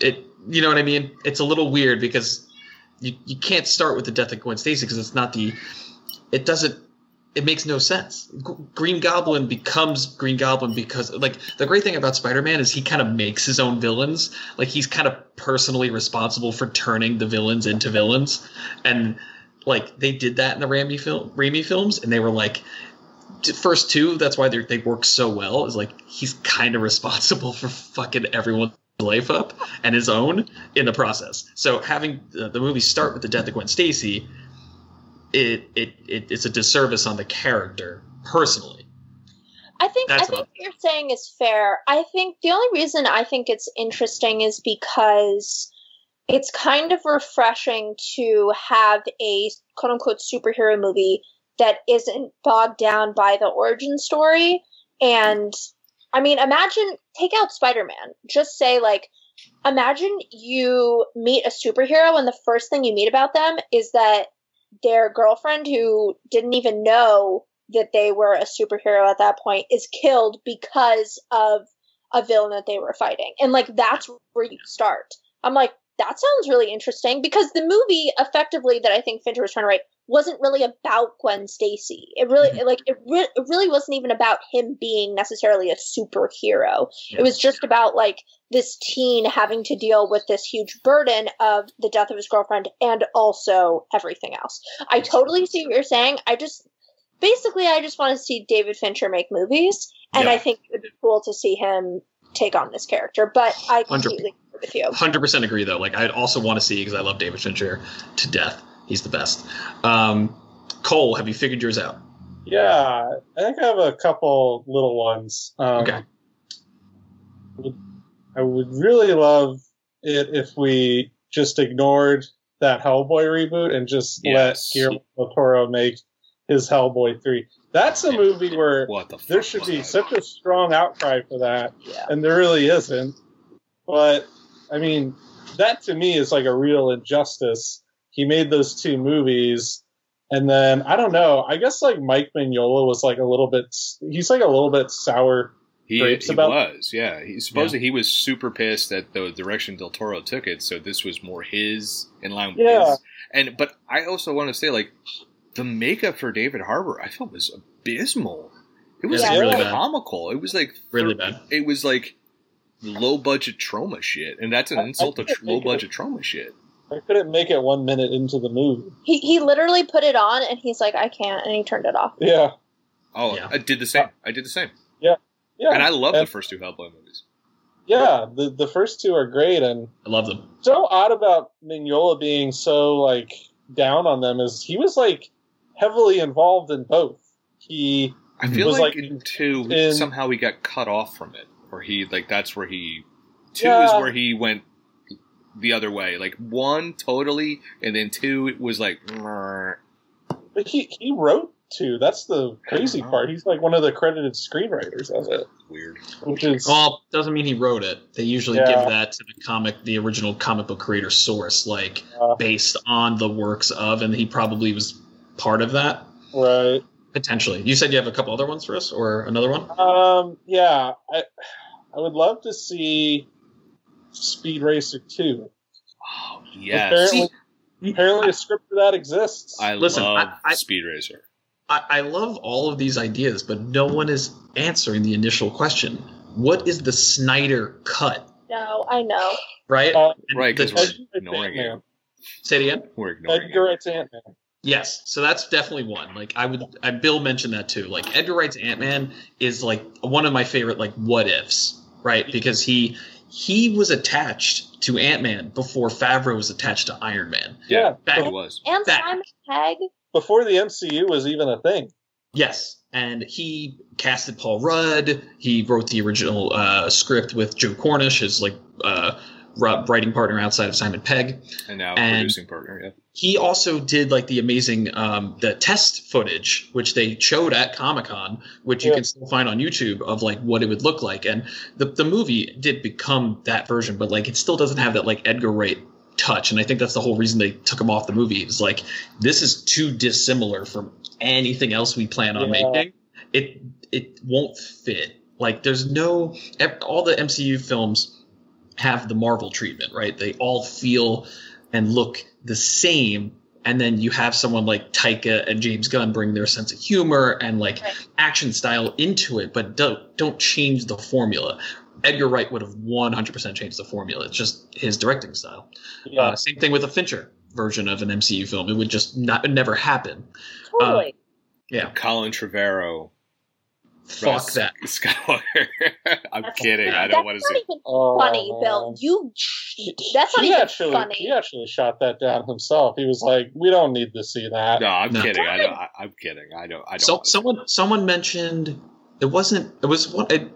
[SPEAKER 1] It, you know what I mean? It's a little weird because you, you can't start with the death of Gwen Stacy because it's not the it doesn't it makes no sense. G- Green Goblin becomes Green Goblin because like the great thing about Spider-Man is he kind of makes his own villains. Like he's kind of personally responsible for turning the villains into villains. And like they did that in the Raimi film Raimi films and they were like first two that's why they they work so well is like he's kind of responsible for fucking everyone's life up and his own in the process. So having the, the movie start with the death of Gwen Stacy it, it, it it's a disservice on the character personally.
[SPEAKER 3] I think I think
[SPEAKER 1] what-
[SPEAKER 3] what you're saying is fair. I think the only reason I think it's interesting is because it's kind of refreshing to have a quote unquote superhero movie that isn't bogged down by the origin story. And I mean, imagine take out Spider Man. Just say like imagine you meet a superhero and the first thing you meet about them is that their girlfriend who didn't even know that they were a superhero at that point is killed because of a villain that they were fighting. And like that's where you start. I'm like, that sounds really interesting because the movie effectively that I think Fincher was trying to write wasn't really about Gwen Stacy. It really mm-hmm. like it, re- it really wasn't even about him being necessarily a superhero. It was just about like this teen having to deal with this huge burden of the death of his girlfriend and also everything else. I totally see what you're saying. I just basically I just want to see David Fincher make movies and
[SPEAKER 1] Yeah.
[SPEAKER 3] I think it would be cool to see him take on this character, but I completely agree with you.
[SPEAKER 1] Hundred percent agree though. Like I'd also want to see because I love David Fincher to death. He's the best. Um, Cole, have you figured yours out?
[SPEAKER 4] Yeah, I think I have a couple little ones. Um,
[SPEAKER 1] Okay.
[SPEAKER 4] I would really love it if we just ignored that Hellboy reboot and just
[SPEAKER 2] Yes.
[SPEAKER 4] let Guillermo del Toro make his Hellboy 3. That's a movie where
[SPEAKER 2] What the?
[SPEAKER 4] there should be
[SPEAKER 2] that?
[SPEAKER 4] such a strong outcry for that,
[SPEAKER 3] Yeah.
[SPEAKER 4] and there really isn't. But, I mean, that to me is like a real injustice. He made those two movies, and then, I don't know, I guess like Mike Mignola was like a little bit, he's like a little bit sour
[SPEAKER 2] He,
[SPEAKER 4] grapes
[SPEAKER 2] he
[SPEAKER 4] about-
[SPEAKER 2] was, yeah. He supposedly he was super pissed that the direction Del Toro took it, so this was more his in line with
[SPEAKER 4] Yeah.
[SPEAKER 2] his. And but I also want to say like the makeup for David Harbour, I thought was abysmal. It was
[SPEAKER 3] Yeah.
[SPEAKER 2] really
[SPEAKER 1] Really bad.
[SPEAKER 2] comical. It was like
[SPEAKER 1] Really bad.
[SPEAKER 2] It was like low budget Troma shit, and that's an
[SPEAKER 4] I- I
[SPEAKER 2] insult to tr- low budget Troma shit.
[SPEAKER 4] I couldn't make it one minute into the movie.
[SPEAKER 3] He he literally put it on and he's like, I can't, and he turned it off.
[SPEAKER 4] Yeah.
[SPEAKER 2] Oh,
[SPEAKER 1] Yeah.
[SPEAKER 2] I did the same. Uh, I did the same,
[SPEAKER 4] Yeah. Yeah.
[SPEAKER 2] and I love
[SPEAKER 4] and-
[SPEAKER 2] the first two Hellboy movies.
[SPEAKER 4] Yeah, the, the first two are great, and
[SPEAKER 1] I love them.
[SPEAKER 4] so odd about Mignola being so like down on them is he was like heavily involved in both. He
[SPEAKER 2] I feel
[SPEAKER 4] was
[SPEAKER 2] like,
[SPEAKER 4] like
[SPEAKER 2] in two
[SPEAKER 4] in-
[SPEAKER 2] somehow we got cut off from it or he like that's where he two
[SPEAKER 4] Yeah.
[SPEAKER 2] is where he went the other way. Like one totally, and then two it was like "Mrr."
[SPEAKER 4] But he he wrote two. That's the crazy part. He's like one of the credited screenwriters of it,
[SPEAKER 2] weird.
[SPEAKER 4] which is
[SPEAKER 1] Well, doesn't mean he wrote it. They usually
[SPEAKER 4] Yeah.
[SPEAKER 1] give that to the comic, the original comic book creator source, like
[SPEAKER 4] uh,
[SPEAKER 1] based on the works of, and he probably was part of that
[SPEAKER 4] right.
[SPEAKER 1] potentially. You said you have a couple other ones for us, or another one?
[SPEAKER 4] Um, yeah, I I would love to see Speed Racer two.
[SPEAKER 2] Oh yes,
[SPEAKER 4] Apparently, apparently a script for that exists.
[SPEAKER 2] I
[SPEAKER 1] Listen,
[SPEAKER 2] love
[SPEAKER 1] I- I-
[SPEAKER 2] Speed Racer.
[SPEAKER 1] I, I love all of these ideas, but no one is answering the initial question: What is the Snyder cut?
[SPEAKER 3] No, I know.
[SPEAKER 1] Right?
[SPEAKER 4] Uh,
[SPEAKER 2] Right, because we're ignoring it.
[SPEAKER 1] say it again.
[SPEAKER 2] We're ignoring
[SPEAKER 4] Edgar
[SPEAKER 2] it.
[SPEAKER 4] Wright's Ant Man.
[SPEAKER 1] Yes, so that's definitely one. Like I would, I, Bill mentioned that too. Like Edgar Wright's Ant Man is like one of my favorite like what ifs, right? Because he he was attached to Ant Man before Favreau was attached to Iron Man.
[SPEAKER 2] Yeah,
[SPEAKER 1] Back-
[SPEAKER 2] it was.
[SPEAKER 3] And
[SPEAKER 1] That-
[SPEAKER 3] Simon Pegg.
[SPEAKER 4] Before the MCU was even a thing.
[SPEAKER 1] Yes, and he casted Paul Rudd. He wrote the original uh, script with Joe Cornish, his like uh, ru- writing partner outside of Simon Pegg.
[SPEAKER 2] And now
[SPEAKER 1] And-
[SPEAKER 2] producing partner. Yeah.
[SPEAKER 1] he also did like the amazing um, the test footage which they showed at comic-con which you can still find on youtube of like what it would look like and the, the movie did become that version but like it still doesn't have that like edgar wright touch and i think that's the whole reason they took him off the movie it's like this is too dissimilar from anything else we plan on
[SPEAKER 4] Yeah.
[SPEAKER 1] making it it won't fit like there's no all the mcu films have the marvel treatment right they all feel and look the same and then you have someone like Taika and James Gunn bring their sense of humor and like
[SPEAKER 3] Right.
[SPEAKER 1] action style into it, but don't don't change the formula. Edgar Wright would have 100% changed the formula. It's just his directing style.
[SPEAKER 4] Yeah.
[SPEAKER 1] Uh, same thing with a Fincher version of an MCU film. It would just not never happen.
[SPEAKER 3] Totally.
[SPEAKER 1] Yeah,
[SPEAKER 2] Colin Trevorrow.
[SPEAKER 1] Fuck
[SPEAKER 2] Russ
[SPEAKER 1] that.
[SPEAKER 2] Skywalker. I'm
[SPEAKER 3] That's-
[SPEAKER 2] kidding. I don't want to
[SPEAKER 3] not
[SPEAKER 2] see.
[SPEAKER 3] even
[SPEAKER 4] Oh,
[SPEAKER 3] funny,
[SPEAKER 4] man.
[SPEAKER 3] Bill. You. That's not even
[SPEAKER 4] actually,
[SPEAKER 3] funny.
[SPEAKER 4] He actually shot that down himself. He was like, "We don't need to see that."
[SPEAKER 2] No, I'm
[SPEAKER 1] No.
[SPEAKER 2] kidding. I don't. I, I'm kidding. I don't. I don't.
[SPEAKER 1] So
[SPEAKER 2] wanna see
[SPEAKER 1] someone someone mentioned it wasn't it was one it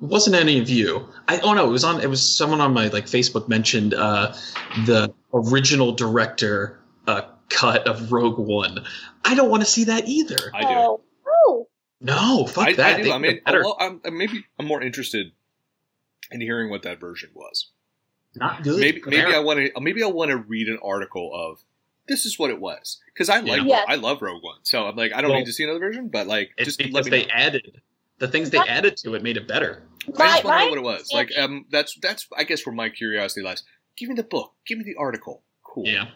[SPEAKER 1] wasn't any of you. I oh no, it was on it was someone on my like Facebook mentioned uh the original director uh cut of Rogue One. I don't want to see that either.
[SPEAKER 2] I do.
[SPEAKER 3] Oh, no.
[SPEAKER 1] No, fuck
[SPEAKER 2] I,
[SPEAKER 1] that.
[SPEAKER 2] I do. I
[SPEAKER 1] did
[SPEAKER 2] mean,
[SPEAKER 1] better.
[SPEAKER 2] well, I'm, maybe I'm more interested in hearing what that version was.
[SPEAKER 1] not good.
[SPEAKER 2] Maybe maybe I want to maybe I want to read an article of this is what it was because I like
[SPEAKER 3] Yeah.
[SPEAKER 2] I love Rogue One, so I'm like I don't
[SPEAKER 1] Well,
[SPEAKER 2] need to see another version, but like
[SPEAKER 1] it's
[SPEAKER 2] just let
[SPEAKER 1] because
[SPEAKER 2] me
[SPEAKER 1] they
[SPEAKER 2] know.
[SPEAKER 1] added the things they added to it made it better.
[SPEAKER 2] I just
[SPEAKER 3] My-
[SPEAKER 2] want to know what it was. Like um, that's that's I guess where my curiosity lies. Give me the book. Give me the article. Cool.
[SPEAKER 1] Yeah.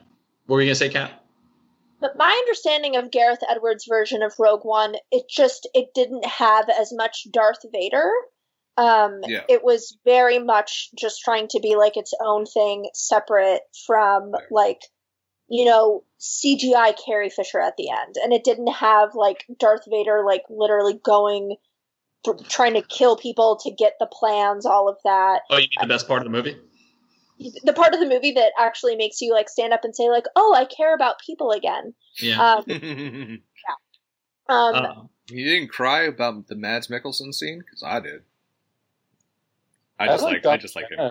[SPEAKER 1] What were you gonna say, Kat?
[SPEAKER 3] But my understanding of Gareth Edwards' version of Rogue One, it just it didn't have as much Darth Vader. Um,
[SPEAKER 2] Yeah.
[SPEAKER 3] It was very much just trying to be like its own thing, separate from
[SPEAKER 2] Right.
[SPEAKER 3] like, you know, CGI Carrie Fisher at the end, and it didn't have like Darth Vader like literally going, th- trying to kill people to get the plans, all of that.
[SPEAKER 1] Oh, you mean the best part of the movie?
[SPEAKER 3] The part of the movie that actually makes you like stand up and say like, "Oh, I care about people again."
[SPEAKER 1] Yeah.
[SPEAKER 3] Um,
[SPEAKER 2] you
[SPEAKER 3] um,
[SPEAKER 1] Uh,
[SPEAKER 2] didn't cry about the Mads Mikkelsen scene because I did. I just like. I just like him.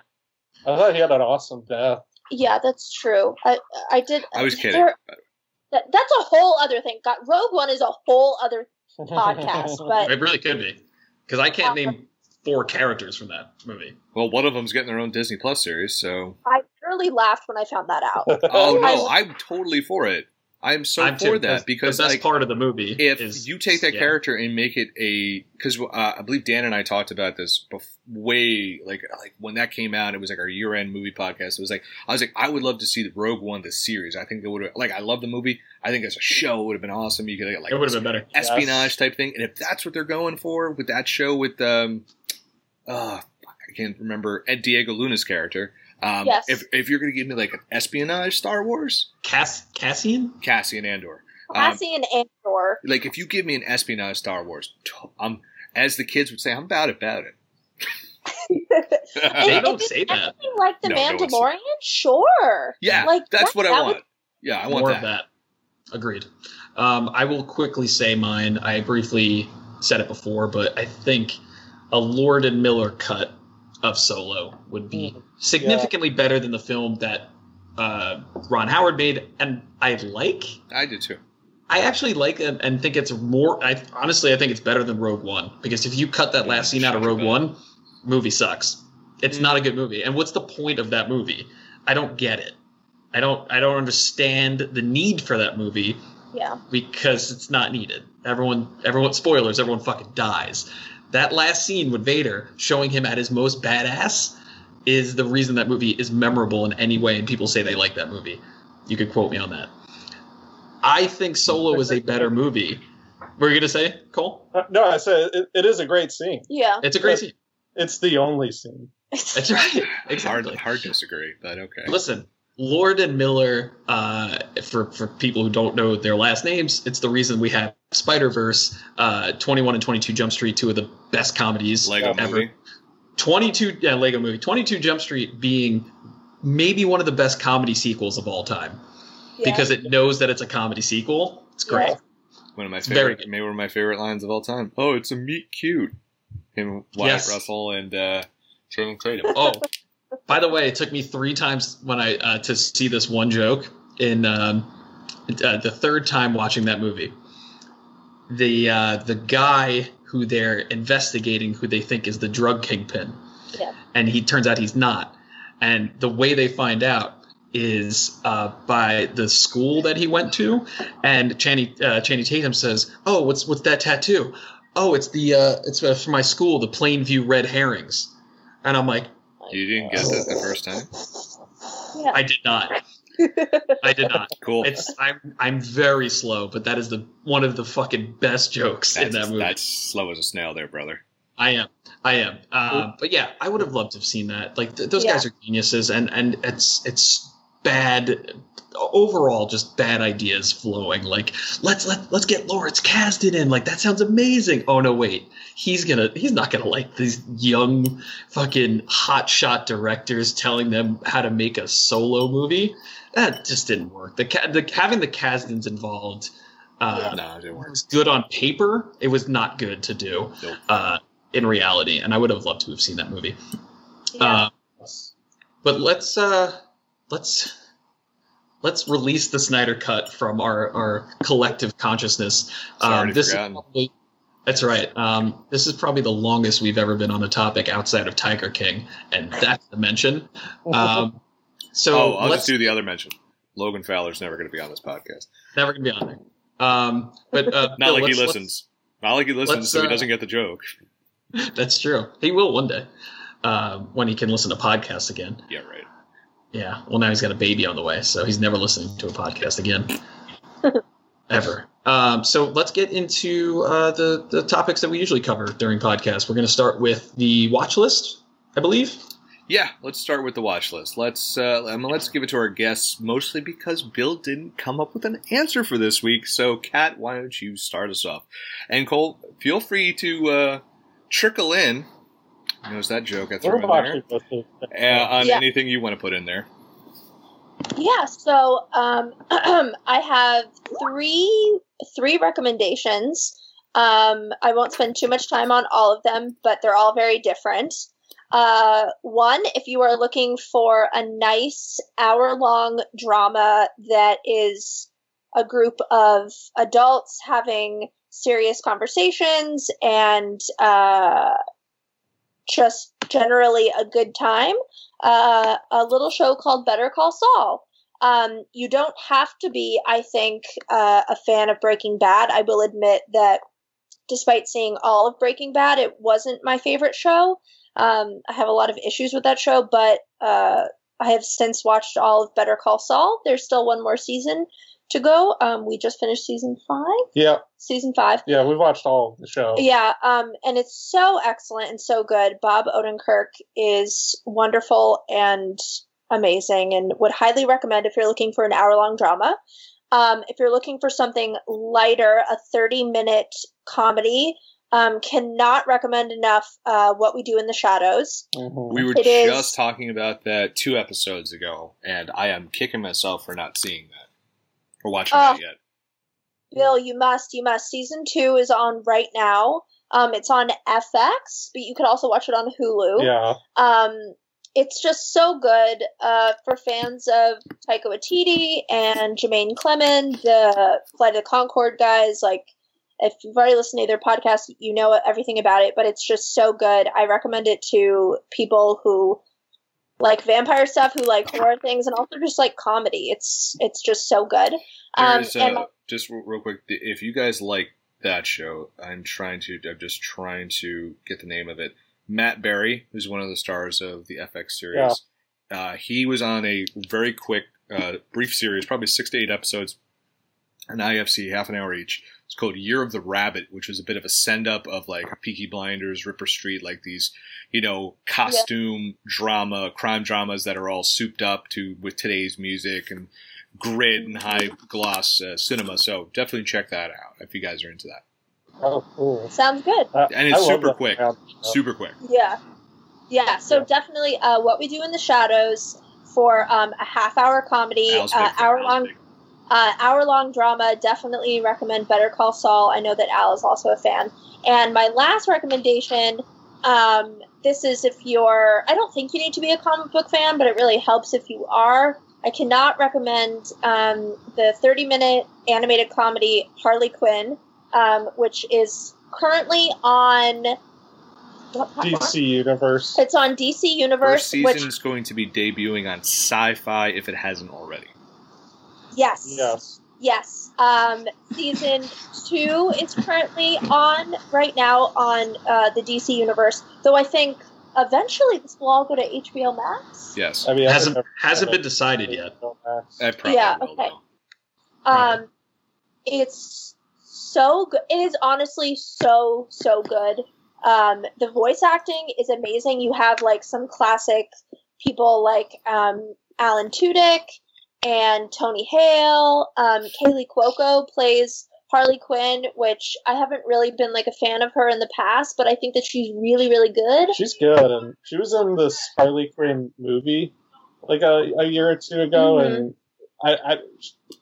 [SPEAKER 4] I thought he had an awesome death.
[SPEAKER 3] Yeah, that's true. I I did.
[SPEAKER 2] I was kidding.
[SPEAKER 3] there- that, that's a whole other thing. God, Rogue One is a whole other podcast, but
[SPEAKER 1] it really could be because I can't name four characters from that movie.
[SPEAKER 2] Well, one of them's getting their own Disney Plus series, so
[SPEAKER 3] I really laughed when I found that out.
[SPEAKER 2] oh
[SPEAKER 3] I-
[SPEAKER 2] no, I'm totally for it. I'm so
[SPEAKER 1] I'm
[SPEAKER 2] for
[SPEAKER 1] too,
[SPEAKER 2] that because
[SPEAKER 1] the best
[SPEAKER 2] like
[SPEAKER 1] part of the movie
[SPEAKER 2] if
[SPEAKER 1] is
[SPEAKER 2] you take that
[SPEAKER 1] yeah.
[SPEAKER 2] character and make it a because uh, I believe Dan and I talked about this bef- way like like when that came out it was like our year end movie podcast. It was like I was like I would love to see the Rogue One the series. I think it would have like I love the movie. I think as a show it would have been awesome. You could get like
[SPEAKER 1] it would have been better.
[SPEAKER 2] espionage type thing. And if that's what they're going for with that show with um uh I can't remember Ed Diego Luna's character um
[SPEAKER 3] Yes.
[SPEAKER 2] if if you're gonna give me like an espionage Star Wars
[SPEAKER 1] Cass Cassian.
[SPEAKER 2] Cassian Andor
[SPEAKER 3] Cassian Andor.
[SPEAKER 2] like if you give me an espionage Star Wars, I'm as the kids would say, I'm about it, about it.
[SPEAKER 1] They don't say that.
[SPEAKER 3] like the
[SPEAKER 2] No, no
[SPEAKER 3] Mandalorian, sure.
[SPEAKER 2] yeah,
[SPEAKER 3] like
[SPEAKER 2] that's
[SPEAKER 3] that-
[SPEAKER 2] what I
[SPEAKER 3] that
[SPEAKER 2] want.
[SPEAKER 3] would-
[SPEAKER 2] yeah, I want
[SPEAKER 1] More
[SPEAKER 2] that.
[SPEAKER 1] of that. Agreed. Um, I will quickly say mine. I briefly said it before, but I think a Lord and Miller cut of Solo would be
[SPEAKER 4] Mm.
[SPEAKER 1] significantly better than the film that uh, Ron Howard made, and I like.
[SPEAKER 2] I did too.
[SPEAKER 1] I actually like it and think it's more. I honestly, I think it's better than Rogue One because if you cut that last scene out of Rogue One, movie sucks. It's not a good movie. And what's the point of that movie? I don't get it. I don't. I don't understand the need for that movie
[SPEAKER 3] Yeah.
[SPEAKER 1] because it's not needed. Everyone, everyone, spoilers. Everyone fucking dies. That last scene with Vader showing him at his most badass is the reason that movie is memorable in any way, and people say they like that movie. You could quote me on that. I think Solo is a better movie. Were you gonna say, Cole?
[SPEAKER 4] Uh, No, I said it, it is a great scene.
[SPEAKER 3] Yeah.
[SPEAKER 1] It's a great scene.
[SPEAKER 4] It's the only scene.
[SPEAKER 1] That's right.
[SPEAKER 2] Hard,
[SPEAKER 1] Exactly.
[SPEAKER 2] hard to disagree, but okay.
[SPEAKER 1] Listen, Lord and Miller, uh, for for people who don't know their last names, it's the reason we have Spider Verse, uh, Twenty One and Twenty Two Jump Street, two of the best comedies
[SPEAKER 2] Lego
[SPEAKER 1] ever.
[SPEAKER 2] movie.
[SPEAKER 1] Twenty Two, yeah, Lego Movie. Twenty Two Jump Street being maybe one of the best comedy sequels of all time
[SPEAKER 3] Yeah.
[SPEAKER 1] because it knows that it's a comedy sequel. It's great.
[SPEAKER 3] Yeah.
[SPEAKER 2] One of my
[SPEAKER 1] Very
[SPEAKER 2] favorite, maybe one of my favorite lines of all time. Oh, it's a meet cute. Him, Wyatt
[SPEAKER 1] Yes.
[SPEAKER 2] Russell, and uh, Channing Tatum.
[SPEAKER 1] Oh, by the way, it took me three times when I uh, to see this one joke. In um, uh, the third time watching that movie, the uh, the guy who they're investigating, who they think is the drug kingpin,
[SPEAKER 3] Yeah.
[SPEAKER 1] and he turns out he's not. And the way they find out is uh, by the school that he went to, and Channing uh, Channing Tatum says, "Oh, what's what's that tattoo? Oh, it's the uh, it's uh, for my school, the Plainview Red Herrings." And I'm like,
[SPEAKER 2] You didn't get that the first time.
[SPEAKER 3] Yeah.
[SPEAKER 1] I did not. I did not.
[SPEAKER 2] Cool.
[SPEAKER 1] It's I'm I'm very slow, but that is the one of the fucking best jokes in that movie.
[SPEAKER 2] that's slow as a snail, there, brother.
[SPEAKER 1] I am. I am. Uh, but yeah, I would have loved to have seen that. Like th- those
[SPEAKER 3] Yeah.
[SPEAKER 1] guys are geniuses, and and it's it's bad overall, just bad ideas flowing. Like let's let let's get Lawrence Kasdan in. Like that sounds amazing. Oh no, wait, he's gonna he's not gonna like these young fucking hotshot directors telling them how to make a solo movie. That just didn't work. The, the having the Kasdans involved. Uh,
[SPEAKER 2] no, it didn't work.
[SPEAKER 1] was good on paper. It was not good to do
[SPEAKER 2] Nope.
[SPEAKER 1] uh, in reality, and I would have loved to have seen that movie.
[SPEAKER 3] Yeah.
[SPEAKER 1] Uh, but let's uh, let's let's release the Snyder cut from our, our collective consciousness. Um, this. Is probably, that's right. Um, this is probably the longest we've ever been on a topic outside of Tiger King, and that's the mention. Um, so
[SPEAKER 2] oh, I'll
[SPEAKER 1] let's
[SPEAKER 2] just do the other mention. Logan Fowler's never going to be on this podcast.
[SPEAKER 1] never gonna be on there. Um, but uh,
[SPEAKER 2] Not
[SPEAKER 1] Bill,
[SPEAKER 2] like he listens. Not like he listens, so he
[SPEAKER 1] uh,
[SPEAKER 2] doesn't get the joke.
[SPEAKER 1] That's true. He will one day uh, when he can listen to podcasts again.
[SPEAKER 2] Yeah, right.
[SPEAKER 1] Yeah. Well, now he's got a baby on the way, so he's never listening to a podcast again, ever. Um, so let's get into uh, the the topics that we usually cover during podcasts. We're going to start with the watch list, I believe.
[SPEAKER 2] Yeah, let's start with the watch list. Let's uh, let's give it to our guests, mostly because Bill didn't come up with an answer for this week. So, Kat, why don't you start us off? And Cole, feel free to uh, trickle in. Knows that joke I threw in there
[SPEAKER 4] actually supposed to-
[SPEAKER 2] uh, on
[SPEAKER 3] Yeah.
[SPEAKER 2] anything you want to put in there.
[SPEAKER 3] Yeah, so um, I have three three recommendations. Um, I won't spend too much time on all of them, but they're all very different. Uh, one, if you are looking for a nice hour long drama that is a group of adults having serious conversations and uh, just generally a good time, uh, a little show called Better Call Saul. Um, you don't have to be, I think, uh, a fan of Breaking Bad. I will admit that despite seeing all of Breaking Bad, it wasn't my favorite show. Um, I have a lot of issues with that show, but uh, I have since watched all of Better Call Saul. There's still one more season to go. Um, we just finished season five.
[SPEAKER 4] Yeah,
[SPEAKER 3] Season five.
[SPEAKER 4] yeah, we've watched all the show.
[SPEAKER 3] Yeah, um, and it's so excellent and so good. Bob Odenkirk is wonderful and amazing, and would highly recommend if you're looking for an hour long drama. Um, if you're looking for something lighter, a 30 minute comedy, um, cannot recommend enough uh, What We Do in the Shadows.
[SPEAKER 4] Mhm.
[SPEAKER 2] We were
[SPEAKER 3] It is-
[SPEAKER 2] just talking about that two episodes ago, and I am kicking myself for not seeing that or watching
[SPEAKER 3] Oh.
[SPEAKER 2] that yet.
[SPEAKER 3] Bill, you must, you must. Season two is on right now. Um, it's on FX, but you could also watch it on Hulu.
[SPEAKER 4] Yeah.
[SPEAKER 3] Um, it's just so good uh, for fans of Taika Waititi and Jermaine Clement, the Flight of the Concord guys. Like, if you've already listened to their podcast, you know everything about it. But it's just so good. I recommend it to people who like vampire stuff, who like horror things, and also just like comedy. It's it's just so good. Um,
[SPEAKER 2] There's,
[SPEAKER 3] and
[SPEAKER 2] uh, just real real quick, if you guys like that show, I'm trying to, I'm just trying to get the name of it. Matt Berry, who's one of the stars of the FX series, uh, he was on a very quick, uh, brief series, probably six to eight episodes, an IFC, half an hour each. It's called Year of the Rabbit, which was a bit of a send up of like Peaky Blinders, Ripper Street, like these, you know, costume drama, crime dramas that are all souped up to with today's music and grit and high gloss uh, cinema. So definitely check that out if you guys are into that.
[SPEAKER 4] Oh, cool.
[SPEAKER 3] sounds good.
[SPEAKER 4] Uh,
[SPEAKER 2] And it's super
[SPEAKER 4] that
[SPEAKER 2] quick.
[SPEAKER 4] sound.
[SPEAKER 2] Super quick.
[SPEAKER 3] Yeah. Yeah. So
[SPEAKER 4] Yeah.
[SPEAKER 3] definitely uh, what we do in the shadows for um, a half hour comedy, uh, hour long
[SPEAKER 2] big.
[SPEAKER 3] Uh, hour long drama. Definitely recommend Better Call Saul. I know that Al is also a fan. And my last recommendation. Um, this is if you're. I don't think you need to be a comic book fan, but it really helps if you are. I cannot recommend um, the 30 minute animated comedy Harley Quinn, um, which is currently on.
[SPEAKER 4] DC Universe.
[SPEAKER 3] It's on DC
[SPEAKER 2] First
[SPEAKER 3] Universe,
[SPEAKER 2] season
[SPEAKER 3] which
[SPEAKER 2] is going to be debuting on Syfy if it hasn't already.
[SPEAKER 3] Yes,
[SPEAKER 4] Yes.
[SPEAKER 3] yes. Um, season two is currently on right now on uh, the DC Universe. Though I think eventually this will all go to HBO Max.
[SPEAKER 2] Yes,
[SPEAKER 4] I mean,
[SPEAKER 1] hasn't hasn't been decided yet.
[SPEAKER 2] that probably
[SPEAKER 3] Yeah,
[SPEAKER 2] will.
[SPEAKER 3] okay.
[SPEAKER 2] though.
[SPEAKER 3] Um, it's so good. It is honestly so so good. Um, the voice acting is amazing. You have like some classic people like um, Alan Tudyk and Tony Hale. Um, Kaley Cuoco plays Harley Quinn, which I haven't really been like a fan of her in the past, but I think that she's really really good.
[SPEAKER 4] She's good, and she was in this Harley Quinn movie like a, a year or two ago,
[SPEAKER 3] Mhm.
[SPEAKER 4] and I, I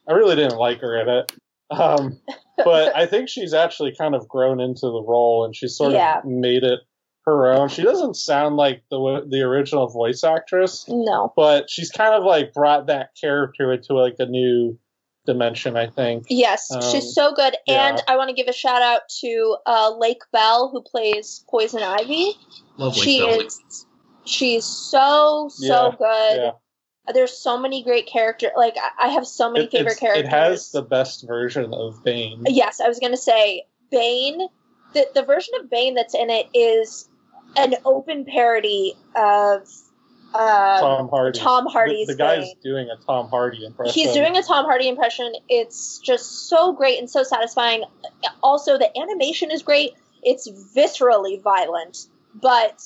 [SPEAKER 4] I really didn't like her in it. Um, but I think she's actually kind of grown into the role, and she's sort
[SPEAKER 3] Yeah.
[SPEAKER 4] of made it her own. She doesn't sound like the the original voice actress,
[SPEAKER 3] No.
[SPEAKER 4] but she's kind of like brought that character into like a new dimension. I think.
[SPEAKER 3] Yes,
[SPEAKER 4] Um,
[SPEAKER 3] she's so good.
[SPEAKER 4] yeah.
[SPEAKER 3] And I want to give a shout out to uh, Lake Bell, who plays Poison Ivy.
[SPEAKER 1] Lovely
[SPEAKER 3] she
[SPEAKER 1] film.
[SPEAKER 3] is she's so so
[SPEAKER 4] Yeah,
[SPEAKER 3] good
[SPEAKER 4] Yeah.
[SPEAKER 3] there's so many great characters like I- i have so many
[SPEAKER 4] It,
[SPEAKER 3] favorite characters
[SPEAKER 4] it has the best version of Bane.
[SPEAKER 3] yes i was gonna say bane the, the version of bane that's in it is an open parody of uh,
[SPEAKER 4] Tom Hardy.
[SPEAKER 3] Tom Hardy's
[SPEAKER 4] The, the guy's
[SPEAKER 3] Bane.
[SPEAKER 4] doing a Tom Hardy impression.
[SPEAKER 3] He's doing a Tom Hardy impression. It's just so great and so satisfying. Also, the animation is great. It's viscerally violent, but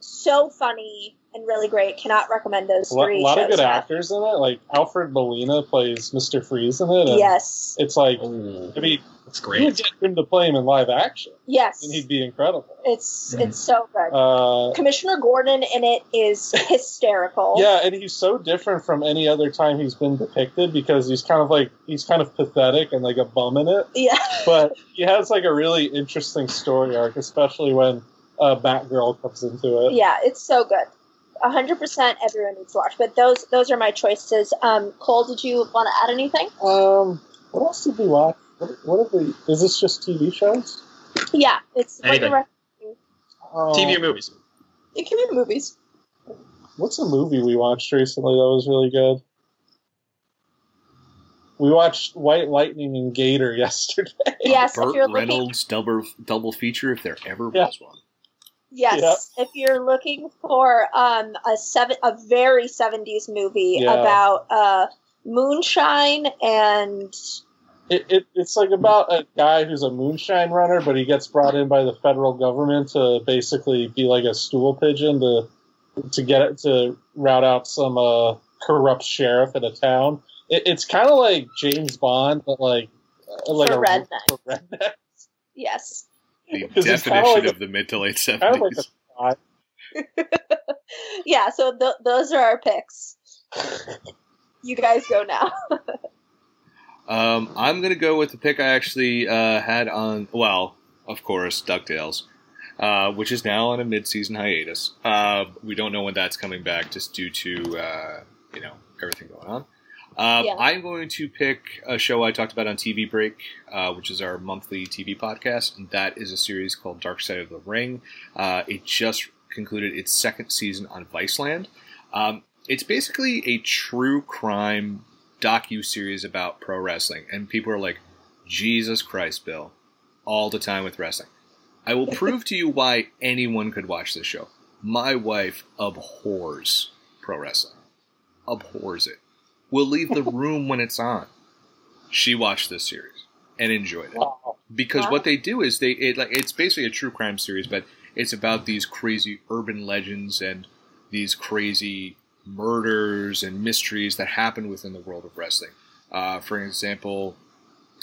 [SPEAKER 3] so funny and really great. Cannot recommend those
[SPEAKER 4] a lot,
[SPEAKER 3] three
[SPEAKER 4] lot of good
[SPEAKER 3] enough.
[SPEAKER 4] actors in it. Like Alfred Molina plays Mr. Freeze in it. And
[SPEAKER 3] Yes,
[SPEAKER 4] It's like,
[SPEAKER 1] Ooh,
[SPEAKER 4] I mean,
[SPEAKER 1] that's
[SPEAKER 4] you would
[SPEAKER 1] great.
[SPEAKER 4] get him to play him in live action,
[SPEAKER 3] yes,
[SPEAKER 4] and he'd be incredible.
[SPEAKER 3] it's
[SPEAKER 1] Mhm.
[SPEAKER 3] it's so good.
[SPEAKER 4] Uh,
[SPEAKER 3] Commissioner Gordon in it is hysterical.
[SPEAKER 4] yeah, and he's so different from any other time he's been depicted because he's kind of like he's kind of pathetic and like a bum in it.
[SPEAKER 3] yeah,
[SPEAKER 4] But he has like a really interesting story arc, especially when uh, Batgirl comes into it.
[SPEAKER 3] yeah. It's so good. Hundred percent. Everyone needs to watch. But those those are my choices. Um, Cole, did you want to add anything?
[SPEAKER 4] Um, what else did we watch? What, what have we? Is this just TV shows?
[SPEAKER 3] Yeah, it's what
[SPEAKER 1] Anything.
[SPEAKER 3] you're
[SPEAKER 4] Uh,
[SPEAKER 1] TV or movies?
[SPEAKER 3] It can be movies.
[SPEAKER 4] What's a movie we watched recently that was really good? We watched White Lightning and Gator yesterday.
[SPEAKER 3] Yes, if
[SPEAKER 2] Burt
[SPEAKER 3] you're looking
[SPEAKER 2] Reynolds double double feature if there ever
[SPEAKER 4] Yeah.
[SPEAKER 2] was one.
[SPEAKER 3] Yes, if you're looking for um, a seven, a very '70s movie
[SPEAKER 4] Yeah.
[SPEAKER 3] about uh, moonshine and
[SPEAKER 4] It, it, it's like about a guy who's a moonshine runner, but he gets brought in by the federal government to basically be like a stool pigeon to to get it to route out some uh, corrupt sheriff in a town. It, it's kind of like James Bond, but like uh, like
[SPEAKER 3] For
[SPEAKER 4] a
[SPEAKER 3] redneck.
[SPEAKER 4] for redneck.
[SPEAKER 3] yes,
[SPEAKER 2] The
[SPEAKER 4] 'Cause it's kinda
[SPEAKER 2] definition
[SPEAKER 4] like
[SPEAKER 2] of the mid to late
[SPEAKER 4] Kind of like
[SPEAKER 2] seventies.
[SPEAKER 4] a
[SPEAKER 3] yeah. So th- those are our picks. You guys go now.
[SPEAKER 2] Um, I'm gonna go with the pick I actually uh, had on. Well, of course, DuckTales, uh, which is now on a mid-season hiatus. Uh, we don't know when that's coming back, just due to uh, you know everything going on. Uh,
[SPEAKER 3] Yeah.
[SPEAKER 2] I'm going to pick a show I talked about on TV Break, uh, which is our monthly TV podcast, and that is a series called Dark Side of the Ring. Uh, it just concluded its second season on Viceland. Um, it's basically a true crime docu series about pro wrestling, and people are like, "Jesus Christ, Bill!" all the time with wrestling. I will prove to you why anyone could watch this show. My wife abhors pro wrestling, abhors it. Will leave the room when it's on. She watched this series and enjoyed it
[SPEAKER 4] Wow.
[SPEAKER 2] because
[SPEAKER 3] Wow.
[SPEAKER 2] what they do is they it, like it's basically a true crime series, but it's about these crazy urban legends and these crazy murders and mysteries that happen within the world of wrestling. Uh, for example,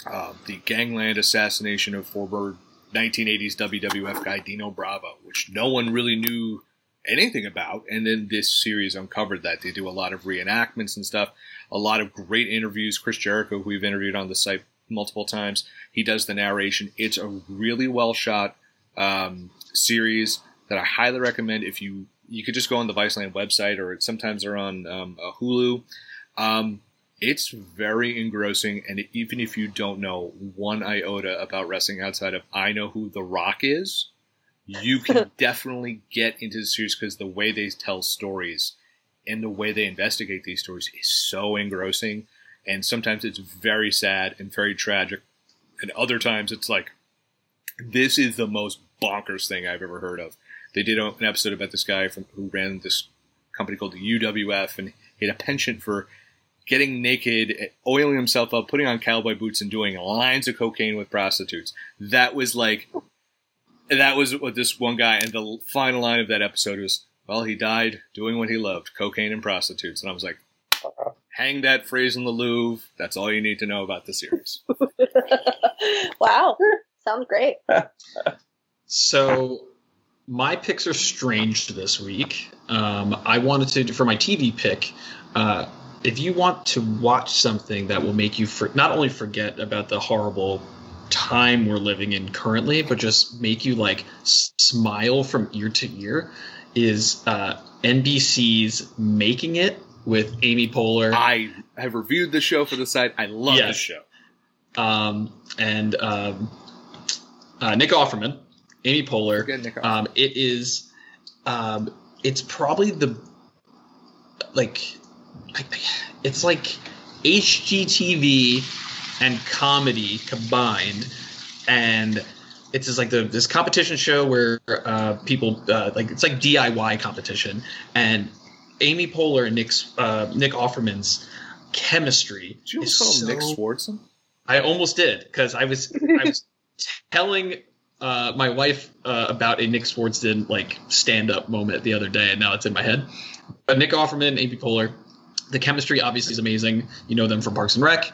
[SPEAKER 2] uh, the gangland assassination of former 1980s WWF guy Dino Bravo, which no one really knew anything about, and then this series uncovered that. They do a lot of reenactments and stuff, a lot of great interviews. Chris Jericho, who we've interviewed on the site multiple times, he does the narration. It's a really well shot um, series that I highly recommend. If you you could just go on the Viceland website, or sometimes they're on um, a Hulu. Um, it's very engrossing, and even if you don't know one iota about wrestling outside of I know who The Rock is, you can definitely get into the series because the way they tell stories and the way they investigate these stories is so engrossing. And sometimes it's very sad and very tragic, and other times it's like, this is the most bonkers thing I've ever heard of. They did an episode about this guy from who ran this company called the UWF, and he had a penchant for getting naked, oiling himself up, putting on cowboy boots, and doing lines of cocaine with prostitutes. That was like, that was what this one guy, and the final line of that episode was, well, he died doing what he loved, cocaine and prostitutes. And I was like, hang that phrase in the Louvre. That's all you need to know about the series.
[SPEAKER 3] wow. Sounds great.
[SPEAKER 1] So my picks are strange this week. Um, I wanted to for my TV pick. Uh, if you want to watch something that will make you for, not only forget about the horrible time we're living in currently, but just make you like smile from ear to ear, is uh, NBC's Making It with Amy Poehler.
[SPEAKER 2] I have reviewed the show for the site. I love
[SPEAKER 1] Yes.
[SPEAKER 2] this show.
[SPEAKER 1] um, and um, uh, Nick Offerman, Amy Poehler.
[SPEAKER 2] Good, Nick.
[SPEAKER 1] Um, it is, um, it's probably the, like, it's like HGTV and comedy combined, and it's just like the this competition show where uh, people uh, like it's like DIY competition, and Amy Poehler and Nick's uh, Nick Offerman's chemistry
[SPEAKER 2] Did you
[SPEAKER 1] is
[SPEAKER 2] call him Nick
[SPEAKER 1] so
[SPEAKER 2] Swardson?
[SPEAKER 1] I almost did because I was I was telling uh, my wife uh, about a Nick Swardson like stand up moment the other day, and now it's in my head. But Nick Offerman, Amy Poehler, the chemistry obviously is amazing. You know them from Parks and Rec,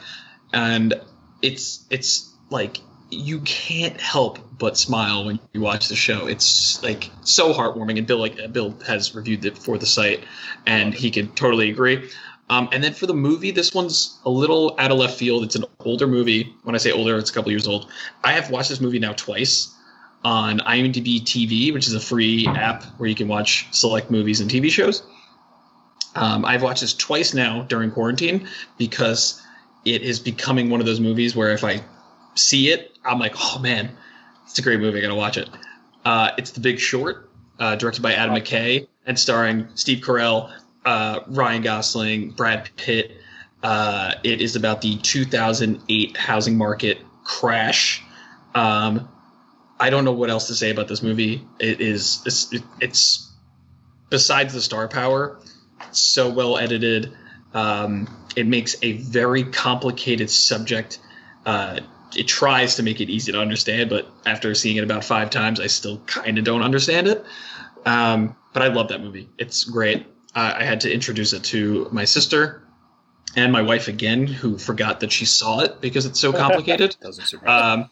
[SPEAKER 1] and it's it's like you can't help but smile when you watch the show. It's like so heartwarming, and Bill like Bill has reviewed it for the site, and he can totally agree. Um, and then for the movie, this one's a little out of left field. It's an older movie. When I say older, it's a couple years old. I have watched this movie now twice on IMDb TV, which is a free app where you can watch select movies and TV shows. Um, I've watched this twice now during quarantine because it is becoming one of those movies where if I see it, I'm like, oh man, it's a great movie. I gotta watch it. Uh, it's The Big Short, uh, directed by Adam McKay and starring Steve Carell, uh, Ryan Gosling, Brad Pitt. Uh, it is about the 2008 housing market crash. Um, I don't know what else to say about this movie. It is it's, it's besides the star power, so well edited. Um, it makes a very complicated subject. Uh, it tries to make it easy to understand, but after seeing it about five times, I still kind of don't understand it. Um, but I love that movie. It's great. Uh, I had to introduce it to my sister and my wife again, who forgot that she saw it because it's so complicated.
[SPEAKER 2] Doesn't surprise.
[SPEAKER 1] Um,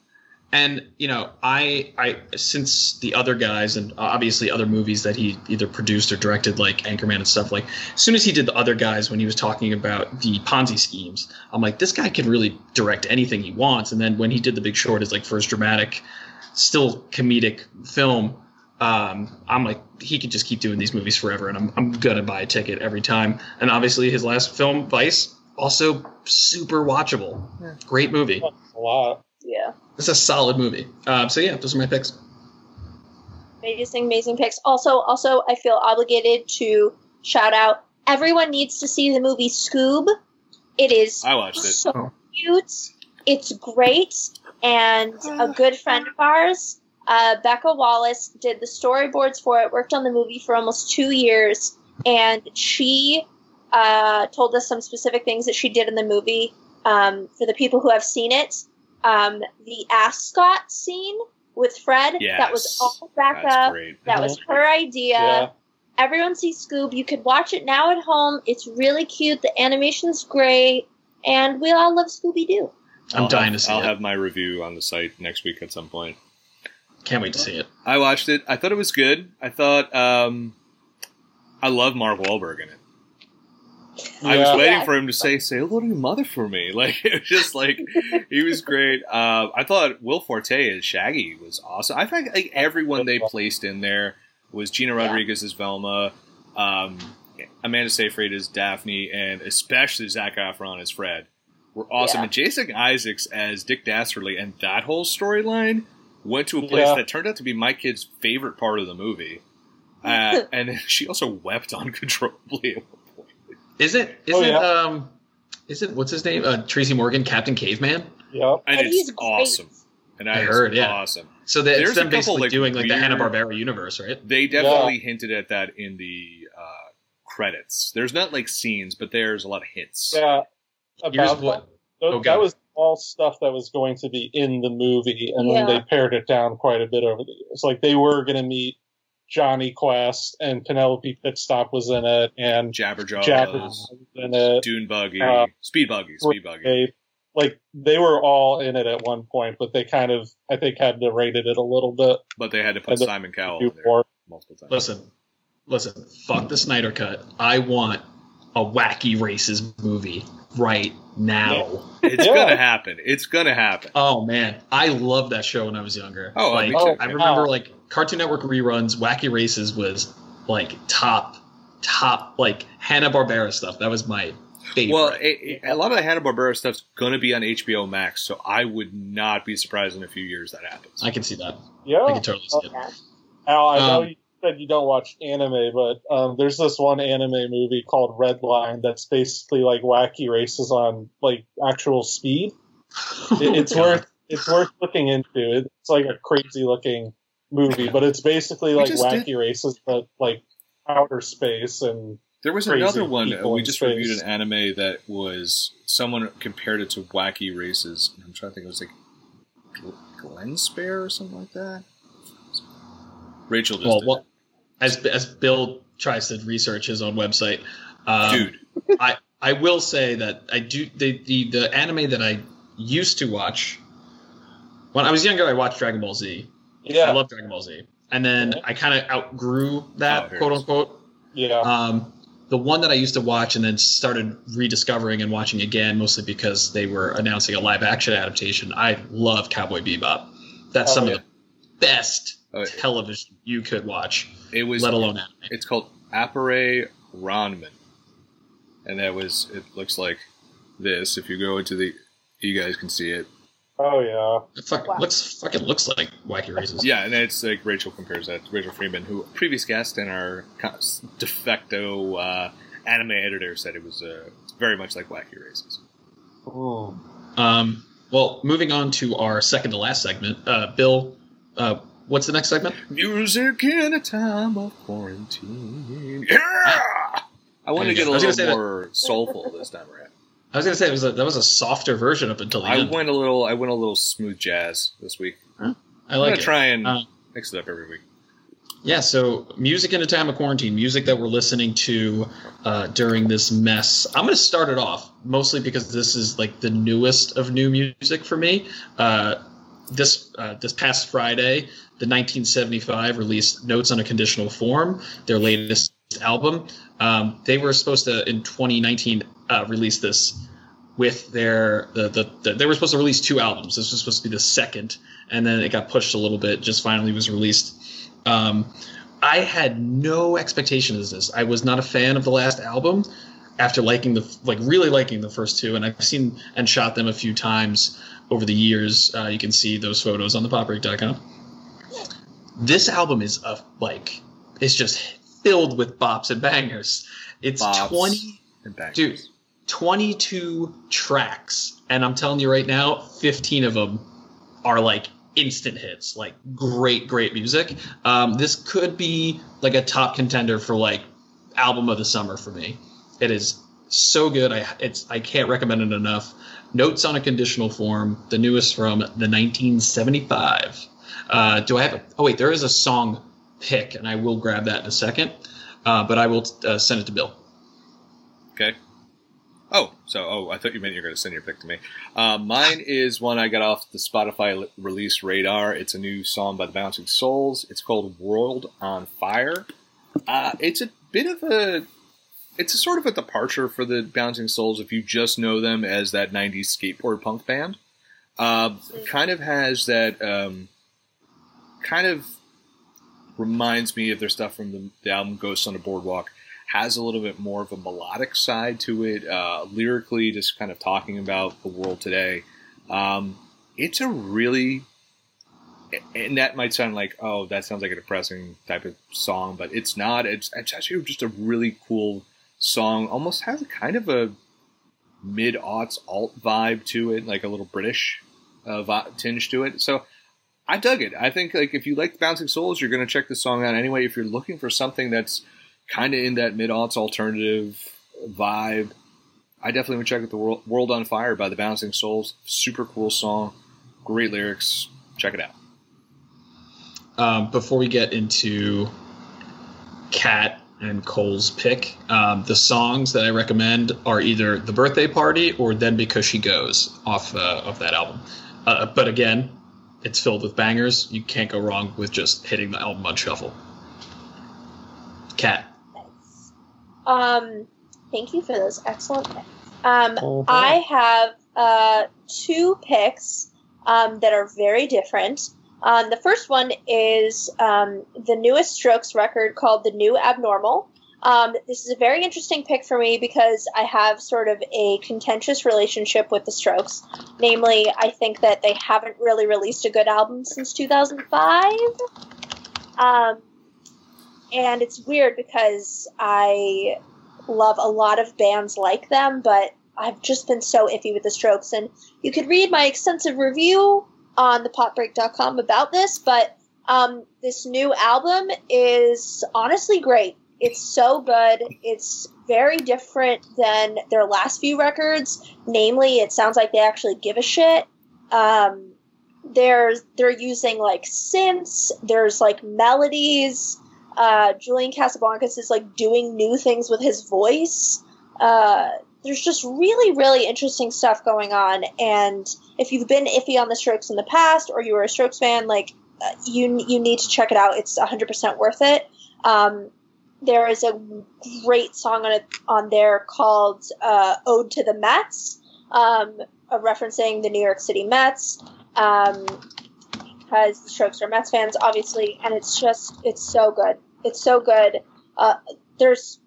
[SPEAKER 1] And you know, I I since the other guys and obviously other movies that he either produced or directed, like Anchorman and stuff. Like as soon as he did the other guys, when he was talking about the Ponzi schemes, I'm like, this guy can really direct anything he wants. And then when he did The Big Short, his like first dramatic, still comedic film, um, I'm like, he could just keep doing these movies forever, and I'm I'm gonna buy a ticket every time. And obviously, his last film, Vice, also super watchable. Great movie.
[SPEAKER 4] A lot.
[SPEAKER 3] Yeah.
[SPEAKER 1] It's a solid movie. Um, so yeah, those are my picks.
[SPEAKER 3] Amazing, amazing picks. Also, also, I feel obligated to shout out. Everyone needs to see the movie Scoob. It is
[SPEAKER 2] I watched it.
[SPEAKER 3] so
[SPEAKER 1] Oh.
[SPEAKER 3] cute. It's great, and a good friend of ours, uh, Becca Wallace, did the storyboards for it. Worked on the movie for almost two years, and she uh, told us some specific things that she did in the movie. Um, for the people who have seen it, um, the ascot scene with Fred
[SPEAKER 2] Yes.
[SPEAKER 3] that was all
[SPEAKER 2] That's
[SPEAKER 3] Becca.
[SPEAKER 2] great.
[SPEAKER 3] That was her idea.
[SPEAKER 4] Yeah.
[SPEAKER 3] Everyone sees Scoob. You could watch it now at home. It's really cute. The animation's great, and we all love Scooby Doo.
[SPEAKER 1] I'm
[SPEAKER 2] I'll
[SPEAKER 1] dying
[SPEAKER 2] have,
[SPEAKER 1] to see
[SPEAKER 2] I'll
[SPEAKER 1] it.
[SPEAKER 2] have my review on the site next week at some point.
[SPEAKER 1] Can't wait to see it.
[SPEAKER 2] I watched it. I thought it was good. I thought um, I love Mark Wahlberg in it. I was waiting
[SPEAKER 3] Yeah.
[SPEAKER 2] for him to say "Say hello to your mother" for me. Like it was just like he was great. Uh, I thought Will Forte as Shaggy was awesome. I think like everyone they placed in there was Gina
[SPEAKER 3] Yeah.
[SPEAKER 2] Rodriguez as Velma, um, Amanda Seyfried as Daphne, and especially Zac Efron as Fred were awesome.
[SPEAKER 3] Yeah.
[SPEAKER 2] And Jason Isaacs as Dick Dastardly, and that whole storyline went to a place
[SPEAKER 4] Yeah.
[SPEAKER 2] that turned out to be my kid's favorite part of the movie. Uh, and she also wept uncontrollably at one point.
[SPEAKER 1] Is it? Is
[SPEAKER 4] Oh,
[SPEAKER 1] it?
[SPEAKER 4] yeah.
[SPEAKER 1] Um, is it? What's his name? Uh, Tracy Morgan, Captain Caveman.
[SPEAKER 4] Yep.
[SPEAKER 2] And,
[SPEAKER 3] And he's
[SPEAKER 2] it's awesome. And that
[SPEAKER 1] I heard, yeah.
[SPEAKER 2] awesome.
[SPEAKER 1] So that
[SPEAKER 2] There's
[SPEAKER 1] it's them
[SPEAKER 2] a couple,
[SPEAKER 1] basically
[SPEAKER 2] like,
[SPEAKER 1] doing like the Hanna Barbera universe, right?
[SPEAKER 2] They definitely hinted at that in the uh, credits. There's not like scenes, but there's a lot of hints.
[SPEAKER 4] Yeah.
[SPEAKER 1] Here's
[SPEAKER 4] About
[SPEAKER 1] what.
[SPEAKER 4] that, tho-
[SPEAKER 1] Oh,
[SPEAKER 4] that was all stuff that was going to be in the movie, and
[SPEAKER 3] Yeah.
[SPEAKER 4] then they pared it down quite a bit over the years. Like they were going to meet Jonny Quest, and Penelope Pitstop was in it, and
[SPEAKER 2] Jabberjaw,
[SPEAKER 4] Jabber was in it.
[SPEAKER 2] Dune Buggy,
[SPEAKER 4] Uh,
[SPEAKER 2] Speed Buggy, Speed Buggy.
[SPEAKER 4] They, like they were all in it at one point, but they kind of, I think, had to rated it a little bit.
[SPEAKER 2] But they had to put Simon Cowell in there
[SPEAKER 4] more.
[SPEAKER 2] multiple times.
[SPEAKER 1] Listen, listen. Fuck the Snyder cut. I want a wacky races movie right now.
[SPEAKER 2] It's
[SPEAKER 4] Yeah.
[SPEAKER 2] gonna happen. It's gonna happen.
[SPEAKER 1] Oh man, I loved that show when I was younger.
[SPEAKER 2] Oh,
[SPEAKER 1] like.
[SPEAKER 4] Oh,
[SPEAKER 1] I remember
[SPEAKER 4] wow.
[SPEAKER 1] like Cartoon Network reruns. Wacky Races was like top, top like Hanna Barbera stuff. That was my favorite.
[SPEAKER 2] Well, it, it- a lot of the Hanna Barbera stuff's gonna be on HBO Max, so I would not be surprised in a few years that happens.
[SPEAKER 1] I can see that.
[SPEAKER 4] Yeah, I
[SPEAKER 1] can totally see it.
[SPEAKER 3] Yeah.
[SPEAKER 4] Al, I know
[SPEAKER 1] Um,
[SPEAKER 4] you said you don't watch anime, but um, there's this one anime movie called Red Line that's basically like wacky races on like actual speed. It, it's worth it's worth looking into. It's like a crazy looking movie, but it's basically like wacky
[SPEAKER 2] did-
[SPEAKER 4] races, but like outer space and
[SPEAKER 2] There was another one. uh, We just
[SPEAKER 4] space.
[SPEAKER 2] reviewed an anime that was someone compared it to Wacky Races. I'm trying to think. It was like Gl- Glen Spare or something like that. Rachel just
[SPEAKER 1] Well, as as Bill tries to research his own website, um,
[SPEAKER 2] dude.
[SPEAKER 1] I I will say that I do the, the the anime that I used to watch when I was younger. I watched Dragon Ball Z. I
[SPEAKER 4] yeah, I
[SPEAKER 1] love Dragon Ball Z, and then I kind of outgrew
[SPEAKER 2] Oh,
[SPEAKER 1] that
[SPEAKER 2] here
[SPEAKER 1] quote unquote.
[SPEAKER 4] yeah.
[SPEAKER 1] Um, the one that I used to watch and then started rediscovering and watching again, mostly because they were announcing a live action adaptation. I love Cowboy Bebop. That's
[SPEAKER 4] Oh,
[SPEAKER 1] some
[SPEAKER 4] yeah.
[SPEAKER 1] of the best
[SPEAKER 2] Uh,
[SPEAKER 1] television you could watch,
[SPEAKER 2] it was.
[SPEAKER 1] let alone anime.
[SPEAKER 2] It's called Appare Ranman, and that was. It looks like this. If you go into the, you guys can see it.
[SPEAKER 4] Oh yeah.
[SPEAKER 1] It fuck,
[SPEAKER 3] Wow.
[SPEAKER 1] looks fucking looks like Wacky Races.
[SPEAKER 2] Yeah, and it's like Rachel compares that to Rachel Freeman, who previous guest and our de facto uh, anime editor said it was uh, very much like Wacky Races.
[SPEAKER 4] Ooh.
[SPEAKER 1] Um, well, moving on to our second to last segment, uh, Bill, uh, what's the next segment?
[SPEAKER 2] Music in a time of quarantine. Yeah! I want to get
[SPEAKER 1] go.
[SPEAKER 2] a
[SPEAKER 1] I
[SPEAKER 2] little
[SPEAKER 1] say that-
[SPEAKER 2] more soulful this time around.
[SPEAKER 1] I was gonna say it was a, that was a softer version up until the
[SPEAKER 2] I
[SPEAKER 1] end.
[SPEAKER 2] went a little. I went a little smooth jazz this week.
[SPEAKER 1] I
[SPEAKER 2] I'm
[SPEAKER 1] like
[SPEAKER 2] gonna
[SPEAKER 1] it.
[SPEAKER 2] try and
[SPEAKER 1] Uh,
[SPEAKER 2] mix it up every week.
[SPEAKER 1] Yeah, so music in a time of quarantine, music that we're listening to uh, during this mess. I'm going to start it off mostly because this is like the newest of new music for me. Uh, this uh, this past Friday, the 1975 released Notes on a Conditional Form, their latest album. Um, they were supposed to in 2019 uh, release this with their the, the, the they were supposed to release two albums. This was supposed to be the second, and then it got pushed a little bit. Just finally was released. Um, I had no expectations of this. I was not a fan of the last album after liking the like really liking the first two, and I've seen and shot them a few times over the years. Uh, you can see those photos on the popbreak.com. This album is a like it's just filled with bops and bangers. It's
[SPEAKER 2] Bops
[SPEAKER 1] twenty
[SPEAKER 2] and bangers.
[SPEAKER 1] dude 22 tracks and i'm telling you right now 15 of them are like instant hits like great great music um, this could be like a top contender for like album of the summer for me it is so good i it's i can't recommend it enough notes on a conditional form the newest from the 1975 uh, do i have a oh wait there is a song pick and i will grab that in a second uh, but i will uh, send it to bill
[SPEAKER 2] Okay. Oh, so oh, I thought you meant you were going to send your pick to me. Uh, mine is one I got off the Spotify release radar. It's a new song by the Bouncing Souls. It's called "World on Fire." Uh, it's a bit of a, it's a sort of a departure for the Bouncing Souls if you just know them as that '90s skateboard punk band. Uh, kind of has that, um, kind of reminds me of their stuff from the, the album Ghosts on a Boardwalk has a little bit more of a melodic side to it, uh, lyrically, just kind of talking about the world today. Um, it's a really, and that might sound like, oh, that sounds like a depressing type of song, but it's not. It's, it's actually just a really cool song. Almost has a kind of a mid aughts alt vibe to it, like a little British uh, tinge to it. So I dug it. I think like if you like the Bouncing Souls, you're going to check this song out anyway. If you're looking for something that's kind of in that mid aughts alternative vibe. I definitely would check out the World, World on Fire by the Bouncing Souls. Super cool song, great lyrics. Check it out.
[SPEAKER 1] um, before we get into Kat and Cole's pick, um, the songs that I recommend are either "The Birthday Party" or "Then Because She Goes" off uh, of that album. Uh, but again, it's filled with bangers. You can't go wrong with just hitting the album on shuffle. Kat,
[SPEAKER 3] Um, thank you for those excellent picks. Um,
[SPEAKER 4] boy.
[SPEAKER 3] I have uh, two picks um, that are very different. Um, the first one is um, the newest Strokes record called The New Abnormal. Um, this is a very interesting pick for me because I have sort of a contentious relationship with the Strokes. Namely, I think that they haven't really released a good album since 2005. Um, and it's weird because I love a lot of bands like them, but I've just been so iffy with the Strokes. And you could read my extensive review on the thepopbreak.com about this, but um, this new album is honestly great. It's so good. It's very different than their last few records. Namely, it sounds like they actually give a shit. Um, they're they're using like synths. There's like melodies. Uh, Julian Casablancas is like doing new things with his voice. Uh, there's just really, really interesting stuff going on. And if you've been iffy on the Strokes in the past, or you were a Strokes fan, like uh, you you need to check it out. It's 100% worth it. Um, there is a great song on it on there called uh, "Ode to the Mets," um, referencing the New York City Mets. Um, because the Strokes are Mets fans, obviously, and it's just it's so good. It's so good. Uh, there's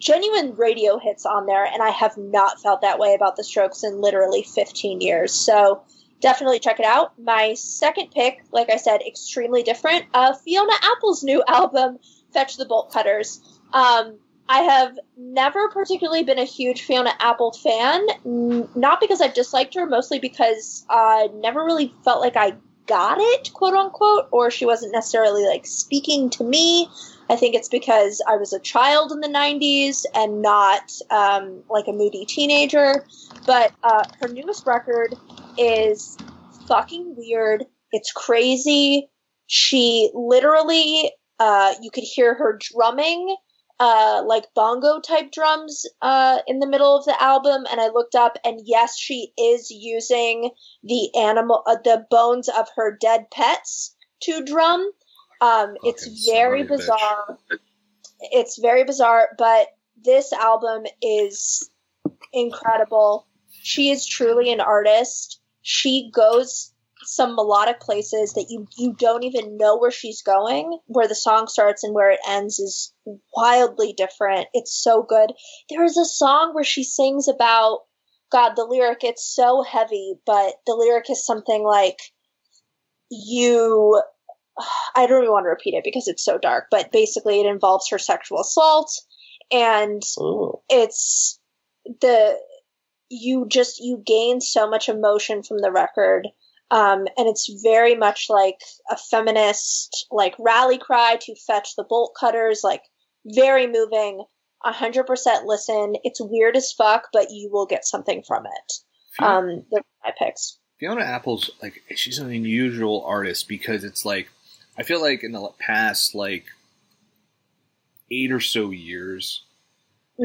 [SPEAKER 3] genuine radio hits on there, and I have not felt that way about the Strokes in literally 15 years. So definitely check it out. My second pick, like I said, extremely different. Uh, Fiona Apple's new album, Fetch the Bolt Cutters. Um, I have never particularly been a huge Fiona Apple fan, n- not because I've disliked her, mostly because I never really felt like I got it, quote unquote, or she wasn't necessarily like speaking to me. I think it's because I was a child in the 90s and not um, like a moody teenager. But uh, her newest record is fucking weird. It's crazy. She literally, uh, you could hear her drumming uh, like bongo type drums uh, in the middle of the album, and I looked up, and yes, she is using the animal, uh, the bones of her dead pets to drum. Um, it's very
[SPEAKER 2] of bitch.
[SPEAKER 3] bizarre. It's very bizarre, but this album is incredible. She is truly an artist. She goes some melodic places that you you don't even know where she's going. Where the song starts and where it ends is wildly different. It's so good. There is a song where she sings about God, the lyric it's so heavy, but the lyric is something like you I don't even want to repeat it because it's so dark, but basically it involves her sexual assault and
[SPEAKER 4] Ooh.
[SPEAKER 3] it's the you just you gain so much emotion from the record um, and it's very much like a feminist like rally cry to fetch the bolt cutters like very moving 100% listen. It's weird as fuck but you will get something from it.
[SPEAKER 2] Fiona,
[SPEAKER 3] um they're my picks.
[SPEAKER 2] Fiona Apple's like she's an unusual artist because it's like I feel like in the past like eight or so years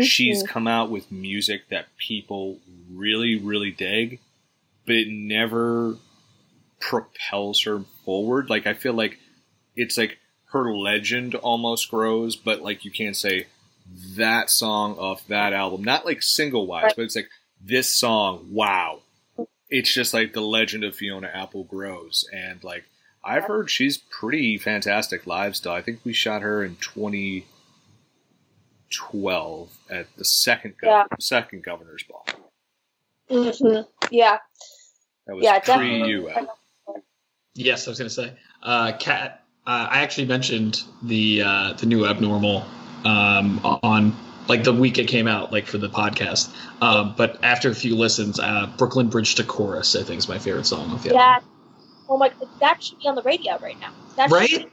[SPEAKER 2] she's
[SPEAKER 3] Mhm.
[SPEAKER 2] come out with music that people really really dig, but it never propels her forward. Like I feel like it's like her legend almost grows, but like you can't say that song off that album, not like single wise, but it's like this song, wow. It's just like the legend of Fiona Apple grows, and like I've heard she's pretty fantastic live still. I think we shot her in 2012 at the second gov-
[SPEAKER 3] Yeah.
[SPEAKER 2] second governor's ball.
[SPEAKER 3] Mhm. yeah
[SPEAKER 2] That was
[SPEAKER 3] yeah
[SPEAKER 2] pre
[SPEAKER 3] definitely
[SPEAKER 2] you.
[SPEAKER 1] Yes, I was going to say, uh, Kat. Uh, I actually mentioned the uh, the new abnormal um, on like the week it came out, like for the podcast. Um, but after a few listens, uh, Brooklyn Bridge to Chorus, I think, is my favorite song of the album.
[SPEAKER 3] yeah oh my god, that should be on the radio right now that
[SPEAKER 1] Right?
[SPEAKER 3] be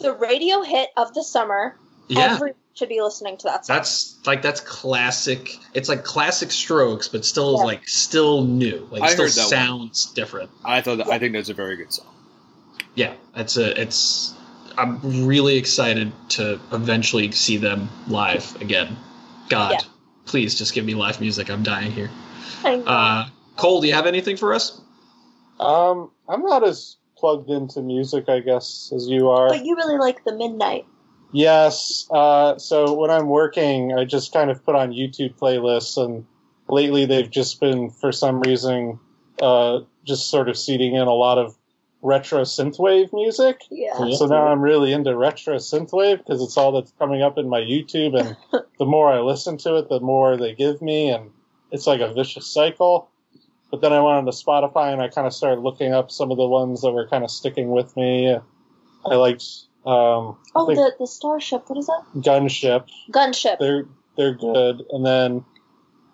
[SPEAKER 3] the radio hit of the summer
[SPEAKER 1] Yeah,
[SPEAKER 3] Everyone should be listening to that song.
[SPEAKER 1] that's like that's classic. It's like classic Strokes, but still
[SPEAKER 3] Yeah.
[SPEAKER 1] like still new. Like
[SPEAKER 2] I
[SPEAKER 1] still
[SPEAKER 2] heard that one.
[SPEAKER 1] sounds different.
[SPEAKER 2] I thought that, I think that's a very good song.
[SPEAKER 1] Yeah, it's a it's. I'm really excited to eventually see them live again. God,
[SPEAKER 3] Yeah.
[SPEAKER 1] please just give me live music. I'm dying here.
[SPEAKER 3] I know.
[SPEAKER 1] Uh, Cole, do you have anything for us?
[SPEAKER 4] Um, I'm not as plugged into music, I guess, as you are.
[SPEAKER 3] but you really like the midnight.
[SPEAKER 4] Yes. Uh, so when I'm working, I just kind of put on YouTube playlists, and lately they've just been, for some reason, uh, just sort of seeding in a lot of retro synthwave music.
[SPEAKER 3] Yeah.
[SPEAKER 4] So now I'm really into retro synthwave because it's all that's coming up in my YouTube, and the more I listen to it, the more they give me, and it's like a vicious cycle. But then I went on to Spotify and I kind of started looking up some of the ones that were kind of sticking with me. I liked um, I
[SPEAKER 3] Oh,
[SPEAKER 4] think
[SPEAKER 3] the the starship. What is that?
[SPEAKER 4] Gunship.
[SPEAKER 3] Gunship.
[SPEAKER 4] They're they're good, and then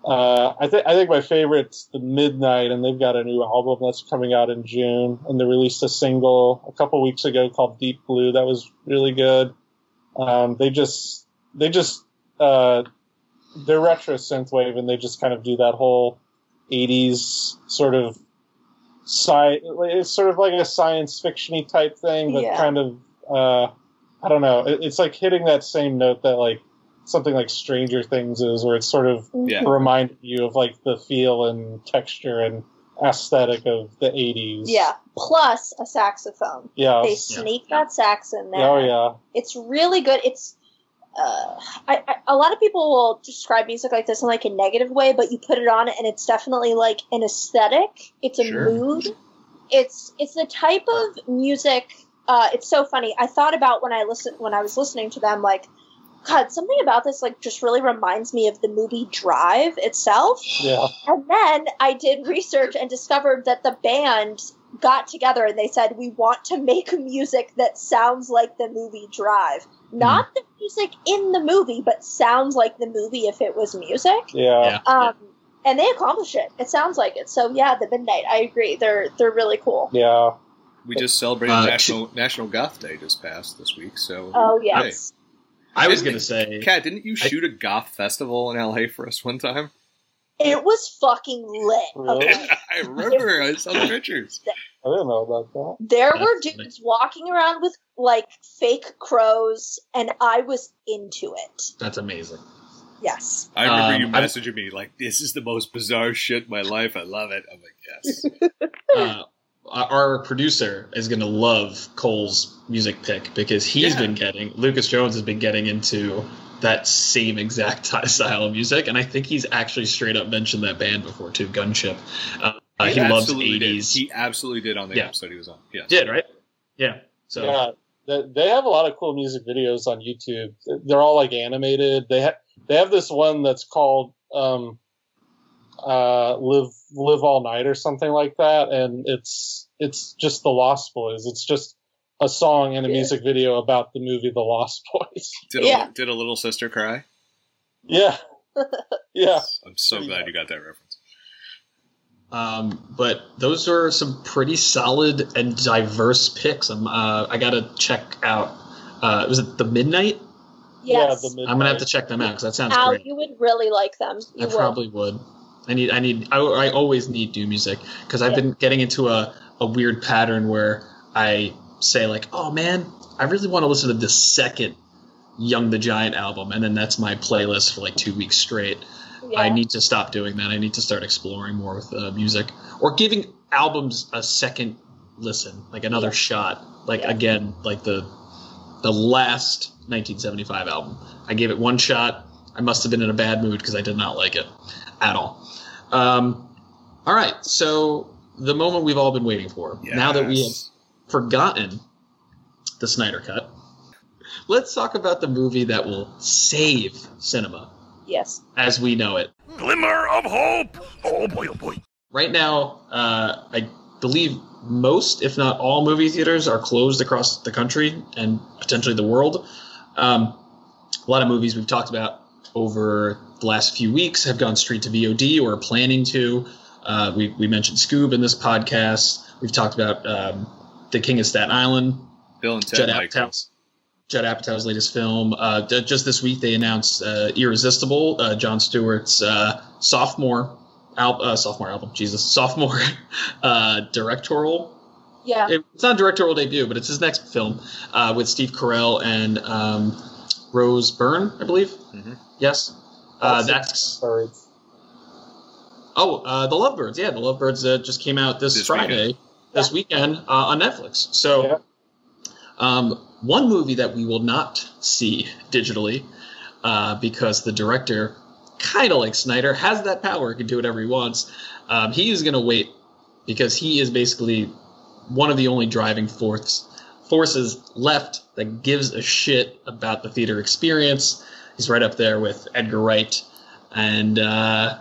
[SPEAKER 4] uh, I think I think my favorite's the Midnight, and they've got a new album that's coming out in June, and they released a single a couple weeks ago called Deep Blue that was really good. Um, they just they just uh, they're retro synthwave, and they just kind of do that whole '80s sort of sci. It's sort of like a science fictiony type thing, but
[SPEAKER 3] Yeah.
[SPEAKER 4] kind of uh, I don't know. It's like hitting that same note that like something like Stranger Things is, where it's sort of
[SPEAKER 2] Yeah.
[SPEAKER 3] Mhm.
[SPEAKER 4] you of like the feel and texture and aesthetic of the '80s.
[SPEAKER 3] Yeah. Plus a saxophone.
[SPEAKER 4] Yeah.
[SPEAKER 3] They sneak that sax in there.
[SPEAKER 4] Oh yeah.
[SPEAKER 3] It's really good. It's uh, I, I, a lot of people will describe music like this in like a negative way, but you put it on and it's definitely like an aesthetic. It's a
[SPEAKER 2] Sure.
[SPEAKER 3] mood. It's it's the type of music. Uh, it's so funny. I thought about when I listen when I was listening to them, like, God, something about this like just really reminds me of the movie Drive itself.
[SPEAKER 4] Yeah.
[SPEAKER 3] And then I did research and discovered that the band got together and they said, We want to make music that sounds like the movie Drive. Not the music in the movie, but sounds like the movie if it was music.
[SPEAKER 4] Yeah.
[SPEAKER 1] Yeah.
[SPEAKER 3] Um, and they accomplish it. It sounds like it. So yeah, the Midnight. I agree. They're they're really cool.
[SPEAKER 4] Yeah.
[SPEAKER 2] We just celebrated
[SPEAKER 1] Uh,
[SPEAKER 2] National National Goth Day just passed this week, so
[SPEAKER 3] Oh yes.
[SPEAKER 1] I was
[SPEAKER 2] Didn't-
[SPEAKER 1] gonna say.
[SPEAKER 2] Kat, didn't you shoot a goth festival in LA for us one time?
[SPEAKER 3] It was fucking lit.
[SPEAKER 4] Really?
[SPEAKER 3] Okay.
[SPEAKER 2] I remember. I saw the pictures.
[SPEAKER 4] I didn't know about that.
[SPEAKER 3] There
[SPEAKER 1] That's
[SPEAKER 3] were
[SPEAKER 1] funny.
[SPEAKER 3] dudes walking around with like fake crows, and I was into it.
[SPEAKER 1] That's amazing.
[SPEAKER 3] Yes.
[SPEAKER 2] I remember
[SPEAKER 1] Um,
[SPEAKER 2] you
[SPEAKER 1] I'm-
[SPEAKER 2] messaging me like, "This is the most bizarre shit in my life. I love it." I'm like, "Yes."
[SPEAKER 1] uh, our producer is going to love Cole's music pick because he's
[SPEAKER 2] Yeah.
[SPEAKER 1] been getting Lucas Jones has been getting into that same exact style of music, and I think he's actually straight up mentioned that band before too, Gunship. Uh, uh, he, loves
[SPEAKER 2] absolutely did.
[SPEAKER 1] eighties.
[SPEAKER 2] He absolutely did on the
[SPEAKER 1] Yeah.
[SPEAKER 2] episode he was on. Yes.
[SPEAKER 1] did right? Yeah. So
[SPEAKER 4] Yeah, they, they have a lot of cool music videos on YouTube. They're all like animated. They have they have this one that's called um, uh, "Live Live All Night" or something like that, and it's it's just the Lost Boys. It's just a song and a
[SPEAKER 3] Yeah.
[SPEAKER 4] music video about the movie The Lost Boys.
[SPEAKER 2] Did
[SPEAKER 3] Yeah.
[SPEAKER 2] a, did a little sister cry?
[SPEAKER 4] yeah, yeah.
[SPEAKER 2] I'm so glad
[SPEAKER 4] much.
[SPEAKER 2] you got that reference.
[SPEAKER 1] Um, but those are some pretty solid and diverse picks. I'm, uh, I gotta check out. Uh, was it the Midnight?
[SPEAKER 3] Yes.
[SPEAKER 4] Yeah, the
[SPEAKER 1] I'm gonna have to check them out because that sounds
[SPEAKER 3] Al,
[SPEAKER 1] great.
[SPEAKER 3] you would really like them. You
[SPEAKER 1] I
[SPEAKER 3] would.
[SPEAKER 1] probably would. I need. I need. I, I always need new music because I've
[SPEAKER 3] Yeah.
[SPEAKER 1] been getting into a, a weird pattern where I say like, "Oh man, I really want to listen to the second Young the Giant album," and then that's my playlist for like two weeks straight.
[SPEAKER 3] Yeah.
[SPEAKER 1] I need to stop doing that. I need to start exploring more with uh, music or giving albums a second listen, like another
[SPEAKER 3] Yeah.
[SPEAKER 1] shot. Like
[SPEAKER 3] Yeah.
[SPEAKER 1] again, like the the last 1975 album. I gave it one shot. I must have been in a bad mood because I did not like it at all. Um, all right, so the moment we've all been waiting for. Now that we have forgotten the Snyder Cut, let's talk about the movie that will save cinema
[SPEAKER 3] yes.
[SPEAKER 1] as we know it.
[SPEAKER 5] Glimmer of hope! Oh boy, oh boy.
[SPEAKER 1] Right now, uh, I believe most, if not all, movie theaters are closed across the country and potentially the world. Um, a lot of movies we've talked about over the last few weeks have gone straight to VOD or are planning to. Uh, we, we mentioned Scoob in this podcast. We've talked about um, The King of Staten Island,
[SPEAKER 2] Bill and Ted
[SPEAKER 1] Judd
[SPEAKER 2] Michael.
[SPEAKER 1] Apatow's Judd Apatow's latest film. Uh, d- just this week, they announced uh, "Irresistible," uh, Jon Stewart's uh, sophomore al- uh, sophomore album. Jesus, sophomore uh, directorial.
[SPEAKER 3] Yeah.
[SPEAKER 1] it- it's not a directorial debut, but it's his next film uh, with Steve Carell and um, Rose Byrne, I believe.
[SPEAKER 2] Mhm.
[SPEAKER 1] Yes, uh,
[SPEAKER 4] That's-
[SPEAKER 1] that's
[SPEAKER 4] Birds.
[SPEAKER 1] oh, uh, the Lovebirds. Yeah, the Lovebirds uh, just came out this,
[SPEAKER 2] This
[SPEAKER 1] Friday, this weekend uh, on Netflix. So.
[SPEAKER 4] Yeah.
[SPEAKER 1] Um, one movie that we will not see digitally uh, because the director, kind of like Snyder, has that power, can do whatever he wants. Um, he is going to wait because he is basically one of the only driving force, forces left that gives a shit about the theater experience. He's right up there with Edgar Wright and uh,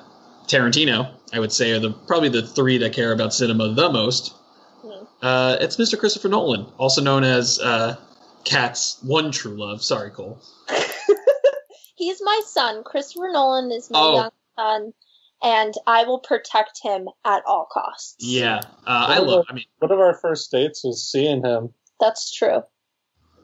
[SPEAKER 1] Tarantino. I would say are the probably the three that care about cinema the most.
[SPEAKER 3] Hmm.
[SPEAKER 1] Uh, it's Mr. Christopher Nolan, also known as uh, Kat's one true love. Sorry, Cole.
[SPEAKER 3] He's my son. Christopher Nolan is my
[SPEAKER 1] Oh.
[SPEAKER 3] young son, and I will protect him at all costs.
[SPEAKER 1] Yeah, uh, I love. I mean,
[SPEAKER 4] One of our first dates was seeing him.
[SPEAKER 3] That's true.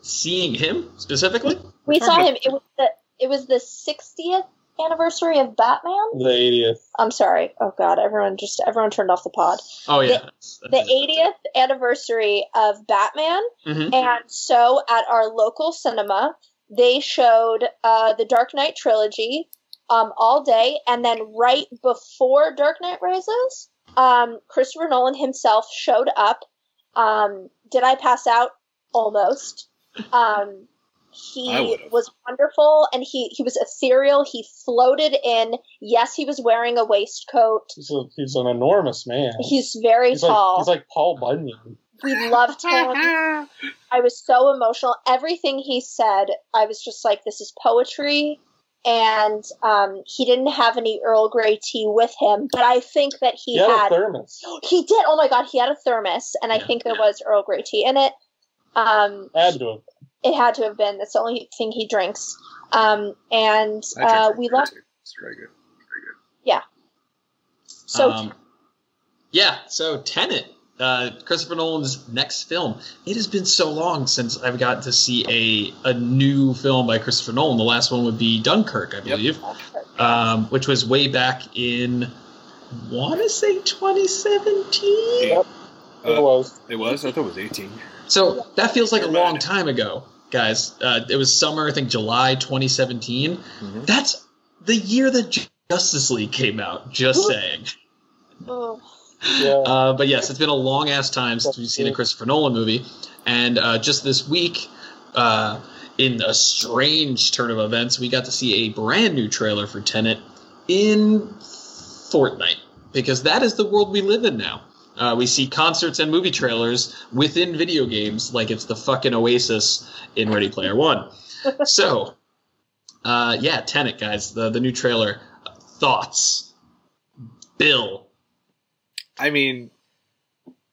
[SPEAKER 1] seeing him specifically.
[SPEAKER 3] We saw him. It was the it was the 60th anniversary of Batman.
[SPEAKER 4] The 80th.
[SPEAKER 3] I'm sorry. Oh God, everyone just everyone turned off the pod.
[SPEAKER 1] Oh yeah, that's-
[SPEAKER 3] The 80th anniversary of Batman,
[SPEAKER 1] Mhm.
[SPEAKER 3] and so at our local cinema, they showed uh, the Dark Knight trilogy um, all day, and then right before Dark Knight Rises, um, Christopher Nolan himself showed up. Um, did I pass out? Almost. Um,
[SPEAKER 2] I
[SPEAKER 3] he was wonderful, and he he was ethereal. He floated in. Yes, he was wearing a waistcoat.
[SPEAKER 4] He's, a, he's an enormous man.
[SPEAKER 3] He's very
[SPEAKER 4] He's
[SPEAKER 3] tall.
[SPEAKER 4] like he's like Paul Bunyan.
[SPEAKER 3] we loved him. I was so emotional. Everything he said, I was just like, this is poetry. And um, he didn't have any Earl Grey tea with him, but I think that he,
[SPEAKER 4] He had
[SPEAKER 3] had.
[SPEAKER 4] a thermos.
[SPEAKER 3] he did. Oh my god, he had a thermos, and I
[SPEAKER 1] Yeah,
[SPEAKER 3] think there was Earl Grey tea in it. Um,
[SPEAKER 4] Had to have.
[SPEAKER 3] It had to have been. That's the only thing he drinks. Um, and
[SPEAKER 2] I drink
[SPEAKER 3] uh, we
[SPEAKER 2] there,
[SPEAKER 3] loved.
[SPEAKER 2] too. It's very good.
[SPEAKER 3] So
[SPEAKER 1] Um, yeah, so Tenet, uh, Christopher Nolan's next film. It has been so long since I've gotten to see a a new film by Christopher Nolan. The last one would be Dunkirk, I believe, um, which was way back in, want to say 2017.
[SPEAKER 4] Yep. it
[SPEAKER 2] Uh,
[SPEAKER 4] was.
[SPEAKER 2] it was. I thought it was 18.
[SPEAKER 1] So that feels like a long time ago, guys. Uh, it was summer, I think July 2017.
[SPEAKER 2] Mhm.
[SPEAKER 1] That's the year that Justice League came out. Just saying.
[SPEAKER 3] Oh.
[SPEAKER 4] Yeah.
[SPEAKER 1] Uh, but yes, it's been a long ass time since we've seen a Christopher Nolan movie, and uh, just this week, uh, in a strange turn of events, we got to see a brand new trailer for Tenet in Fortnite because that is the world we live in now. Uh, we see concerts and movie trailers within video games like it's the fucking Oasis in Ready Player One. so, uh, yeah, Tenet, guys, the the new trailer. Thoughts, Bill.
[SPEAKER 2] I mean,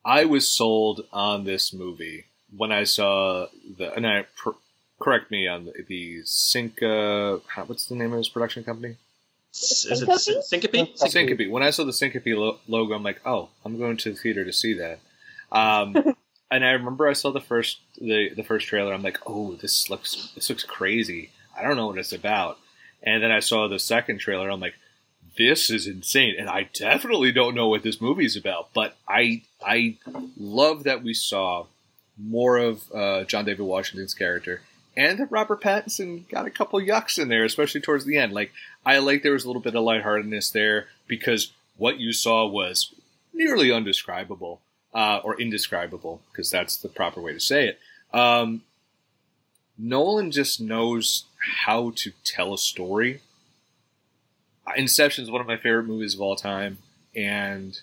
[SPEAKER 2] I was sold on this movie when I saw the. And I pr- correct me on the, the Synca. What's the name of his production company?
[SPEAKER 1] Is it
[SPEAKER 3] Syncopy?
[SPEAKER 1] Syncopy?
[SPEAKER 2] Syncopy. When I saw the Syncopy lo- logo, I'm like, oh, I'm going to the theater to see that. Um, and I remember I saw the first the the first trailer. I'm like, oh, this looks this looks crazy. I don't know what it's about. And then I saw the second trailer. I'm like, this is insane. And I definitely don't know what this movie is about. But I I love that we saw more of uh, John David Washington's character. And that Robert Pattinson got a couple yucks in there, especially towards the end. Like I like there was a little bit of lightheartedness there because what you saw was nearly undescribable uh, or indescribable because that's the proper way to say it. Um, Nolan just knows how to tell a story. Inception is one of my favorite movies of all time, and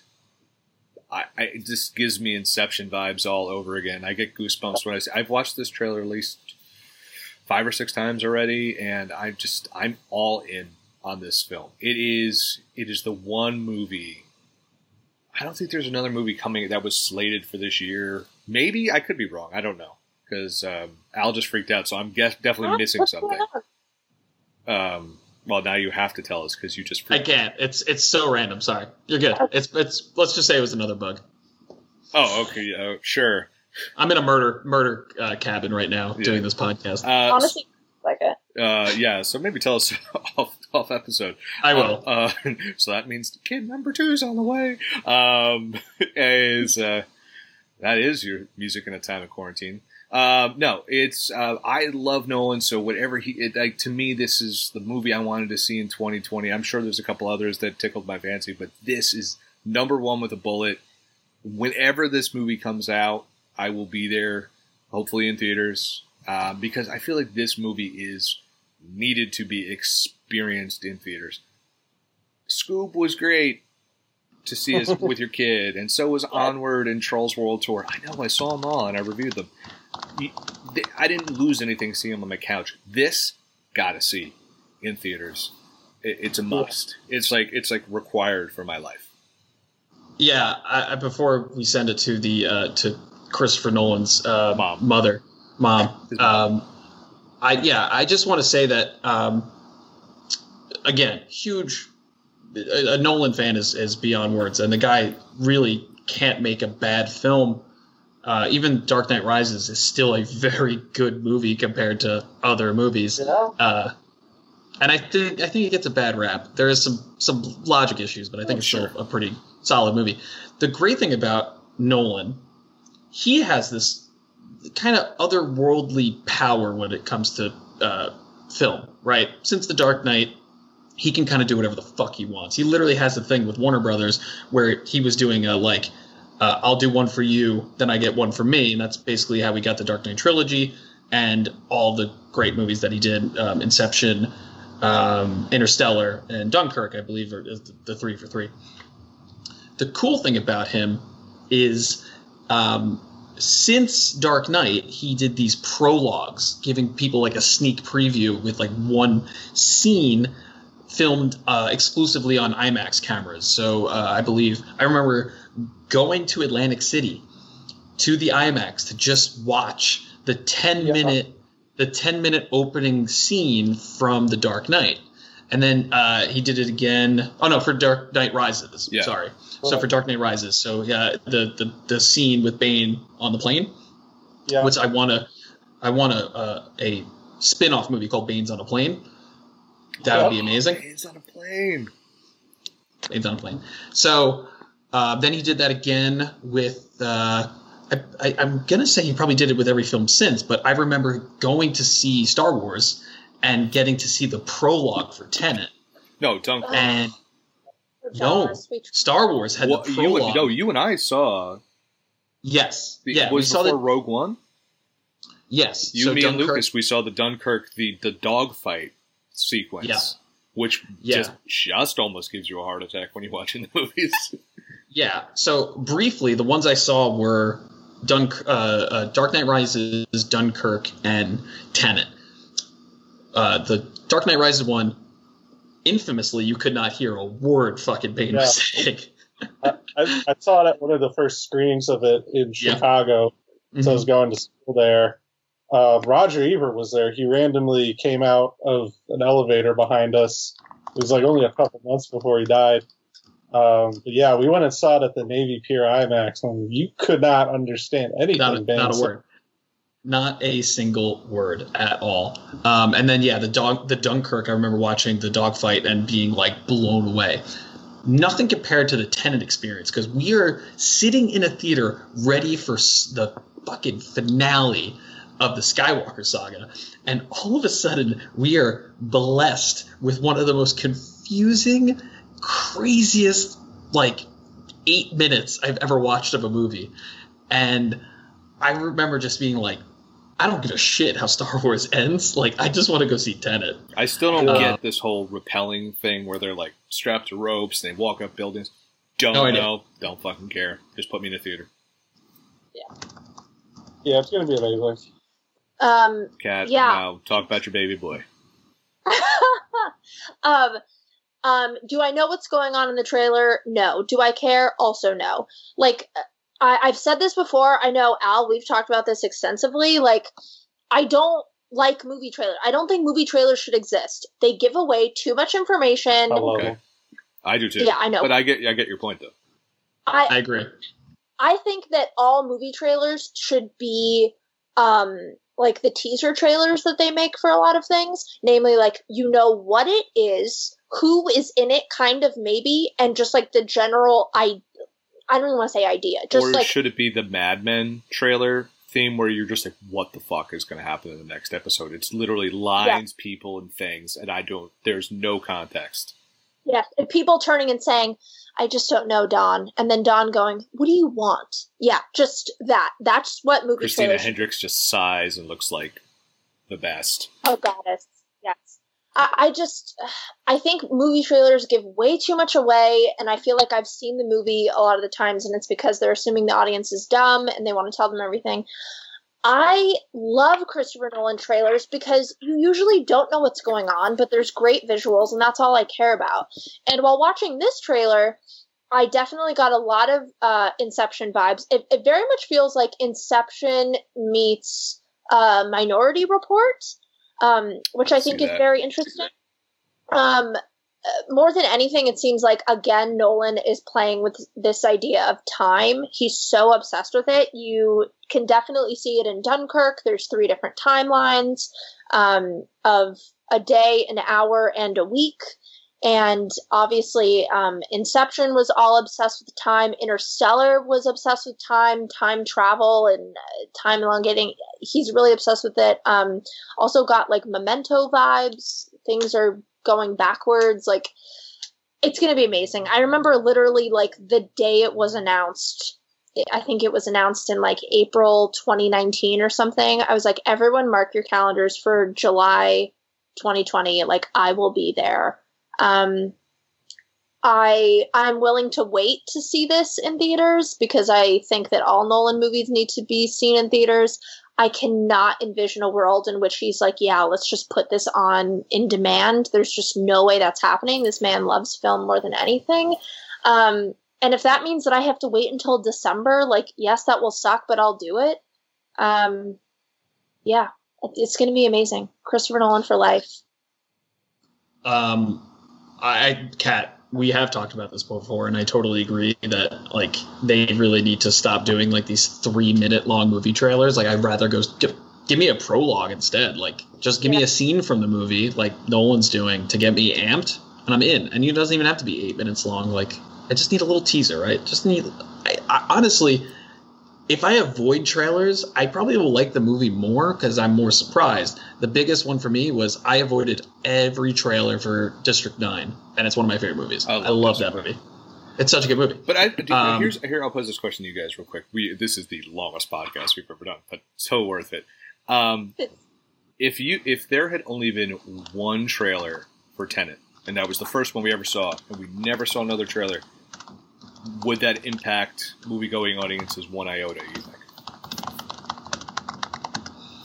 [SPEAKER 2] I, I it just gives me Inception vibes all over again. I get goosebumps when I see. I've watched this trailer at least five or six times already, and I just I'm all in on this film. It is it is the one movie. I don't think there's another movie coming that was slated for this year. Maybe I could be wrong. I don't know because um, Al just freaked out, so I'm guess, definitely missing
[SPEAKER 3] What's going
[SPEAKER 2] something. Um, well, now you have to tell us because you just
[SPEAKER 1] I can't. It's it's so random. Sorry, you're good. It's it's. Let's just say it was another bug.
[SPEAKER 2] Oh, okay, uh, sure.
[SPEAKER 1] I'm in a murder murder uh, cabin right now
[SPEAKER 2] Yeah.
[SPEAKER 1] doing this podcast.
[SPEAKER 2] Uh,
[SPEAKER 3] Honestly, like it.
[SPEAKER 2] uh, yeah. So maybe tell us off off episode.
[SPEAKER 1] I will.
[SPEAKER 2] Uh, so that means kid number two is on the way. Um, is uh, that is your music in a time of quarantine? Um, no, it's uh, I love Nolan. So whatever he it, like to me, this is the movie I wanted to see in 2020. I'm sure there's a couple others that tickled my fancy, but this is number one with a bullet. Whenever this movie comes out, I will be there. Hopefully in theaters, uh, because I feel like this movie is needed to be experienced in theaters. Scoob was great to see as, with your kid, and so was Onward and Trolls World Tour. I know I saw them all and I reviewed them. I didn't lose anything seeing them on my couch. This gotta see in theaters. It's a must. It's like it's like required for my life.
[SPEAKER 1] yeah. I, I, before we send it to the uh, to Christopher Nolan's uh,
[SPEAKER 2] Mom.
[SPEAKER 1] mother, mom.
[SPEAKER 2] Mom.
[SPEAKER 1] Um, I yeah. I just want to say that um, again. Huge. A, a Nolan fan is is beyond words, and the guy really can't make a bad film. Uh, even Dark Knight Rises is still a very good movie compared to other movies. Uh, and I think I think it gets a bad rap. There is some some logic issues, but I think
[SPEAKER 2] Oh,
[SPEAKER 1] it's
[SPEAKER 2] sure.
[SPEAKER 1] still a pretty solid movie. The great thing about Nolan, he has this kind of otherworldly power when it comes to uh, film, right? Since The Dark Knight, he can kind of do whatever the fuck he wants. He literally has a thing with Warner Brothers where he was doing a like, uh, I'll do one for you, then I get one for me, and that's basically how we got the Dark Knight trilogy and all the great movies that he did, um, Inception, um, Interstellar, and Dunkirk, I believe, are the, the three for three. The cool thing about him is, um, since Dark Knight, he did these prologues, giving people like a sneak preview with like one scene filmed uh, exclusively on IMAX cameras. So uh, I believe I remember going to Atlantic City to the IMAX to just watch the 10
[SPEAKER 4] Yeah.
[SPEAKER 1] minute the 10 minute opening scene from The Dark Knight. And then uh, he did it again. Oh no, for Dark Knight Rises.
[SPEAKER 2] Yeah.
[SPEAKER 1] Sorry. So for Dark Knight Rises. So yeah, the, the the scene with Bane on the plane,
[SPEAKER 4] Yeah.
[SPEAKER 1] which I want to, I want a uh, a spin-off movie called Bane's on a Plane. That would be amazing.
[SPEAKER 2] Hands on a plane.
[SPEAKER 1] Bane's on a plane. So, Uh, then he did that again with. Uh, I, I, I'm gonna say he probably did it with every film since, but I remember going to see Star Wars and getting to see the prologue for Tenet.
[SPEAKER 2] No, Dunkirk.
[SPEAKER 1] And
[SPEAKER 3] John,
[SPEAKER 1] No. Star Wars had
[SPEAKER 2] Well,
[SPEAKER 1] the
[SPEAKER 2] you,
[SPEAKER 1] prologue.
[SPEAKER 2] no, you and I saw.
[SPEAKER 1] yes,
[SPEAKER 2] The,
[SPEAKER 1] yeah, we saw the.
[SPEAKER 2] Rogue One.
[SPEAKER 1] Yes,
[SPEAKER 2] You,
[SPEAKER 1] so
[SPEAKER 2] me, and Lucas, we saw the Dunkirk, the the dogfight sequence,
[SPEAKER 1] Yeah.
[SPEAKER 2] which
[SPEAKER 1] Yeah.
[SPEAKER 2] just just almost gives you a heart attack when you're watching the movies.
[SPEAKER 1] Yeah. So briefly, the ones I saw were Dunk, uh, uh, Dark Knight Rises, Dunkirk, and Tenet. Uh, the Dark Knight Rises one, infamously, you could not hear a word fucking Bane was saying.
[SPEAKER 4] I, I saw it at one of the first screenings of it in
[SPEAKER 1] Yeah.
[SPEAKER 4] Chicago. So I was going to school there. Uh, Roger Ebert was there. He randomly came out of an elevator behind us. It was like only a couple months before he died. Um, but yeah, we went and saw it at the Navy Pier IMAX, and you could not understand anything.
[SPEAKER 1] not, a, not a word. Not a single word at all. Um, and then yeah, the dog, the Dunkirk. I remember watching the dogfight and being like blown away. Nothing compared to the Tenet experience because we are sitting in a theater ready for the fucking finale of the Skywalker saga, and all of a sudden we are blessed with one of the most confusing, craziest like eight minutes I've ever watched of a movie, and I remember just being like, I don't give a shit how Star Wars ends. Like, I just want to go see Tenet.
[SPEAKER 2] I still don't
[SPEAKER 1] Uh,
[SPEAKER 2] get this whole repelling thing where they're like strapped to ropes and they walk up buildings. Don't
[SPEAKER 1] No idea.
[SPEAKER 2] know. Don't fucking care. Just put me in a theater.
[SPEAKER 4] Yeah. Yeah, it's going to be amazing.
[SPEAKER 3] Um,
[SPEAKER 2] Kat.
[SPEAKER 3] Yeah.
[SPEAKER 2] Now talk about your baby boy.
[SPEAKER 3] um, um, do I know what's going on in the trailer? No. Do I care? Also, no. Like, I, I've said this before. I know, Al, we've talked about this extensively. Like, I don't like movie trailers. I don't think movie trailers should exist. They give away too much information.
[SPEAKER 4] I love
[SPEAKER 2] Okay. I do too.
[SPEAKER 3] Yeah, I know.
[SPEAKER 2] But I get I get your point though.
[SPEAKER 3] I,
[SPEAKER 1] I agree.
[SPEAKER 3] I think that all movie trailers should be um like the teaser trailers that they make for a lot of things, namely like you know what it is, who is in it kind of maybe and just like the general I I don't even want to say idea, just
[SPEAKER 2] or
[SPEAKER 3] like
[SPEAKER 2] should it be the Mad Men trailer theme where you're just like, what the fuck is going to happen in the next episode? It's literally lines, people, and things, and I don't. There's no context.
[SPEAKER 3] Yeah, and people turning and saying I just don't know Don and then Don going, "What do you want?" Yeah, just that. That's what movie trailers.
[SPEAKER 2] Christina
[SPEAKER 3] trailers
[SPEAKER 2] Hendricks just sighs and looks like the best.
[SPEAKER 3] Oh, goddess. Yes. I, I just, I think movie trailers give way too much away, and I feel like I've seen the movie a lot of the times, and it's because they're assuming the audience is dumb and they want to tell them everything. I love Christopher Nolan trailers because you usually don't know what's going on, but there's great visuals, and that's all I care about. And while watching this trailer, I definitely got a lot of uh, Inception vibes. It, it very much feels like Inception meets uh, Minority Report, um, which I think is
[SPEAKER 2] that.
[SPEAKER 3] very interesting. Um, more than anything, it seems like again Nolan is playing with this idea of time. He's so obsessed with it. You can definitely see it in Dunkirk. There's three different timelines um, of a day, an hour, and a week. And obviously, um, Inception was all obsessed with time. Interstellar was obsessed with time, time travel, and uh, time elongating. He's really obsessed with it. Um, also got like memento vibes. Things are going backwards. Like, it's going to be amazing. I remember literally like the day it was announced. I think it was announced in like April 2019 or something. I was like, everyone mark your calendars for July 2020. Like, I will be there. Um, I I'm willing to wait to see this in theaters because I think that all Nolan movies need to be seen in theaters. I cannot envision a world in which he's like, yeah, let's just put this on in demand. There's just no way that's happening. This man loves film more than anything. Um, and if that means that I have to wait until December, like, yes, that will suck, but I'll do it. Um, yeah, it's going to be amazing. Christopher Nolan for life.
[SPEAKER 1] Um, I, Kat, we have talked about this before, and I totally agree that like they really need to stop doing like these three minute long movie trailers. Like, I'd rather go give, give me a prologue instead. Like, just give me a scene from the movie, like Nolan's doing, to get me amped, and I'm in. And it doesn't even have to be eight minutes long. Like, I just need a little teaser, right? Just need. I, I, honestly, if I avoid trailers, I probably will like the movie more because I'm more surprised. The biggest one for me was I avoided every trailer for District Nine, and it's one of my favorite movies.
[SPEAKER 2] I
[SPEAKER 1] I
[SPEAKER 2] love
[SPEAKER 1] love, that movie. It's such a good movie.
[SPEAKER 2] But I do,
[SPEAKER 1] Um,
[SPEAKER 2] here's here I'll pose this question to you guys real quick. We this is the longest podcast we've ever done, but so worth it. Um, if you if there had only been one trailer for Tenet, and that was the first one we ever saw, and we never saw another trailer, would that impact movie going audiences one iota? You think?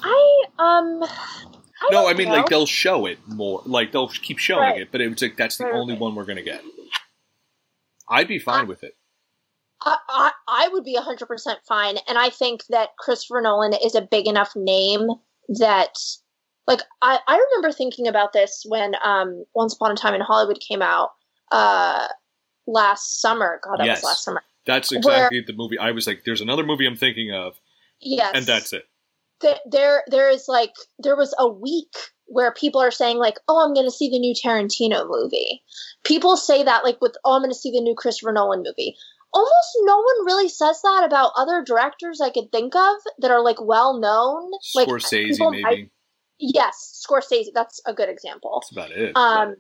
[SPEAKER 3] I um. I
[SPEAKER 2] no, I mean
[SPEAKER 3] know.
[SPEAKER 2] like they'll show it more, like they'll keep showing
[SPEAKER 3] Right.
[SPEAKER 2] it, but it's like that's the
[SPEAKER 3] Right,
[SPEAKER 2] only one we're gonna get. I'd be fine with it.
[SPEAKER 3] I, I, I would be 100% fine. And I think that Christopher Nolan is a big enough name that, like, I, I remember thinking about this when um, Once Upon a Time in Hollywood came out uh, last summer. God, that
[SPEAKER 2] Yes.
[SPEAKER 3] was last summer.
[SPEAKER 2] That's exactly the movie. I was like, "There's another movie I'm thinking of,"
[SPEAKER 3] Yes.
[SPEAKER 2] and that's it.
[SPEAKER 3] Th- there, there is like, there was a week where people are saying, like, oh, I'm going to see the new Tarantino movie. People say that, like, with, oh, I'm going to see the new Christopher Nolan movie. Almost no one really says that about other directors I could think of that are, like, well known. Like,
[SPEAKER 2] Scorsese,
[SPEAKER 3] people
[SPEAKER 2] maybe.
[SPEAKER 3] might- yes, Scorsese. That's a good example.
[SPEAKER 2] That's about it.
[SPEAKER 3] Um,